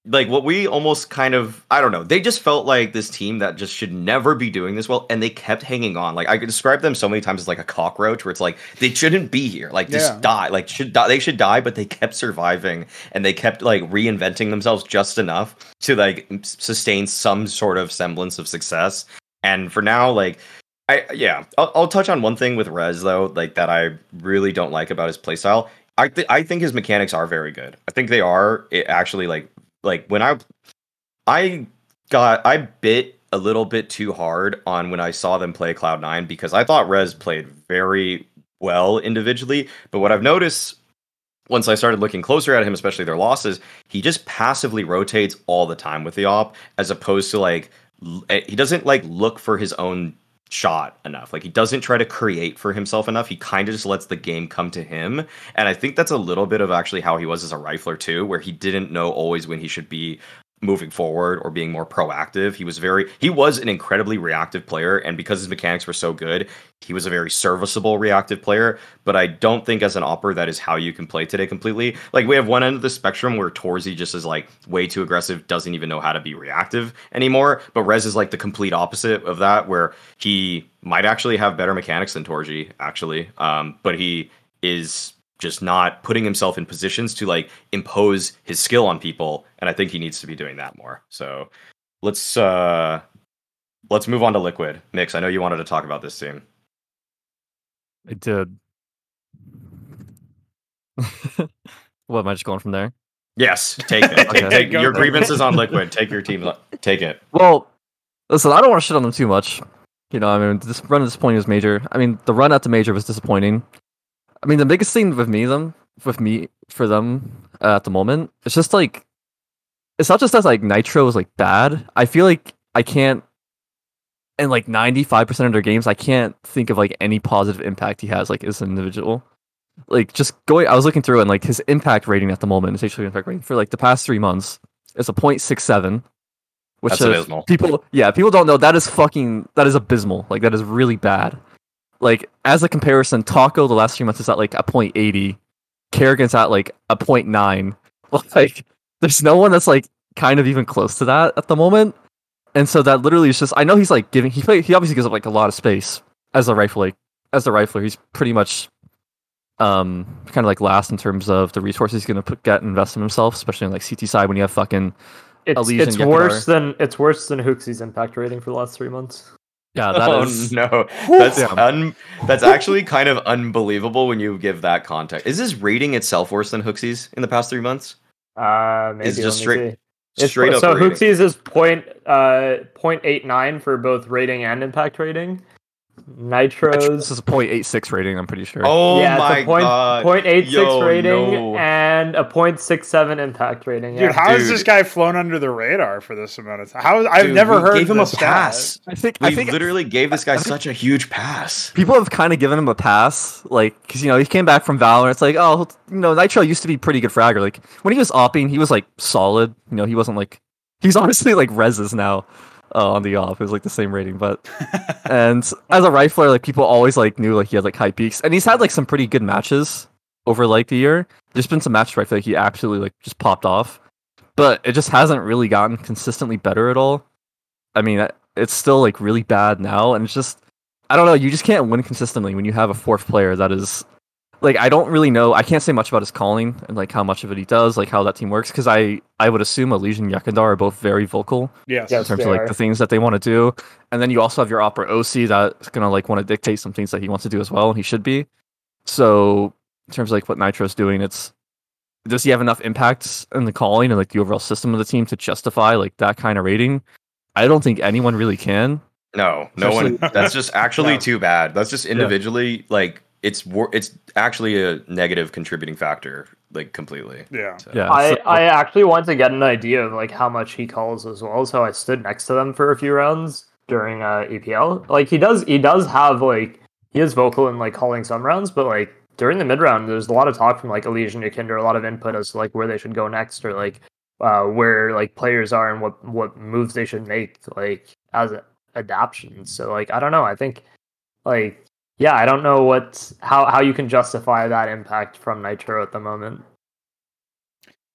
Speaker 1: like what we almost kind of I don't know. They just felt like this team that just should never be doing this well, and they kept hanging on. Like I could describe them so many times as like a cockroach, where it's like they shouldn't be here. Like just
Speaker 3: Yeah.
Speaker 1: die. Like should die. They should die, but they kept surviving, and they kept like reinventing themselves just enough to like sustain some sort of semblance of success. And for now, like I yeah, I'll, I'll touch on one thing with Rez though, like that I really don't like about his playstyle. I th- I think his mechanics are very good. I think they are it actually like like when I I got I bit a little bit too hard on when I saw them play Cloud Nine because I thought Rez played very well individually, but what I've noticed once I started looking closer at him, especially their losses, he just passively rotates all the time with the op, as opposed to like Eh, he doesn't like look for his own shot enough. Like he doesn't try to create for himself enough. He kind of just lets the game come to him. And I think that's a little bit of actually how he was as a rifler too, where he didn't know always when he should be moving forward or being more proactive. He was very he was an incredibly reactive player and because his mechanics were so good, he was a very serviceable reactive player, but I don't think as an opper that is how you can play today completely. Like we have one end of the spectrum where torzsi just is like way too aggressive, doesn't even know how to be reactive anymore, but Rez is like the complete opposite of that where he might actually have better mechanics than torzsi actually. Um but he is just not putting himself in positions to like impose his skill on people and i think he needs to be doing that more so let's uh let's move on to liquid mix i know you wanted to talk about this team
Speaker 4: I did. what am I just going from there?
Speaker 1: yes take it
Speaker 4: Okay.
Speaker 1: take your
Speaker 3: it.
Speaker 1: grievances on liquid take your team take it
Speaker 4: Well, listen, I don't want to shit on them too much. You know, I mean, this run at this point was major. I mean, the run at the major was disappointing. I mean, the biggest thing with me, them, with me, for them uh, at the moment, it's just like, it's not just that like nitr0 is like bad. I feel like I can't, in like ninety five percent of their games, I can't think of like any positive impact he has like as an individual. Like just going, I was looking through and like his impact rating at the moment, his actually impact rating for like the past three months is a 0.67 which
Speaker 1: That's
Speaker 4: is-
Speaker 1: abysmal.
Speaker 4: people yeah people don't know that is fucking that is abysmal like that is really bad like as a comparison taco the last few months is at like a 0.80 karrigan's at like a 0.9 like there's no one that's like kind of even close to that at the moment. And so that literally is just i know he's like giving he play, he obviously gives up like a lot of space as a rifle like as a rifler, he's pretty much um kind of like last in terms of the resources he's gonna put get and invest in himself, especially on like CT side when you have fucking
Speaker 2: It's, it's worse than it's worse than hooxi's impact rating for the last three months.
Speaker 4: Yeah that
Speaker 1: oh
Speaker 4: is
Speaker 1: no, that's un- that's actually kind of unbelievable when you give that context. Is his rating itself worse than hooxi's in the past three months?
Speaker 2: Uh, maybe
Speaker 1: It's just
Speaker 2: let me
Speaker 1: straight-
Speaker 2: It's-
Speaker 1: Straight up.
Speaker 2: So
Speaker 1: rating.
Speaker 2: hooxi's is point uh point eight nine for both rating and impact rating. Nitro's
Speaker 4: this is a 0.86 rating, I'm pretty sure.
Speaker 1: Oh
Speaker 2: yeah,
Speaker 1: my
Speaker 2: it's a point,
Speaker 1: god!
Speaker 2: point eight six
Speaker 1: Yo,
Speaker 2: rating
Speaker 1: no.
Speaker 2: and a point six seven impact rating.
Speaker 3: Dude,
Speaker 2: Yeah.
Speaker 3: how has this guy flown under the radar for this amount of time? How I've
Speaker 1: Dude,
Speaker 3: never heard
Speaker 1: gave him a
Speaker 3: this stat.
Speaker 1: pass.
Speaker 4: I think
Speaker 1: We
Speaker 4: I think
Speaker 1: literally gave this guy
Speaker 4: I think-
Speaker 1: such a huge pass.
Speaker 4: people have kind of given him a pass, like because you know he came back from Valorant. It's like, oh, you know, nitr0 used to be pretty good fragger. Like when he was opping, he was like solid. You know, he wasn't like he's honestly like Rez's now uh, on the off. It was like the same rating, but and as a rifler, like people always like knew like he had like high peaks, and he's had like some pretty good matches over like the year. There's been some matches where I feel like he absolutely like just popped off, but it just hasn't really gotten consistently better at all. I mean, it's still like really bad now, and it's just I don't know. You just can't win consistently when you have a fourth player that is like I don't really know. I can't say much about his calling and like how much of it he does, like how that team works, because I I would assume EliGE and YEKINDAR are both very vocal
Speaker 3: Yes.
Speaker 2: Yes.
Speaker 4: in terms of like
Speaker 2: are.
Speaker 4: the things that they want to do, and then you also have your opera oSee that's gonna like want to dictate some things that he wants to do as well, and he should be. So in terms of like what nitr0's doing, it's does he have enough impact in the calling and like the overall system of the team to justify like that kind of rating? I don't think anyone really can.
Speaker 1: No, no one. That's just actually
Speaker 3: No.
Speaker 1: too bad. That's just individually like it's wor- it's actually a negative contributing factor, like completely.
Speaker 3: Yeah.
Speaker 1: So-
Speaker 4: Yeah,
Speaker 2: I, I actually want to get an idea of like how much he calls as well. So I stood next to them for a few rounds during uh, EPL. Like he does, he does have like he is vocal in like calling some rounds, but like during the mid round, there's a lot of talk from like EliGE kinder a lot of input as to like where they should go next or like uh, where like players are and what what moves they should make like as adaptions. So like I don't know. I think like yeah, I don't know what how how you can justify that impact from nitr0 at the moment.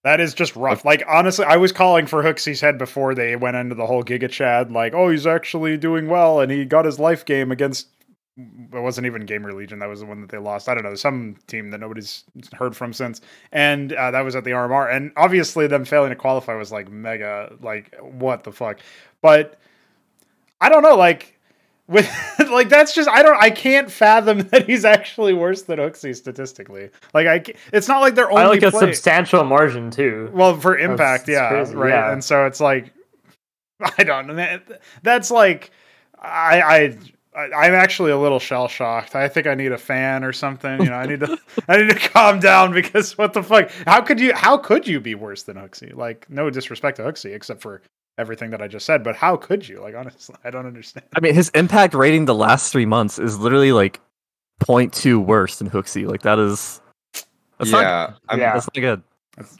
Speaker 3: That is just rough. Like honestly, I was calling for hooxi's head before they went into the whole Giga Chad. Like, oh, he's actually doing well, and he got his life game against. It wasn't even GamerLegion. That was the one that they lost. I don't know, some team that nobody's heard from since, and uh, that was at the RMR. And obviously, them failing to qualify was like mega. Like, what the fuck? But I don't know. Like. With like that's just I don't I can't fathom that he's actually worse than hooxi statistically. Like I, it's not like they're only
Speaker 2: I like a
Speaker 3: play-
Speaker 2: substantial margin too.
Speaker 3: well, for impact,
Speaker 2: That's
Speaker 3: yeah,
Speaker 2: crazy,
Speaker 3: right.
Speaker 2: yeah.
Speaker 3: And so it's like, I don't know. That's like, I, I, I- I'm actually a little shell shocked. I think I need a fan or something. You know, I need to, I need to calm down because what the fuck? How could you? How could you be worse than hooxi? Like, no disrespect to hooxi, except for everything that I just said. But how could you? Like, honestly, I don't understand.
Speaker 4: I mean, his impact rating the last three months is literally like 0.2 worse than hooxi. Like that is that's not
Speaker 1: yeah, I'm,
Speaker 2: Yeah.
Speaker 4: that's not good.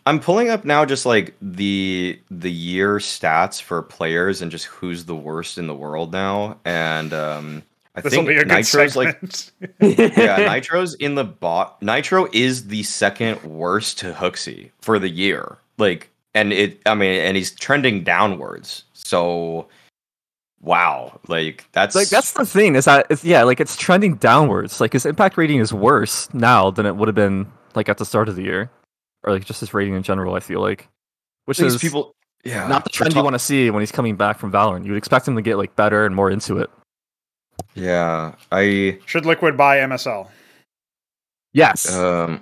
Speaker 1: I'm pulling up now just like the the year stats for players and just who's the worst in the world now, and um, I
Speaker 3: This will
Speaker 1: think
Speaker 3: be a
Speaker 1: nitr0's like yeah, nitr0's in the bot. nitr0 is the second worst to hooxi for the year. Like, and it, I mean, and he's trending downwards. So, wow, like that's
Speaker 4: Like that's the thing is that it's yeah, like it's trending downwards. Like his impact rating is worse now than it would have been like at the start of the year, or like just his rating in general. I feel like, which is
Speaker 1: people. Yeah,
Speaker 4: not the
Speaker 1: for
Speaker 4: trend you want to see when he's coming back from Valorant. You would expect him to get like better and more into it.
Speaker 1: Yeah, I
Speaker 3: Should Liquid buy MSL?
Speaker 4: Yes.
Speaker 1: um.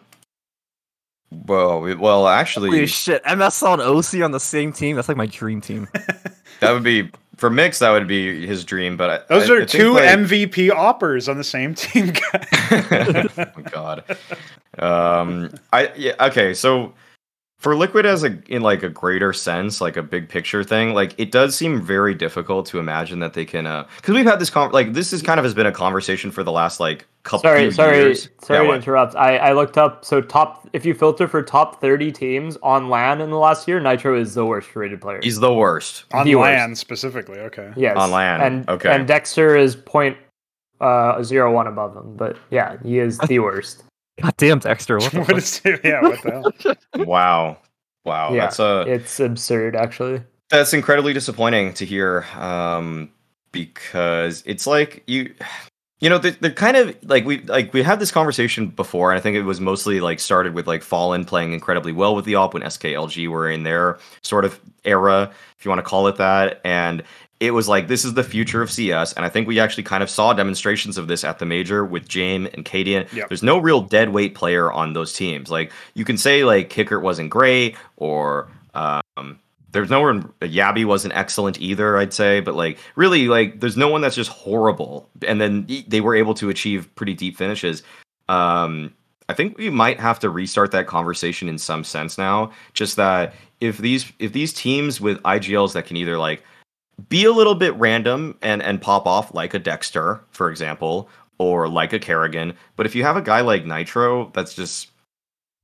Speaker 1: Well, we- well, actually,
Speaker 4: Holy shit! MSL and oSee on the same team. That's like my dream team.
Speaker 1: that would be for Mix. That would be his dream. But I,
Speaker 3: Those
Speaker 1: I-
Speaker 3: are
Speaker 1: I
Speaker 3: two
Speaker 1: like-
Speaker 3: MVP oppers on the same team.
Speaker 1: oh my god. Um I yeah, okay, so for Liquid as a in like a greater sense, like a big picture thing, like it does seem very difficult to imagine that they can uh cuz we've had this con- like this is kind of has been a conversation for the last like couple
Speaker 2: sorry, sorry,
Speaker 1: years.
Speaker 2: sorry
Speaker 1: Yeah,
Speaker 2: to interrupt. I, I looked up so top if you filter for top thirty teams on LAN in the last year, nitr0 is the worst rated player.
Speaker 1: He's the worst.
Speaker 3: on
Speaker 2: The worst.
Speaker 3: land specifically. Okay.
Speaker 2: yes.
Speaker 1: on LAN,
Speaker 2: And
Speaker 1: okay.
Speaker 2: and Dexter is point uh zero one above him. But yeah, he is the worst.
Speaker 4: God damn, Dexter. What the
Speaker 3: What
Speaker 4: fuck?
Speaker 3: is yeah? What the hell?
Speaker 1: Wow. Wow.
Speaker 2: Yeah,
Speaker 1: That's uh
Speaker 2: It's absurd actually.
Speaker 1: That's incredibly disappointing to hear, um, because it's like you, you know they're, they're kind of like we like we had this conversation before and i think it was mostly like started with like fallen playing incredibly well with the op when sklg were in their sort of era if you want to call it that and it was like this is the future of cs and i think we actually kind of saw demonstrations of this at the major with jame and cadiaN.
Speaker 3: Yep.
Speaker 1: there's no real dead weight player on those teams like you can say like qikert wasn't great or um there's no one jabbi wasn't excellent either, I'd say, but like really like there's no one that's just horrible. And then they were able to achieve pretty deep finishes. Um I think we might have to restart that conversation in some sense now. Just that if these if these teams with IGLs that can either like be a little bit random and and pop off like a Dexter, for example, or like a karrigan, but if you have a guy like nitr0 that's just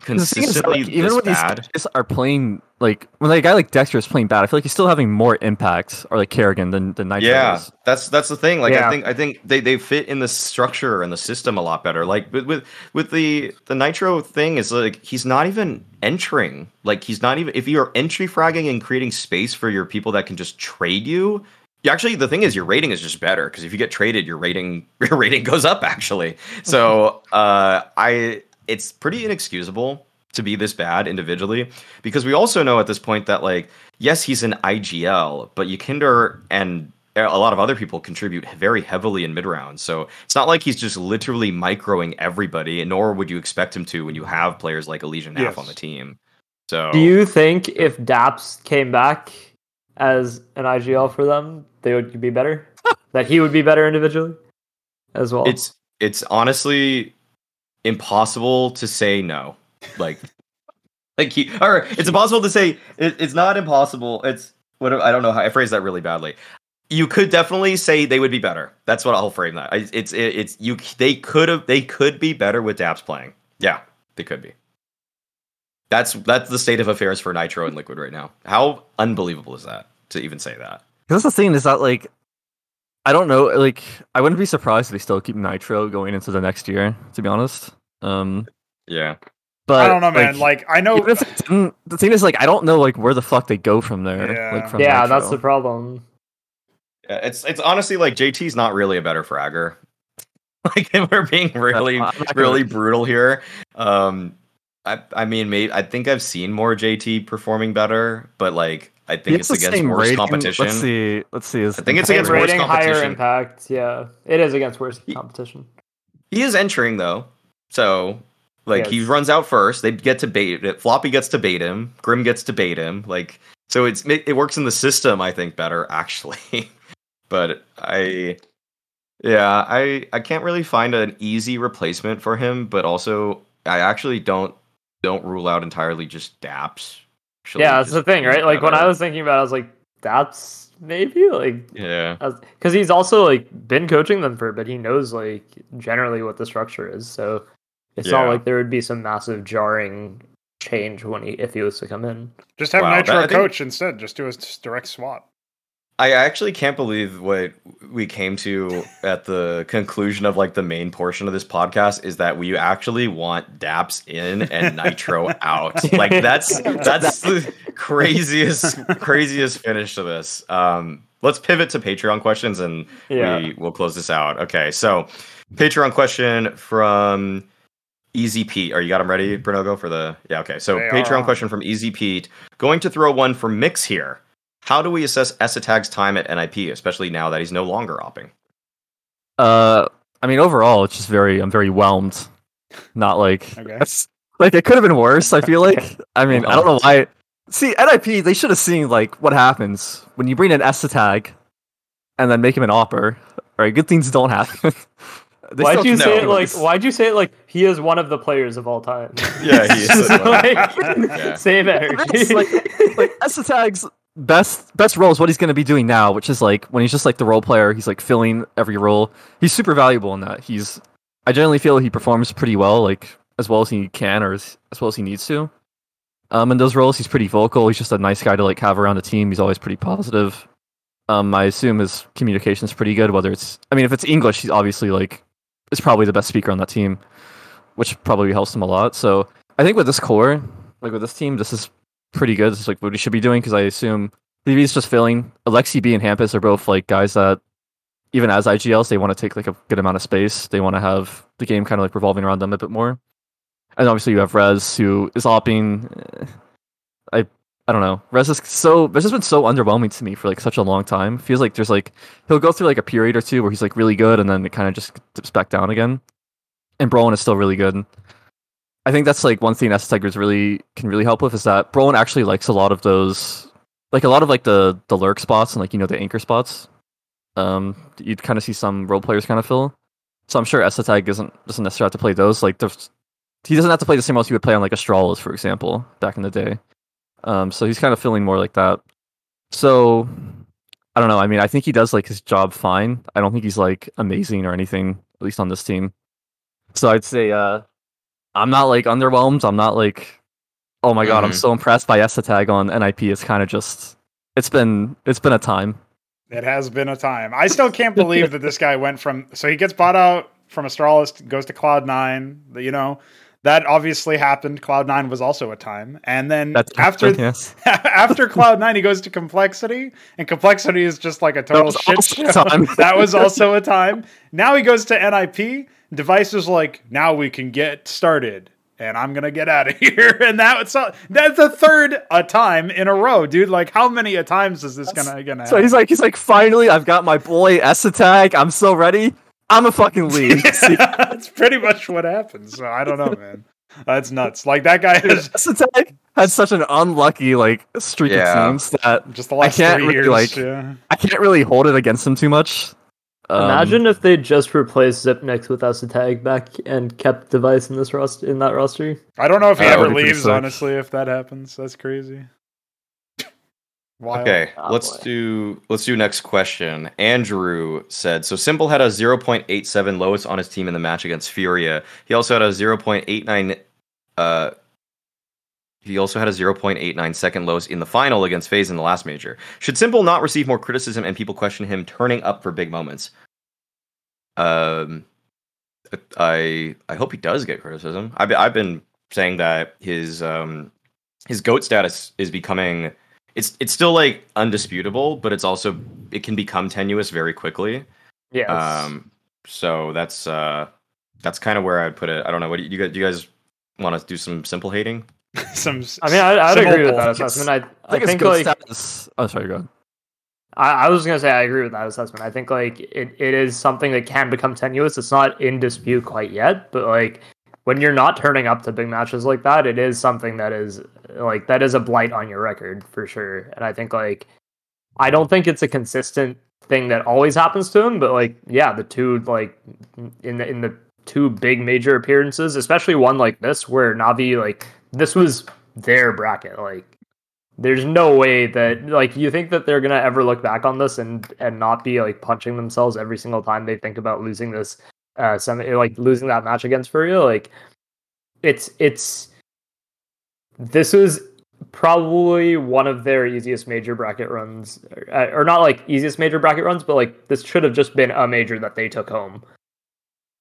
Speaker 1: consistently
Speaker 4: like, even
Speaker 1: this
Speaker 4: when these
Speaker 1: bad,
Speaker 4: guys are playing like when a guy like Dexter is playing bad, I feel like he's still having more impact or like karrigan than than nitr0
Speaker 1: Yeah,
Speaker 4: is.
Speaker 1: that's that's the thing. Like I think I think they, they fit in the structure and the system a lot better. Like with with with the the nitr0 thing is like he's not even entering. Like he's not even if you're entry fragging and creating space for your people that can just trade you. you actually, the thing is, your rating is just better because if you get traded, your rating your rating goes up. Actually, so uh, I it's pretty inexcusable to be this bad individually because we also know at this point that like yes he's an IGL but YEKINDAR and a lot of other people contribute very heavily in mid rounds so it's not like he's just literally microing everybody nor would you expect him to when you have players like EliGE Naf
Speaker 3: Yes.
Speaker 1: on the team so
Speaker 2: Do you think if Daps came back as an IGL for them, they would be better? that he would be better individually as well?
Speaker 1: it's it's honestly impossible to say no. Like like he or it's impossible to say it, it's not impossible it's what i don't know how i phrase that really badly. You could definitely say they would be better. That's what i'll frame that. I, it's it, it's you they could have they could be better with daps playing. Yeah they could be. That's that's the state of affairs for nitr0 and liquid right now. How unbelievable is that to even say that?
Speaker 4: That's the thing is that like I don't know, like I wouldn't be surprised if they still keep nitr0 going into the next year, to be honest. Um
Speaker 1: yeah
Speaker 4: but
Speaker 3: I don't know, man. Like, I know.
Speaker 4: if didn't- the thing is like I don't know like where the fuck they go from there.
Speaker 3: Yeah.
Speaker 4: Like from
Speaker 2: yeah,
Speaker 4: nitr0.
Speaker 2: that's the problem.
Speaker 1: Yeah, it's it's honestly like JT's not really a better fragger. like if we're being really
Speaker 4: I'm not gonna-
Speaker 1: really brutal here. Um I I mean maybe I think I've seen more JT performing better, but like I think
Speaker 4: has
Speaker 1: it's against
Speaker 4: same
Speaker 1: worse
Speaker 4: rating.
Speaker 1: competition.
Speaker 4: Let's see. Let's see. His
Speaker 1: I think it's
Speaker 2: Same
Speaker 1: against worse
Speaker 2: rating, higher
Speaker 1: competition.
Speaker 2: impact. Yeah, it is against worse
Speaker 1: He-
Speaker 2: competition.
Speaker 1: He is entering though. So like he
Speaker 2: Yes.
Speaker 1: runs out first. They get to bait it. Floppy gets to bait him. Grim gets to bait him. Like so it's it works in the system I think better actually. but I yeah, I I can't really find an easy replacement for him, but also I actually don't don't rule out entirely just Daps. Actually
Speaker 2: yeah, that's the thing, right? Like when I was thinking about, it, I was like, that's maybe like
Speaker 1: yeah.
Speaker 2: because he's also like been coaching them for a bit. He knows like generally what the structure is, so it's not like there would be some massive jarring change when he if he was to come in.
Speaker 3: Just have
Speaker 1: Wow, that-
Speaker 3: nitr0
Speaker 1: I think-
Speaker 3: coach instead. Just do a direct swap.
Speaker 1: I actually can't believe what we came to at the conclusion of like the main portion of this podcast is that we actually want Daps in and nitr0 out. Like that's that's the craziest craziest finish to this. Um let's pivot to Patreon questions and
Speaker 2: Yeah.
Speaker 1: we will close this out. Okay, so Patreon question from Easy Pete. Are you got them ready, Bernogo, for the yeah, okay. So
Speaker 3: They
Speaker 1: Patreon
Speaker 3: are.
Speaker 1: question from Easy Pete. Going to throw one for Mix here. How do we assess es3tag's time at NIP, especially now that he's no longer opping?
Speaker 4: Uh, I mean, overall, it's just very. I'm very whelmed. Not like
Speaker 3: Okay.
Speaker 4: like it could have been worse. I feel like. I mean, I don't know why. See, NIP, they should have seen like what happens when you bring an S tag, and then make him an opper. Right, good things don't happen.
Speaker 2: Why'd you say it like? Why'd you say it like he is one of the players of all time?
Speaker 1: Yeah, he is.
Speaker 2: Like,
Speaker 1: Yeah.
Speaker 2: Same energy.
Speaker 4: It's like like es3tag's best best role is what he's going to be doing now, which is like when he's just like the role player. He's like filling every role. He's super valuable in that. He's I generally feel he performs pretty well, like as well as he can or as, as well as he needs to. Um, in those roles, he's pretty vocal. He's just a nice guy to like have around the team. He's always pretty positive. Um, I assume his communication's pretty good. Whether it's, I mean, if it's English, he's obviously like is probably the best speaker on that team, which probably helps him a lot. So I think with this core, like with this team, this is pretty good. Is like what he should be doing because I assume DV's just filling. Aleksib and Hampus are both like guys that even as IGLs, they want to take like a good amount of space. They want to have the game kind of like revolving around them a bit more. And obviously you have Rez who is opping. eh, I I don't know. Rez is so Rez has been so underwhelming to me for like such a long time. Feels like there's like he'll go through like a period or two where he's like really good and then it kind of just dips back down again. And Brollan is still really good. I think that's like one thing S Tigers really can really help with is that Brollan actually likes a lot of those like a lot of like the the lurk spots and like you know the anchor spots. Um you'd kind of see some role players kind of fill. So I'm sure es3tag isn't doesn't necessarily have to play those. Like there's he doesn't have to play the same roles he would play on like Astralis, for example, back in the day. Um, so he's kind of feeling more like that. So I don't know. I mean, I think he does like his job fine. I don't think he's like amazing or anything, at least on this team. So I'd say uh, I'm not like underwhelmed. I'm not like, oh my god, I'm
Speaker 1: Mhm.
Speaker 4: so impressed by es3tag on NIP. It's kind of just, it's been it's been a time.
Speaker 3: It has been a time. I still can't believe that this guy went from so he gets bought out from Astralis, goes to Cloud Nine. You know that obviously happened. Cloud Nine was also a time, and then
Speaker 4: That's
Speaker 3: after
Speaker 4: yes.
Speaker 3: after Cloud Nine, he goes to Complexity, and Complexity is just like a total shit show.
Speaker 4: a time.
Speaker 3: that was also a time. Now he goes to NIP. Device is like, now we can get started, and I'm gonna get out of here. And that was that's the third a time in a row, dude. Like, how many a times is this gonna gonna?
Speaker 4: So
Speaker 3: happen?
Speaker 4: he's like, he's like, finally, I've got my boy es3tag. I'm so ready. I'm a fucking lead. See,
Speaker 3: That's pretty much what happens. So I don't know, man. That's nuts. Like that guy has
Speaker 4: es3tag had such an unlucky like streak
Speaker 1: Yeah.
Speaker 4: of teams that
Speaker 3: just the last
Speaker 4: can't
Speaker 3: three
Speaker 4: really,
Speaker 3: years.
Speaker 4: like-
Speaker 3: yeah.
Speaker 4: I can't really hold it against him too much. Um,
Speaker 2: Imagine if they just replaced Xyp9x with es3tag back and kept Device in this roster in that roster.
Speaker 3: I don't know if he
Speaker 1: Uh,
Speaker 3: ever
Speaker 4: would be pretty
Speaker 3: leaves. Honestly, if that happens, that's crazy. Wild.
Speaker 1: Okay,
Speaker 2: Oh,
Speaker 1: let's
Speaker 2: boy.
Speaker 1: do let's do next question. Andrew said so. s1mple had a 0.87 lowest on his team in the match against Furia. He also had a 0.89. Uh, he also had a 0.89 second lowest in the final against FaZe in the last major. Should s1mple not receive more criticism and people question him turning up for big moments? Um, I I hope he does get criticism. I've been, I've been saying that his um his goat status is becoming it's it's still like undisputable, but it's also it can become tenuous very quickly.
Speaker 2: Yes.
Speaker 1: Um, so that's uh that's kind of where I'd put it. I don't know. What do you, you guys do? You guys want to do some s1mple hating?
Speaker 3: Some.
Speaker 2: I mean, I, I'd agree with that assessment. I,
Speaker 4: I
Speaker 2: I
Speaker 4: think, it's
Speaker 2: think like
Speaker 4: status. Oh, sorry, go ahead.
Speaker 2: I, I was gonna say I agree with that assessment. I think like it, it is something that can become tenuous. It's not in dispute quite yet, but like when you're not turning up to big matches like that, it is something that is like that is a blight on your record for sure. And I think like I don't think it's a consistent thing that always happens to him, but like yeah, the two like in the in the two big major appearances, especially one like this where Navi like this was their bracket like there's no way that like you think that they're gonna ever look back on this and and not be like punching themselves every single time they think about losing this uh semi like losing that match against Furia like it's it's this was probably one of their easiest major bracket runs or, or not like easiest major bracket runs but like this should have just been a major that they took home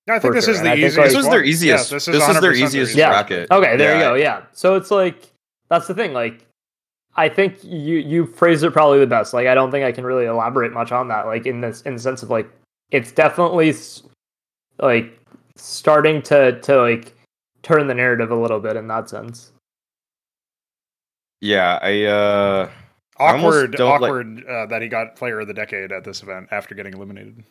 Speaker 3: I think this
Speaker 2: sure,
Speaker 3: is the easiest.
Speaker 2: like-
Speaker 1: This was their
Speaker 3: one.
Speaker 1: easiest.
Speaker 3: Yeah, this
Speaker 1: this
Speaker 3: is
Speaker 1: their
Speaker 3: 100%
Speaker 1: easiest
Speaker 2: Yeah.
Speaker 1: bracket.
Speaker 2: Okay, there
Speaker 1: Yeah.
Speaker 2: you go. Yeah. So it's like that's the thing. Like, I think you you phrased it probably the best. Like, I don't think I can really elaborate much on that. Like, in this in the sense of like, it's definitely like starting to to like turn the narrative a little bit in that sense.
Speaker 1: Yeah, I uh I almost
Speaker 3: Awkward,
Speaker 1: don't like-
Speaker 3: awkward uh, that he got Player of the Decade at this event after getting eliminated.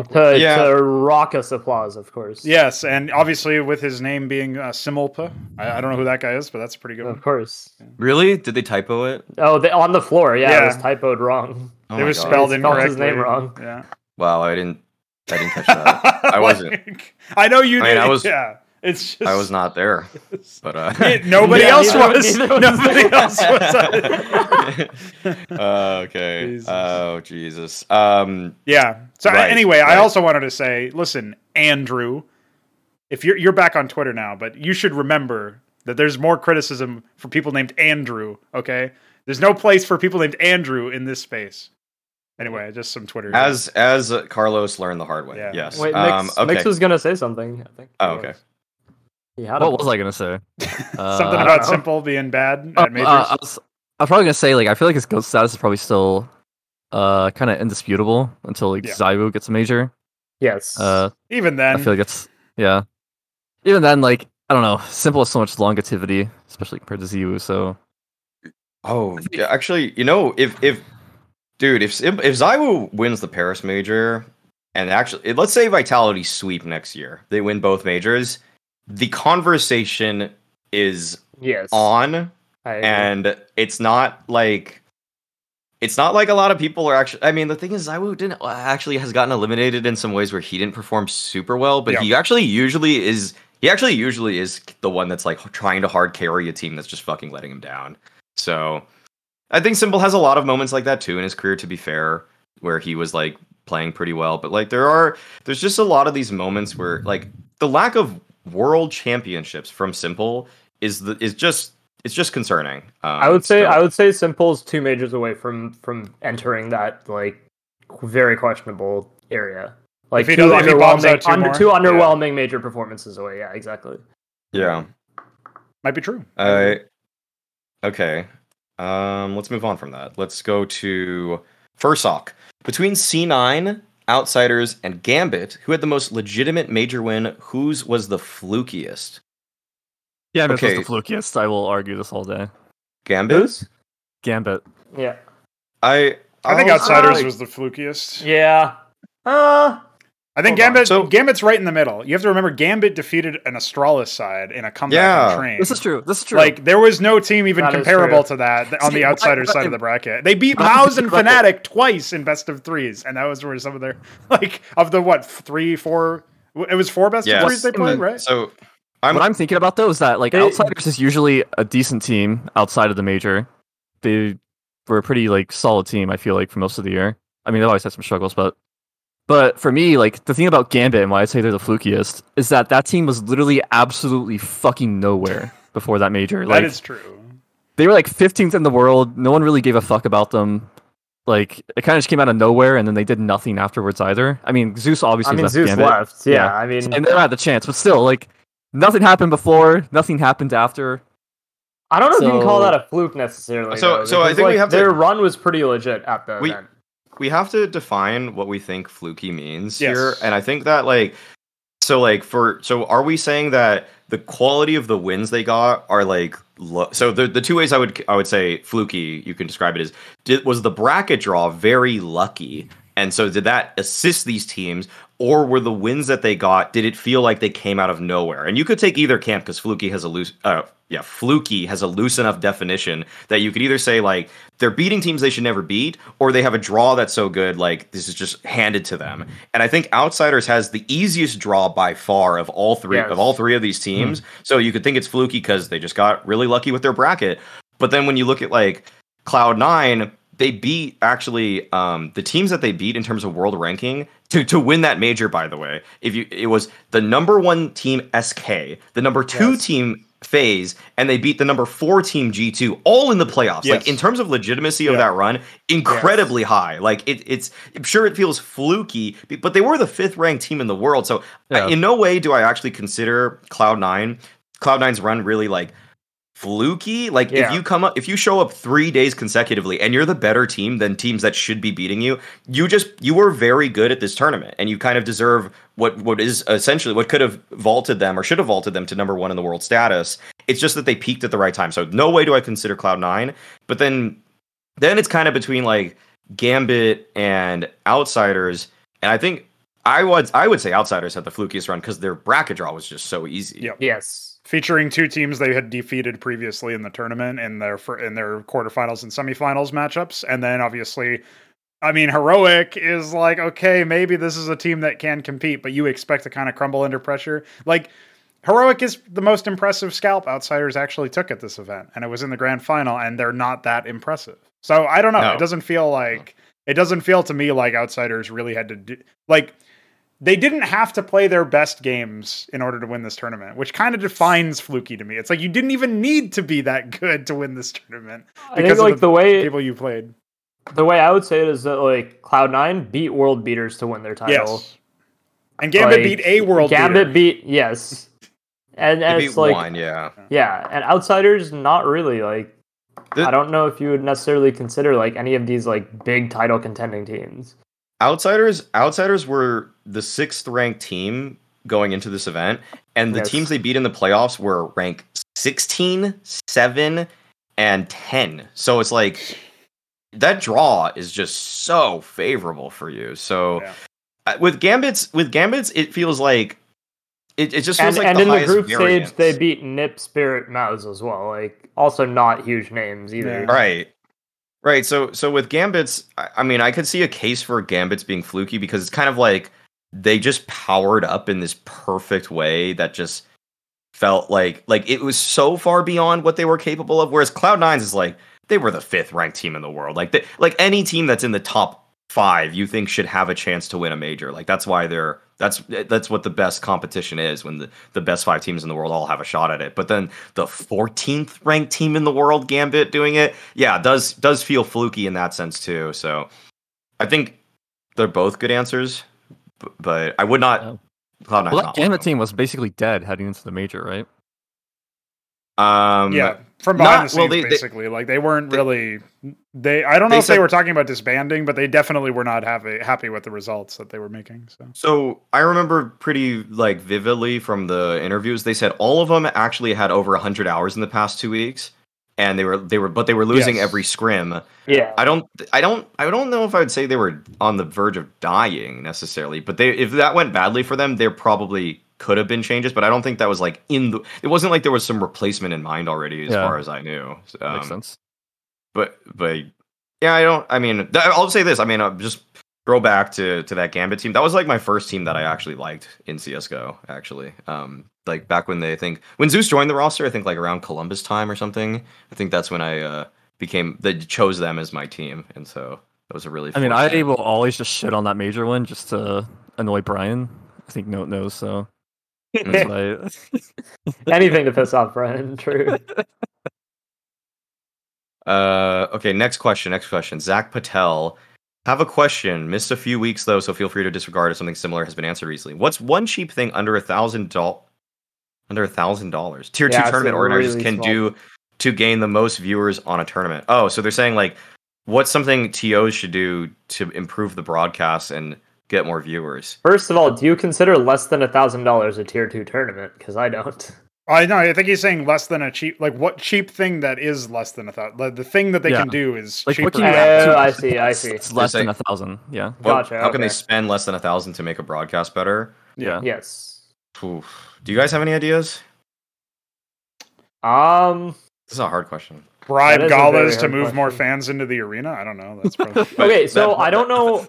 Speaker 3: Awkward.
Speaker 2: To,
Speaker 1: Yeah.
Speaker 2: to raucous applause, of course.
Speaker 3: Yes, and obviously with his name being uh, Simulpa, I, I don't know who that guy is, but that's a pretty good.
Speaker 2: of
Speaker 3: One.
Speaker 2: course.
Speaker 1: really did they typo it?
Speaker 2: Oh, they, on the floor. Yeah, it was typoed wrong.
Speaker 1: Oh
Speaker 3: it was
Speaker 1: God.
Speaker 3: spelled
Speaker 2: They spelled
Speaker 3: incorrectly.
Speaker 2: his name wrong.
Speaker 3: Yeah,
Speaker 1: Wow, I didn't I didn't catch that. I wasn't.
Speaker 3: Like, I know you
Speaker 1: I mean,
Speaker 3: did.
Speaker 1: I was-
Speaker 3: Yeah, it's just
Speaker 1: I was not there, but uh
Speaker 3: Yeah, nobody
Speaker 2: Yeah,
Speaker 3: else
Speaker 2: neither-
Speaker 3: was.
Speaker 2: neither was
Speaker 3: Nobody
Speaker 2: me.
Speaker 3: else was.
Speaker 1: uh, okay.
Speaker 3: Jesus.
Speaker 1: Oh Jesus. Um
Speaker 3: Yeah. So
Speaker 1: Right,
Speaker 3: anyway, I also wanted to say, listen, Andrew, if you're you're back on Twitter now, but you should remember that there's more criticism for people named Andrew. Okay, there's no place for people named Andrew in this space. Anyway, just some Twitter.
Speaker 1: as as uh, Carlos learned the hard way.
Speaker 3: Yeah.
Speaker 1: Yes.
Speaker 2: Wait,
Speaker 1: um
Speaker 2: Mix,
Speaker 1: okay.
Speaker 2: Mix was gonna say something. I think.
Speaker 1: Oh, okay.
Speaker 2: He had
Speaker 4: What
Speaker 2: a-
Speaker 4: was I gonna say?
Speaker 3: something
Speaker 4: Uh,
Speaker 2: I
Speaker 3: about s1mple being bad
Speaker 4: Uh,
Speaker 3: at majors.
Speaker 4: uh, I, was, I was probably gonna say like I feel like his goat status is probably still uh, kind of indisputable until like
Speaker 3: Yeah.
Speaker 4: ZywOo gets a major.
Speaker 2: Yes.
Speaker 4: Uh,
Speaker 3: Even then,
Speaker 4: I feel like it's yeah. Even then, like I don't know, s1mple has so much longevity, especially compared to ZywOo. So
Speaker 1: Oh, yeah, actually, you know, if if dude, if Sim- if ZywOo wins the Paris major, and actually, let's say Vitality sweep next year, they win both majors, the conversation is
Speaker 2: yes.
Speaker 1: on, and it's not like. It's not like a lot of people are actually. I mean, the thing is, ZywOo didn't uh, actually has gotten eliminated in some ways where he didn't perform super well, but
Speaker 3: Yeah.
Speaker 1: he actually usually is. He actually usually is the one that's like trying to hard carry a team that's just fucking letting him down. So I think s1mple has a lot of moments like that too in his career, to be fair, where he was like playing pretty well. But like there are there's just a lot of these moments where like the lack of world championships from s1mple is the is just it's just concerning. Um,
Speaker 2: I would say
Speaker 1: still.
Speaker 2: I would say s1mple's two majors away from from entering that like very questionable area. Like two
Speaker 3: does- if he bombs
Speaker 2: underwhelming,
Speaker 3: two
Speaker 2: under,
Speaker 3: more,
Speaker 2: two
Speaker 3: yeah.
Speaker 2: underwhelming major performances away. Yeah, exactly.
Speaker 1: yeah.
Speaker 3: might be true.
Speaker 1: Uh, okay. Um, let's move on from that. Let's go to Fursock. Between C9, Outsiders, and Gambit, who had the most legitimate major win, whose was the flukiest?
Speaker 4: yeah, this
Speaker 1: Okay.
Speaker 4: was the flukiest. I will argue this all day.
Speaker 1: Gambit?
Speaker 2: Who's?
Speaker 4: Gambit.
Speaker 2: Yeah.
Speaker 1: I
Speaker 3: I think
Speaker 1: I'll-
Speaker 3: Outsiders
Speaker 1: I-
Speaker 3: was the flukiest.
Speaker 2: Yeah. Uh
Speaker 3: I think
Speaker 2: Hold.
Speaker 3: Gambit
Speaker 1: So-
Speaker 3: Gambit's right in the middle. You have to remember Gambit defeated an Astralis side in a comeback
Speaker 1: Yeah.
Speaker 3: on train.
Speaker 4: This is true. This is true.
Speaker 3: Like there was no team even
Speaker 2: That is
Speaker 3: comparable to that on
Speaker 4: See,
Speaker 3: the
Speaker 4: why-
Speaker 3: outsider
Speaker 4: why-
Speaker 3: side of the bracket. They beat
Speaker 4: why-
Speaker 3: MOUZ and Fnatic twice in best of threes, and that was where some of their like of the what three, four. It was four best
Speaker 1: Yes.
Speaker 3: of threes they played, right?
Speaker 1: So I'm
Speaker 4: what I'm thinking about though is that like
Speaker 2: They-
Speaker 4: Outsiders is usually a decent team outside of the major. They were a pretty like solid team. I feel like for most of the year. I mean, they've always had some struggles, but but for me, like the thing about Gambit and why I say they're the flukiest is that that team was literally absolutely fucking nowhere before that major.
Speaker 3: that
Speaker 4: Like
Speaker 3: is true.
Speaker 4: they were like 15th in the world. No one really gave a fuck about them. Like it kind of just came out of nowhere, and then they did nothing afterwards either. I mean, Zeus obviously
Speaker 2: I mean
Speaker 4: left
Speaker 2: Zeus
Speaker 4: Gambit,
Speaker 2: left. Yeah,
Speaker 4: Yeah.
Speaker 2: I mean
Speaker 4: and they had the chance, but still, like nothing happened before, nothing happened after.
Speaker 2: I don't know if you can call that a fluke necessarily.
Speaker 1: So-
Speaker 2: though,
Speaker 1: so I
Speaker 2: because,
Speaker 1: think we
Speaker 2: like,
Speaker 1: have to-
Speaker 2: their run was pretty legit at the
Speaker 1: We-
Speaker 2: event.
Speaker 1: We have to define what we think fluky means
Speaker 3: Yes.
Speaker 1: here and i think that like so like for so are we saying that the quality of the wins they got are like lo- so the the two ways i would i would say fluky you can describe it as did, was the bracket draw very lucky and so did that assist these teams or were the wins that they got did it feel like they came out of nowhere? And you could take either camp because fluky has a loose uh yeah fluky has a loose enough definition that you could either say like they're beating teams they should never beat or they have a draw that's so good like this is just handed to them. And i think outsiders has the easiest draw by far of all three
Speaker 2: Yes.
Speaker 1: of all three of these teams. So you could think it's fluky because they just got really lucky with their bracket. But then when you look at like cloud nine they beat actually um, the teams that they beat in terms of world ranking to, to win that major by the way if you it was the number one team sk the number two
Speaker 2: Yes.
Speaker 1: team FaZe and they beat the number four team g2 all in the playoffs. Like in terms of legitimacy of that run incredibly high. Like it, it's I'm sure it feels fluky but they were the fifth ranked team in the world. So I-
Speaker 4: Yeah.
Speaker 1: in no way do i actually consider cloud nine cloud nine's run really like fluky. Like if you come up if you show up three days consecutively and you're the better team than teams that should be beating you you just you were very good at this tournament and you kind of deserve what what is essentially what could have vaulted them or should have vaulted them to number one in the world status. It's just that they peaked at the right time. So no way do i consider cloud nine. But then then it's kind of between like gambit and outsiders. And i think i would i would say outsiders had the flukiest run because their bracket draw was just so easy.
Speaker 3: Yep.
Speaker 2: Yes.
Speaker 3: Featuring two teams they had defeated previously in the tournament in their in their quarterfinals and semifinals matchups, and then obviously, I mean, heroic is like okay, maybe this is a team that can compete, but you expect to kind of crumble under pressure. Like heroic is the most impressive scalp outsiders actually took at this event, and it was in the grand final, and they're not that impressive. So I don't know.
Speaker 1: No.
Speaker 3: It doesn't feel like it doesn't feel to me like outsiders really had to do like they didn't have to play their best games in order to win this tournament, which kind of defines fluky to me. It's like you didn't even need to be that good to win this tournament
Speaker 2: I
Speaker 3: because
Speaker 2: think
Speaker 3: of
Speaker 2: like
Speaker 3: the
Speaker 2: the way
Speaker 3: people you played.
Speaker 2: the way I would say it is that like Cloud Nine beat world beaters to win their title.
Speaker 3: Yes. And Gambit
Speaker 2: Like,
Speaker 3: beat a world
Speaker 2: Gambit
Speaker 3: beater.
Speaker 2: beat yes, and
Speaker 1: They
Speaker 2: and
Speaker 1: beat
Speaker 2: it's like
Speaker 1: one yeah
Speaker 2: yeah, and outsiders not really like
Speaker 1: The-
Speaker 2: I don't know if you would necessarily consider like any of these like big title contending teams.
Speaker 1: Outsiders outsiders were the sixth ranked team going into this event, and the
Speaker 2: Yes.
Speaker 1: teams they beat in the playoffs were ranked 16, 7, and 10. So it's like that draw is just so favorable for you. So
Speaker 3: Yeah.
Speaker 1: uh, with Gambits, with Gambits, it feels like it, it just feels
Speaker 2: And,
Speaker 1: like
Speaker 2: and
Speaker 1: the
Speaker 2: in the group
Speaker 1: variance.
Speaker 2: stage, they beat Nip, Spirit, MOUZ as well. Like also not huge names either.
Speaker 3: Yeah.
Speaker 1: Right. Right. So so with Gambits, I, mean, I could see a case for Gambits being fluky because it's kind of like they just powered up in this perfect way that just felt like like it was so far beyond what they were capable of. Whereas Cloud Nines is like they were the fifth ranked team in the world. Like they, like any team that's in the top five, you think should have a chance to win a major. Like that's why they're that's that's what the best competition is when the, the best five teams in the world all have a shot at it. But then the 14th ranked team in the world, Gambit, doing it, yeah, does does feel fluky in that sense too. So I think they're both good answers, but I would not.
Speaker 4: Yeah.
Speaker 1: Cloud9's
Speaker 4: Well, that Gambit team was basically dead heading into the major, right?
Speaker 1: Um,
Speaker 3: yeah, from
Speaker 1: not-
Speaker 3: behind the scenes,
Speaker 1: well, they- they-
Speaker 3: basically. like they weren't
Speaker 1: they-
Speaker 3: really. They I don't know
Speaker 1: They
Speaker 3: if they were talking about disbanding, but they definitely were not happy happy with the results that they were making. So
Speaker 1: So I remember pretty like vividly from the interviews. They said all of them actually had over hundred hours in the past two weeks, and they were they were but they were losing
Speaker 3: Yes.
Speaker 1: every scrim.
Speaker 2: Yeah.
Speaker 1: I don't I don't I don't know if I would say they were on the verge of dying necessarily, but they if that went badly for them, they're probably could have been changes, but I don't think that was like in the it wasn't like there was some replacement in mind already as
Speaker 4: Yeah.
Speaker 1: far as I knew. Um,
Speaker 4: Makes sense.
Speaker 1: but but yeah, I don't. I mean, th- I'll say this. I mean, uh, just throw back to to that Gambit team. That was like my first team that I actually liked in CS:GO. Actually, um, like back when they I think when Zeus joined the roster, I think like around Columbus time or something. I think that's when I uh became that chose them as my team, and so that was a really.
Speaker 4: I mean, I will always just shit on that major one just to annoy Brian. I think Note knows, so why.
Speaker 2: Anything to piss off Brian. True.
Speaker 1: Uh, okay, next question. Next question. Zach Patel. Have a question. Missed a few weeks though, so feel free to disregard if something similar has been answered recently. What's one cheap thing under a thousand dollars? Under a thousand dollars. Tier
Speaker 2: Yeah,
Speaker 1: two tournament organizers
Speaker 2: really
Speaker 1: can
Speaker 2: small-
Speaker 1: do to gain the most viewers on a tournament. Oh, so they're saying like, what's something TOs should do to improve the broadcast and get more viewers?
Speaker 2: First of all, do you consider less than a thousand dollars a tier two tournament? Because I don't.
Speaker 3: I know. I think he's saying less than a cheap. Like what cheap thing that is less than a thousand. The, the thing that they
Speaker 4: Yeah.
Speaker 3: can do is
Speaker 4: Like,
Speaker 3: cheaper.
Speaker 4: what can you
Speaker 3: than-
Speaker 2: add
Speaker 4: add
Speaker 2: Oh, I see, I see.
Speaker 4: It's less than a thousand. Yeah.
Speaker 1: What-
Speaker 2: Gotcha,
Speaker 1: how can they spend less than a thousand to make a broadcast better?
Speaker 4: Yeah.
Speaker 2: Yes.
Speaker 1: Oof. Do you guys have any ideas?
Speaker 2: Um.
Speaker 1: This is a hard question.
Speaker 3: bribe
Speaker 2: That is
Speaker 3: Gaules to
Speaker 2: hard
Speaker 3: move more fans into the arena. I don't know. That's probably.
Speaker 2: Okay, so
Speaker 1: that-
Speaker 2: I don't know.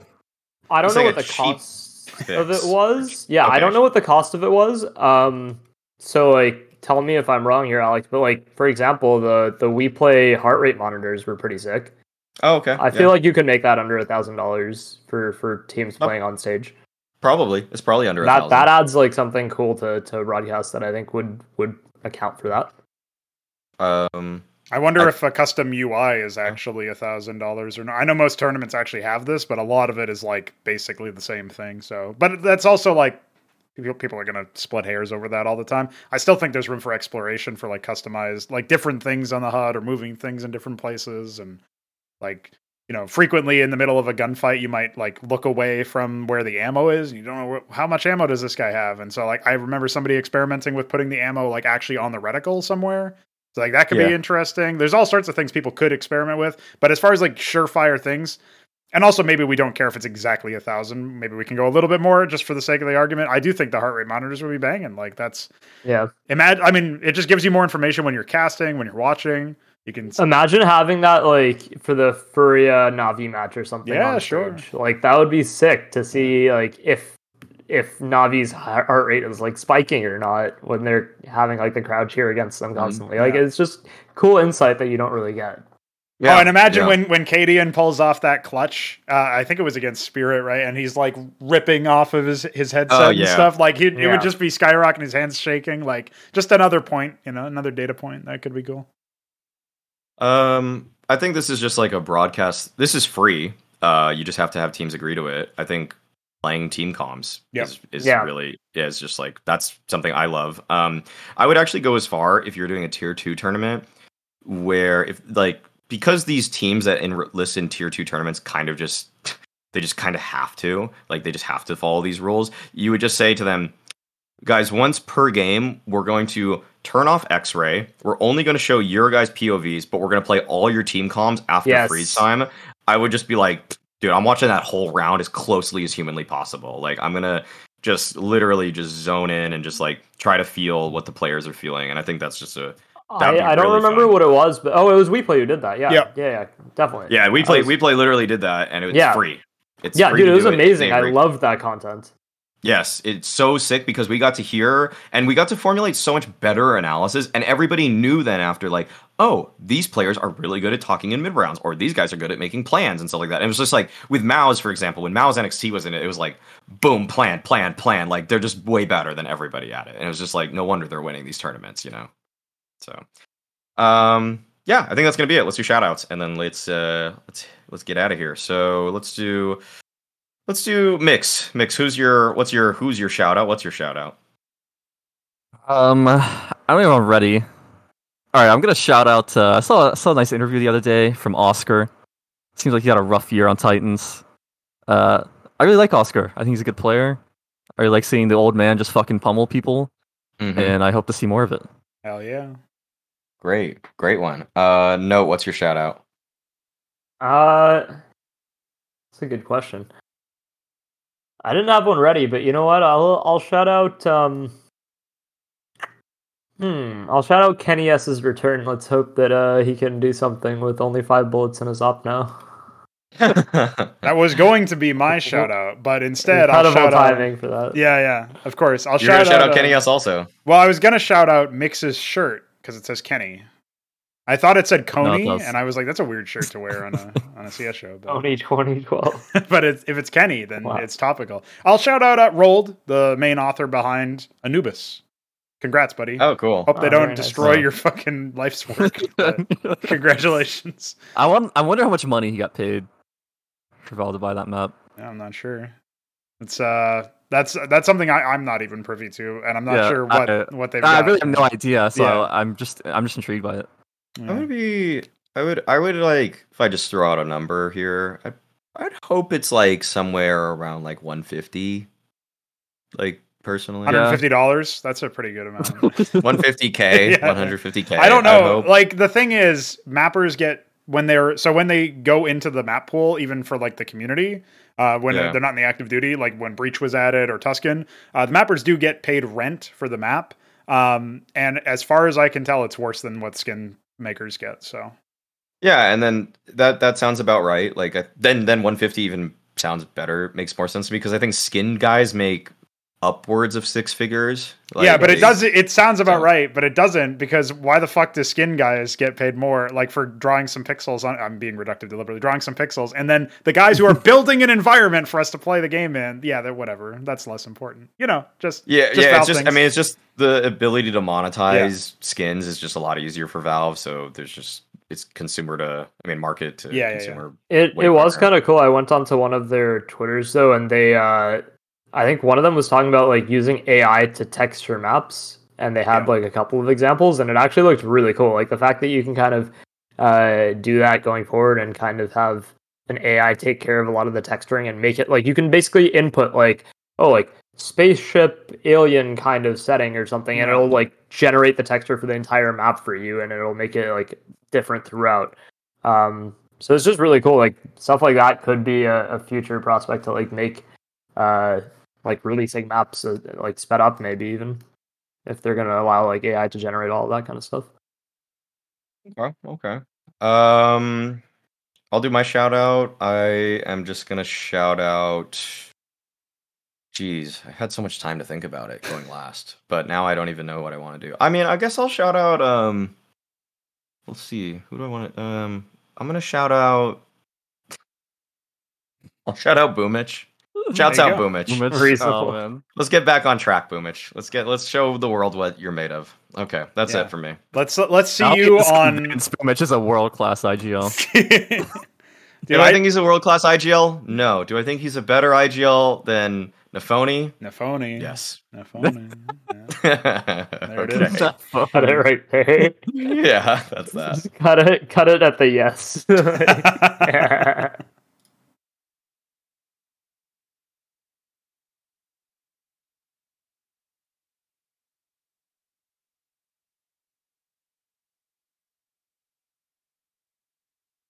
Speaker 2: I don't know what the cost of it was. Yeah, I don't know what the cost of it was. Um. So like, tell me if I'm wrong here, Alex. But like, for example, the the WePlay heart rate monitors were pretty sick.
Speaker 1: Oh, okay.
Speaker 2: I feel like you could make that under a thousand dollars for for teams
Speaker 1: Oh.
Speaker 2: playing on stage.
Speaker 1: probably it's probably under
Speaker 2: That
Speaker 1: thousand.
Speaker 2: that adds like something cool to to broadcast that I think would would account for that.
Speaker 1: Um,
Speaker 3: I wonder
Speaker 1: I-
Speaker 3: if a custom UI is actually a thousand dollars or not. I know most tournaments actually have this, but a lot of it is like basically the same thing. So, but that's also like people people are gonna split hairs over that all the time. I still think there's room for exploration for like customized, like different things on the HUD or moving things in different places and like. You know, frequently in the middle of a gunfight, you might like look away from where the ammo is. And you don't know wh- how much ammo does this guy have, and so like I remember somebody experimenting with putting the ammo like actually on the reticle somewhere, so like that could
Speaker 4: Yeah.
Speaker 3: be interesting. There's all sorts of things people could experiment with, but as far as like surefire things, and also maybe we don't care if it's exactly a thousand. Maybe we can go a little bit more just for the sake of the argument. I do think the heart rate monitors would be banging. Like that's
Speaker 2: Yeah.
Speaker 3: imagine. I mean, it just gives you more information when you're casting, when you're watching. You can
Speaker 2: Imagine having that like for the Furia Navi match or something.
Speaker 3: Yeah,
Speaker 2: on
Speaker 3: sure.
Speaker 2: Like that would be sick to see like if if Navi's heart rate is like spiking or not when they're having like the crowd cheer against them constantly. Like
Speaker 3: Yeah.
Speaker 2: it's just cool insight that you don't really get.
Speaker 3: oh, and imagine
Speaker 1: yeah.
Speaker 3: when when cadiaN pulls off that clutch. Uh, I think it was against Spirit, right? And he's like ripping off of his his headset
Speaker 1: Oh,
Speaker 3: and stuff. Like he it
Speaker 2: Yeah.
Speaker 3: would just be skyrocketing, his hands shaking. Like just another point, you know, another data point that could be cool.
Speaker 1: Um, I think this is just like a broadcast. This is free. Uh, you just have to have teams agree to it. I think playing team comms
Speaker 3: Yep.
Speaker 1: is, is
Speaker 2: Yeah.
Speaker 1: really is just like that's something I love. Um, I would actually go as far if you're doing a tier two tournament. where if like because these teams that enlist in tier two tournaments kind of just they just kind of have to like they just have to follow these rules. You would just say to them, guys, once per game, we're going to turn off X-ray. We're only going to show your guys POVs, but we're going to play all your team comms after
Speaker 2: Yes.
Speaker 1: freeze time. I would just be like, dude, I'm watching that whole round as closely as humanly possible. Like I'm gonna just literally just zone in and just like try to feel what the players are feeling. And I think that's just a That'd
Speaker 2: I, I don't
Speaker 1: really
Speaker 2: remember
Speaker 1: fun.
Speaker 2: what it was, but oh, it was WePlay who did that. Yeah,
Speaker 3: Yeah.
Speaker 2: yeah, yeah, definitely.
Speaker 1: yeah. We
Speaker 2: I
Speaker 1: play
Speaker 2: was-
Speaker 1: WePlay literally did that, and it's
Speaker 2: Yeah.
Speaker 1: free. It's
Speaker 2: yeah,
Speaker 1: free
Speaker 2: dude, it was amazing.
Speaker 1: They
Speaker 2: I loved that content.
Speaker 1: Yes, it's so sick because we got to hear and we got to formulate so much better analysis, and everybody knew then after, like, oh, these players are really good at talking in mid rounds, or these guys are good at making plans and stuff like that. And it was just like with MOUZ, for example, when MOUZ NXT was in it, it was like, boom, plan, plan, plan. Like they're just way better than everybody at it, and it was just like, no wonder they're winning these tournaments, you know. So, um, yeah, I think that's gonna be it. Let's do shout outs and then let's uh let's let's get out of here. So let's do let's do mix. Mix, who's your what's your who's your shout out? What's your shout out?
Speaker 4: Um, I don't even know if I'm ready. All right, I'm gonna shout out. Uh, I saw I saw a nice interview the other day from oskar. Seems like he had a rough year on Titans. Uh, I really like oskar. I think he's a good player. I really like seeing the old man just fucking pummel people,
Speaker 1: Mm-hmm.
Speaker 4: and I hope to see more of it.
Speaker 3: Hell yeah.
Speaker 1: Great, great one. Uh no, what's your shout out?
Speaker 2: Uh, that's a good question. I didn't have one ready, but you know what? I'll I'll shout out. Um, hmm, I'll shout out kennyS's return. Let's hope that uh he can do something with only five bullets in his op now.
Speaker 3: That was going to be my shout out, but instead I'll
Speaker 2: Incredible
Speaker 3: shout out.
Speaker 2: timing for that.
Speaker 3: Yeah, yeah, of course. I'll
Speaker 1: You're gonna
Speaker 3: shout,
Speaker 1: shout out
Speaker 3: uh,
Speaker 1: Kenny S also.
Speaker 3: Well, I was gonna shout out Mix's shirt because it says Kenny. I thought it said Coney,
Speaker 4: does.
Speaker 3: and I was like, "That's a weird shirt to wear on a on a CS show." But,
Speaker 2: Only 2012.
Speaker 3: but it's, if it's Kenny, then
Speaker 2: Wow.
Speaker 3: it's topical. I'll shout out at Rolled, the main author behind Anubis. Congrats, buddy.
Speaker 1: Oh, cool.
Speaker 3: Hope they
Speaker 2: Oh,
Speaker 3: don't
Speaker 2: very nice.
Speaker 3: destroy
Speaker 4: Uh,
Speaker 3: your fucking life's work. congratulations.
Speaker 4: I want. I wonder how much money he got paid for Valve to buy that map.
Speaker 3: Yeah, I'm not sure. It's uh, that's that's something I, I'm not even privy to, and I'm not
Speaker 4: Yeah,
Speaker 3: sure what
Speaker 4: I-
Speaker 3: what they've.
Speaker 4: I
Speaker 3: got.
Speaker 4: really have no idea, so
Speaker 3: Yeah.
Speaker 4: I'm just I'm just intrigued by it.
Speaker 3: Yeah.
Speaker 1: I would be. I would. I would like if I just throw out a number here. I, I'd hope it's like somewhere around like 150. Like personally,
Speaker 3: $150. That's a pretty good amount.
Speaker 1: 150k, 150k.
Speaker 3: I don't know.
Speaker 1: hope.
Speaker 3: like the thing is, mappers get when they're so when they go into the map pool, even for like the community, uh, when
Speaker 1: Yeah.
Speaker 3: they're not in the active duty, like when Breach was added or Tuscan, uh, the mappers do get paid rent for the map. Um, and as far as I can tell, it's worse than what skin makers get. So
Speaker 1: Yeah, and then that that sounds about right. Like then then 150 even sounds better. Makes more sense to me because I think skin guys make upwards of six figures.
Speaker 3: yeah, but it does. It sounds about
Speaker 1: so-
Speaker 3: right, but it doesn't because why the fuck do skin guys get paid more? Like for drawing some pixels on. I'm being reductive deliberately. Drawing some pixels, and then the guys who are building an environment for us to play the game in. Yeah, they're whatever. That's less important. You know, just
Speaker 1: Yeah,
Speaker 3: just
Speaker 1: yeah. It's just. I mean, it's just the ability to monetize skins is just a lot easier for Valve. So there's just it's consumer to. I mean, market to
Speaker 3: Yeah, yeah, yeah.
Speaker 1: consumer.
Speaker 2: It
Speaker 1: way
Speaker 2: it was kind of cool. I went onto one of their Twitters though, and they uh, I think one of them was talking about like using AI to texture maps, and they had
Speaker 3: Yeah.
Speaker 2: like a couple of examples, and it actually looked really cool. Like the fact that you can kind of uh, do that going forward, and kind of have an AI take care of a lot of the texturing and make it like you can basically input like oh like spaceship alien kind of setting or something, and it'll like generate the texture for the entire map for you, and it'll make it like different throughout. Um, so it's just really cool. Like stuff like that could be a, a future prospect to like make, uh, like releasing maps uh, like sped up maybe even if they're gonna allow like AI to generate all that kind of stuff.
Speaker 1: Okay. Okay. Um, I'll do my shout out. I am just gonna shout out. Jeez, I had so much time to think about it going last, but now I don't even know what I want to do. I mean, I guess I'll shout out. Um, let's see, who do I want to? Um, I'm gonna shout out. I'll shout out Boomich. Shouts out
Speaker 3: go.
Speaker 1: Boomich.
Speaker 4: Boomich.
Speaker 2: Oh, Reasonable.
Speaker 4: Oh.
Speaker 1: Let's get back on track, Boomich. Let's get let's show the world what you're made of. Okay, that's
Speaker 3: Yeah.
Speaker 1: it for me.
Speaker 3: let's let's see
Speaker 4: I'll
Speaker 3: you on.
Speaker 4: convinced Mitch is a world class IGL.
Speaker 3: Dude,
Speaker 1: Do I,
Speaker 3: I
Speaker 1: think he's a world class IGL? No. Do I think he's a better IGL than Nafoni?
Speaker 3: Nafoni.
Speaker 1: Yes.
Speaker 3: Nafoni. yeah. it
Speaker 1: Okay.
Speaker 3: is.
Speaker 2: Cut it right there.
Speaker 1: Yeah, that's that.
Speaker 2: Cut it. Cut it at the yes.